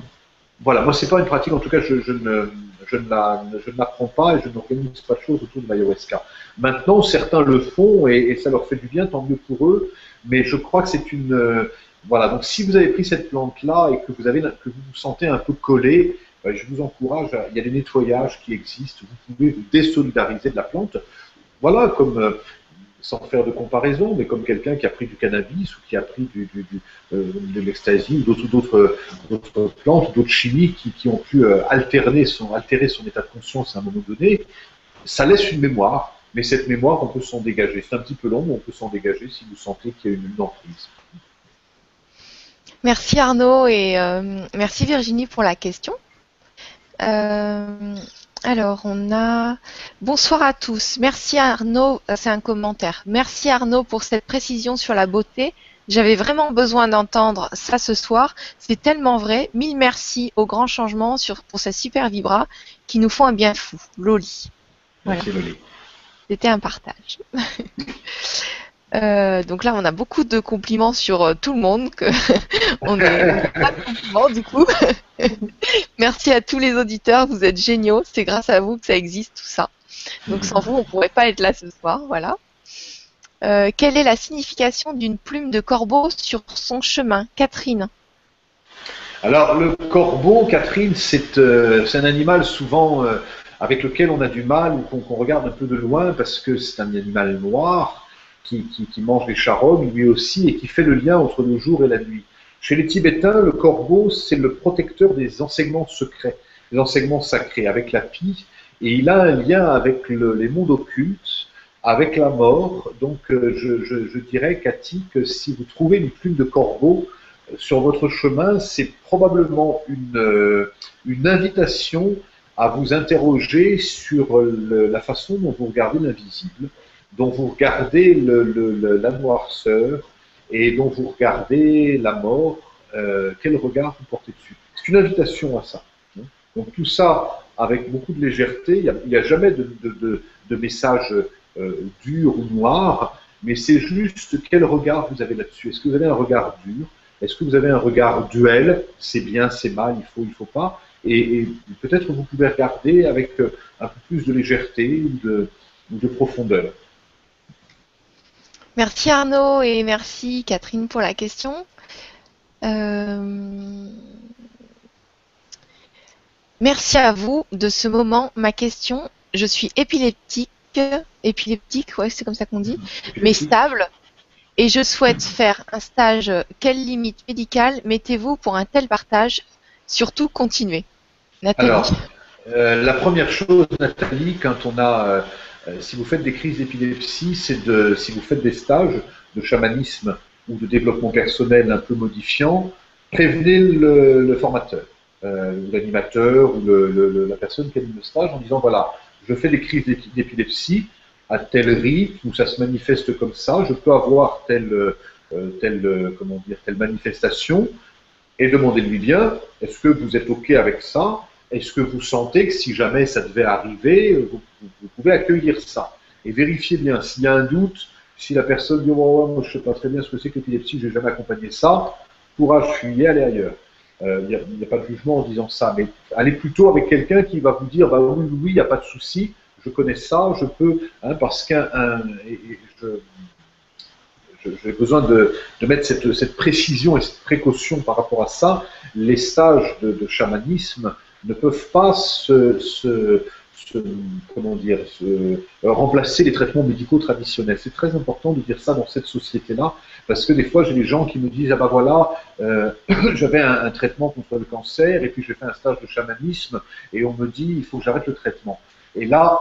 voilà, moi c'est pas une pratique, en tout cas je, ne je ne l'apprends pas et je n'organise pas de choses autour de l'ayahuasca. Maintenant, certains le font et, ça leur fait du bien, tant mieux pour eux. Mais je crois que c'est une voilà, donc si vous avez pris cette plante-là et que vous, avez, que vous vous sentez un peu collé, ben, je vous encourage, il y a des nettoyages qui existent, vous pouvez vous désolidariser de la plante. Voilà, comme, euh, sans faire de comparaison, mais comme quelqu'un qui a pris du cannabis ou qui a pris euh, de l'ecstasy ou d'autres, plantes, d'autres chimies qui, ont pu euh, alterner altérer son état de conscience à un moment donné, ça laisse une mémoire, mais cette mémoire, on peut s'en dégager. C'est un petit peu long, mais on peut s'en dégager si vous sentez qu'il y a une emprise. Merci Arnaud et euh, merci Virginie pour la question. Alors, on a bonsoir à tous. Merci Arnaud, euh, c'est un commentaire. Merci Arnaud pour cette précision sur la beauté. J'avais vraiment besoin d'entendre ça ce soir. C'est tellement vrai. Mille merci au grand changement sur, pour ces super vibras qui nous font un bien fou. Loli. Merci Loli. C'était un partage. (laughs) Euh, donc là, on a beaucoup de compliments sur euh, tout le monde. Que (laughs) on est pas de compliments du coup. (laughs) Merci à tous les auditeurs, vous êtes géniaux. C'est grâce à vous que ça existe tout ça. Donc sans vous, on pourrait pas être là ce soir. Voilà. Euh, quelle est la signification d'une plume de corbeau sur son chemin, Catherine Alors le corbeau, Catherine, c'est un animal souvent avec lequel on a du mal ou qu'on regarde un peu de loin parce que c'est un animal noir qui, mange les charognes lui aussi et qui fait le lien entre le jour et la nuit. Chez les Tibétains, le corbeau, c'est le protecteur des enseignements secrets, des enseignements sacrés, avec la pie, et il a un lien avec les mondes occultes, avec la mort. Donc, euh, je, dirais, Cathy, que si vous trouvez une plume de corbeau euh, sur votre chemin, c'est probablement une, euh, une invitation à vous interroger sur la façon dont vous regardez l'invisible dont vous regardez la noirceur et dont vous regardez la mort, euh, quel regard vous portez dessus? C'est une invitation à ça. Hein. Donc tout ça avec beaucoup de légèreté, il n'y a, jamais de, de, de, message euh, dur ou noir, mais c'est juste quel regard vous avez là-dessus. Est-ce que vous avez un regard dur? Est-ce que vous avez un regard duel? C'est bien, c'est mal, il faut, il faut pas Et, peut-être vous pouvez regarder avec euh, un peu plus de légèreté ou de profondeur. Merci Arnaud et merci Catherine pour la question. Euh, merci à vous de ce moment. Ma question, je suis épileptique, épileptique, ouais, c'est comme ça qu'on dit, mais stable. Et je souhaite faire un stage. Quelle limite médicale mettez-vous pour un tel partage? Surtout continuer. Nathalie. Alors, euh, la première chose, Nathalie, quand on a euh, si vous faites des crises d'épilepsie, c'est de, si vous faites des stages de chamanisme ou de développement personnel un peu modifiant, prévenez le, formateur, euh, ou l'animateur, ou le, la personne qui anime le stage en disant voilà, je fais des crises d'épilepsie à tel rythme où ça se manifeste comme ça, je peux avoir telle, euh, telle, comment dire, telle manifestation, et demandez-lui bien, est-ce que vous êtes OK avec ça? Est-ce que vous sentez que si jamais ça devait arriver, vous, pouvez accueillir ça Et vérifiez bien, s'il y a un doute, si la personne dit oh, moi je ne sais pas très bien ce que c'est que l'épilepsie, je n'ai jamais accompagné ça, courage, fuyez, allez ailleurs. Il euh, n'y a, pas de jugement en disant ça, mais allez plutôt avec quelqu'un qui va vous dire bah oui, oui, il n'y a pas de souci, je connais ça, je peux, hein, parce qu'un, j'ai besoin de, mettre cette, précision et cette précaution par rapport à ça. Les stages de chamanisme ne peuvent pas se, se, comment dire, se, euh, remplacer les traitements médicaux traditionnels. C'est très important de dire ça dans cette société-là, parce que des fois, j'ai des gens qui me disent, ah ben voilà, euh, (clears throat) j'avais un, traitement contre le cancer, et puis j'ai fait un stage de chamanisme, et on me dit, il faut que j'arrête le traitement. Et là,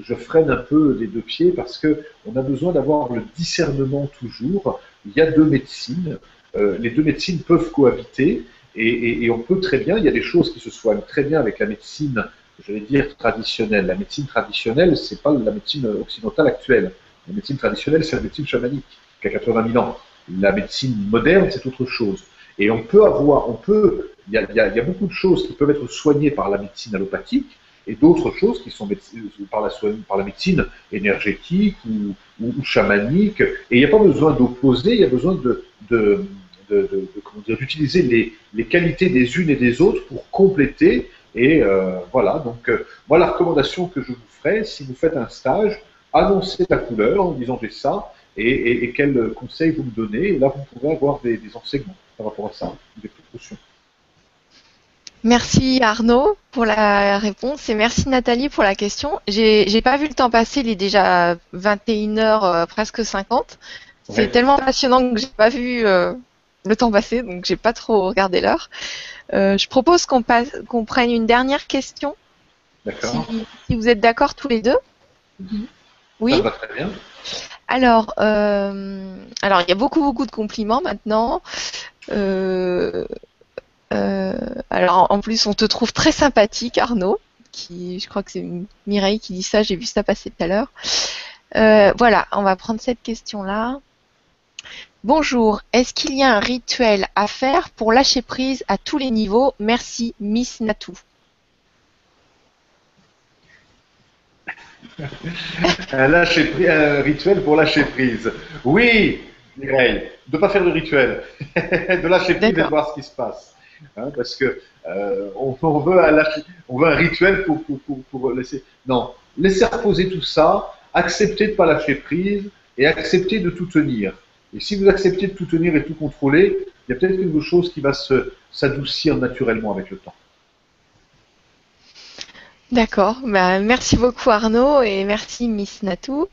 je freine un peu des deux pieds, parce que on a besoin d'avoir le discernement toujours. Il y a deux médecines. Euh, les deux médecines peuvent cohabiter, et, on peut très bien, il y a des choses qui se soignent très bien avec la médecine, je vais dire, traditionnelle. La médecine traditionnelle, c'est pas la médecine occidentale actuelle. La médecine traditionnelle, c'est la médecine chamanique, qui a 80 000 ans. La médecine moderne, c'est autre chose. Et on peut avoir, on peut il y, a, beaucoup de choses qui peuvent être soignées par la médecine allopathique et d'autres choses qui sont la, par la médecine énergétique ou, chamanique. Et il n'y a pas besoin d'opposer, il y a besoin de, d'utiliser les, les, qualités des unes et des autres pour compléter. Et euh, voilà, donc euh, moi la recommandation que je vous ferai, si vous faites un stage, annoncez la couleur en disant j'ai ça et, et, quels conseils vous me donnez. Et là, vous pourrez avoir des, des enseignements par rapport à ça, des précautions. Merci Arnaud pour la réponse et merci Nathalie pour la question. J'ai pas vu le temps passer, il est déjà 21h euh, presque 50. C'est tellement passionnant que j'ai pas vu euh, le temps passer, donc j'ai pas trop regardé l'heure. Euh, je propose qu'on qu'on prenne une dernière question. D'accord. Si, vous êtes d'accord tous les deux. Mhm. Oui. Ça va très bien. Alors, alors il y a beaucoup beaucoup de compliments maintenant. Euh, euh, alors en plus, on te trouve très sympathique, Arnaud. Qui, je crois que c'est Mireille qui dit ça. J'ai vu ça passer tout à l'heure. Euh, voilà, on va prendre cette question-là. Bonjour, est-ce qu'il y a un rituel à faire pour lâcher prise à tous les niveaux? Merci, Miss Natou. (laughs) un, lâcher un rituel pour lâcher prise. Oui, Mireille, de ne pas faire de rituel, (laughs) de lâcher prise et de voir ce qui se passe. Hein, parce que euh, on, veut un, on, veut un, rituel pour, pour, pour, laisser. Non, laisser reposer tout ça, accepter de ne pas lâcher prise et accepter de tout tenir. Et si vous acceptez de tout tenir et tout contrôler, il y a peut-être quelque chose qui va s'adoucir naturellement avec le temps. D'accord, bah, merci beaucoup Arnaud et merci Miss Natou.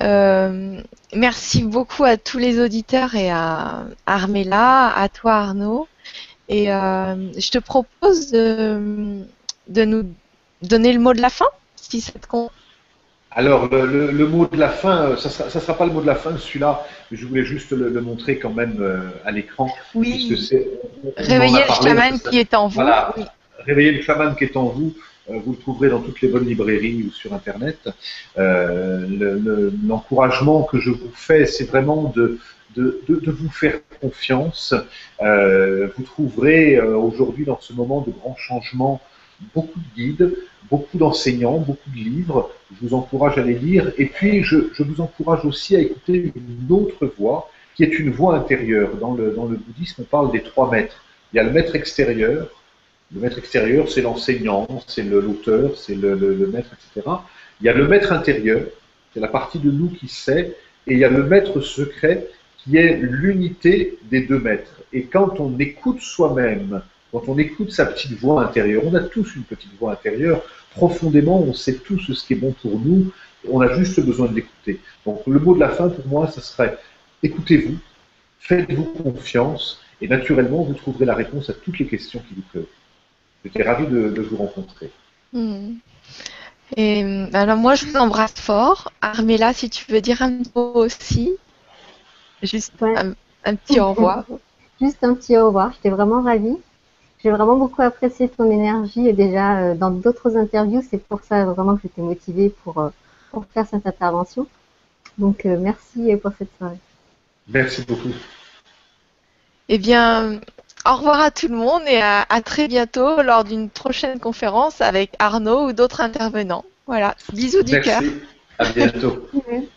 Euh, merci beaucoup à tous les auditeurs et à Armella, à toi Arnaud. Et euh, je te propose de, de, nous donner le mot de la fin, si ça te convient. Alors, le, le, mot de la fin, euh, ça ne sera, sera, pas le mot de la fin, celui-là, je voulais juste le, le montrer quand même euh, à l'écran. Oui, réveiller le chaman qui est en vous. Voilà, réveiller le chaman qui est en vous, vous le trouverez dans toutes les bonnes librairies ou sur Internet. Euh, L'encouragement que je vous fais, c'est vraiment de, de, de, vous faire confiance. Euh, vous trouverez euh, aujourd'hui, dans ce moment de grands changements, beaucoup de guides, beaucoup d'enseignants, beaucoup de livres. Je vous encourage à les lire. Et puis, je, vous encourage aussi à écouter une autre voix, qui est une voix intérieure. Dans le, dans le bouddhisme, on parle des trois maîtres. Il y a le maître extérieur. Le maître extérieur, c'est l'enseignant, c'est l'auteur, c'est le, le maître, etc. Il y a le maître intérieur, c'est la partie de nous qui sait. Et il y a le maître secret, qui est l'unité des deux maîtres. Et quand on écoute soi-même, quand on écoute sa petite voix intérieure, on a tous une petite voix intérieure, profondément, on sait tous ce qui est bon pour nous, on a juste besoin de l'écouter. Donc le mot de la fin pour moi, ce serait écoutez-vous, faites-vous confiance, et naturellement, vous trouverez la réponse à toutes les questions qui vous préoccupent. J'étais ravi de, vous rencontrer. Hmm. Et alors moi, je vous embrasse fort. Armella, si tu veux dire un mot aussi. Juste un, petit au revoir. (laughs) Juste un petit au revoir. J'étais vraiment ravie. J'ai vraiment beaucoup apprécié ton énergie et déjà euh, dans d'autres interviews, c'est pour ça vraiment que j'étais motivée pour, euh, pour faire cette intervention. Donc euh, merci pour cette soirée. Merci beaucoup. Eh bien, au revoir à tout le monde et à, très bientôt lors d'une prochaine conférence avec Arnaud ou d'autres intervenants. Voilà, bisous du cœur. À bientôt. (laughs)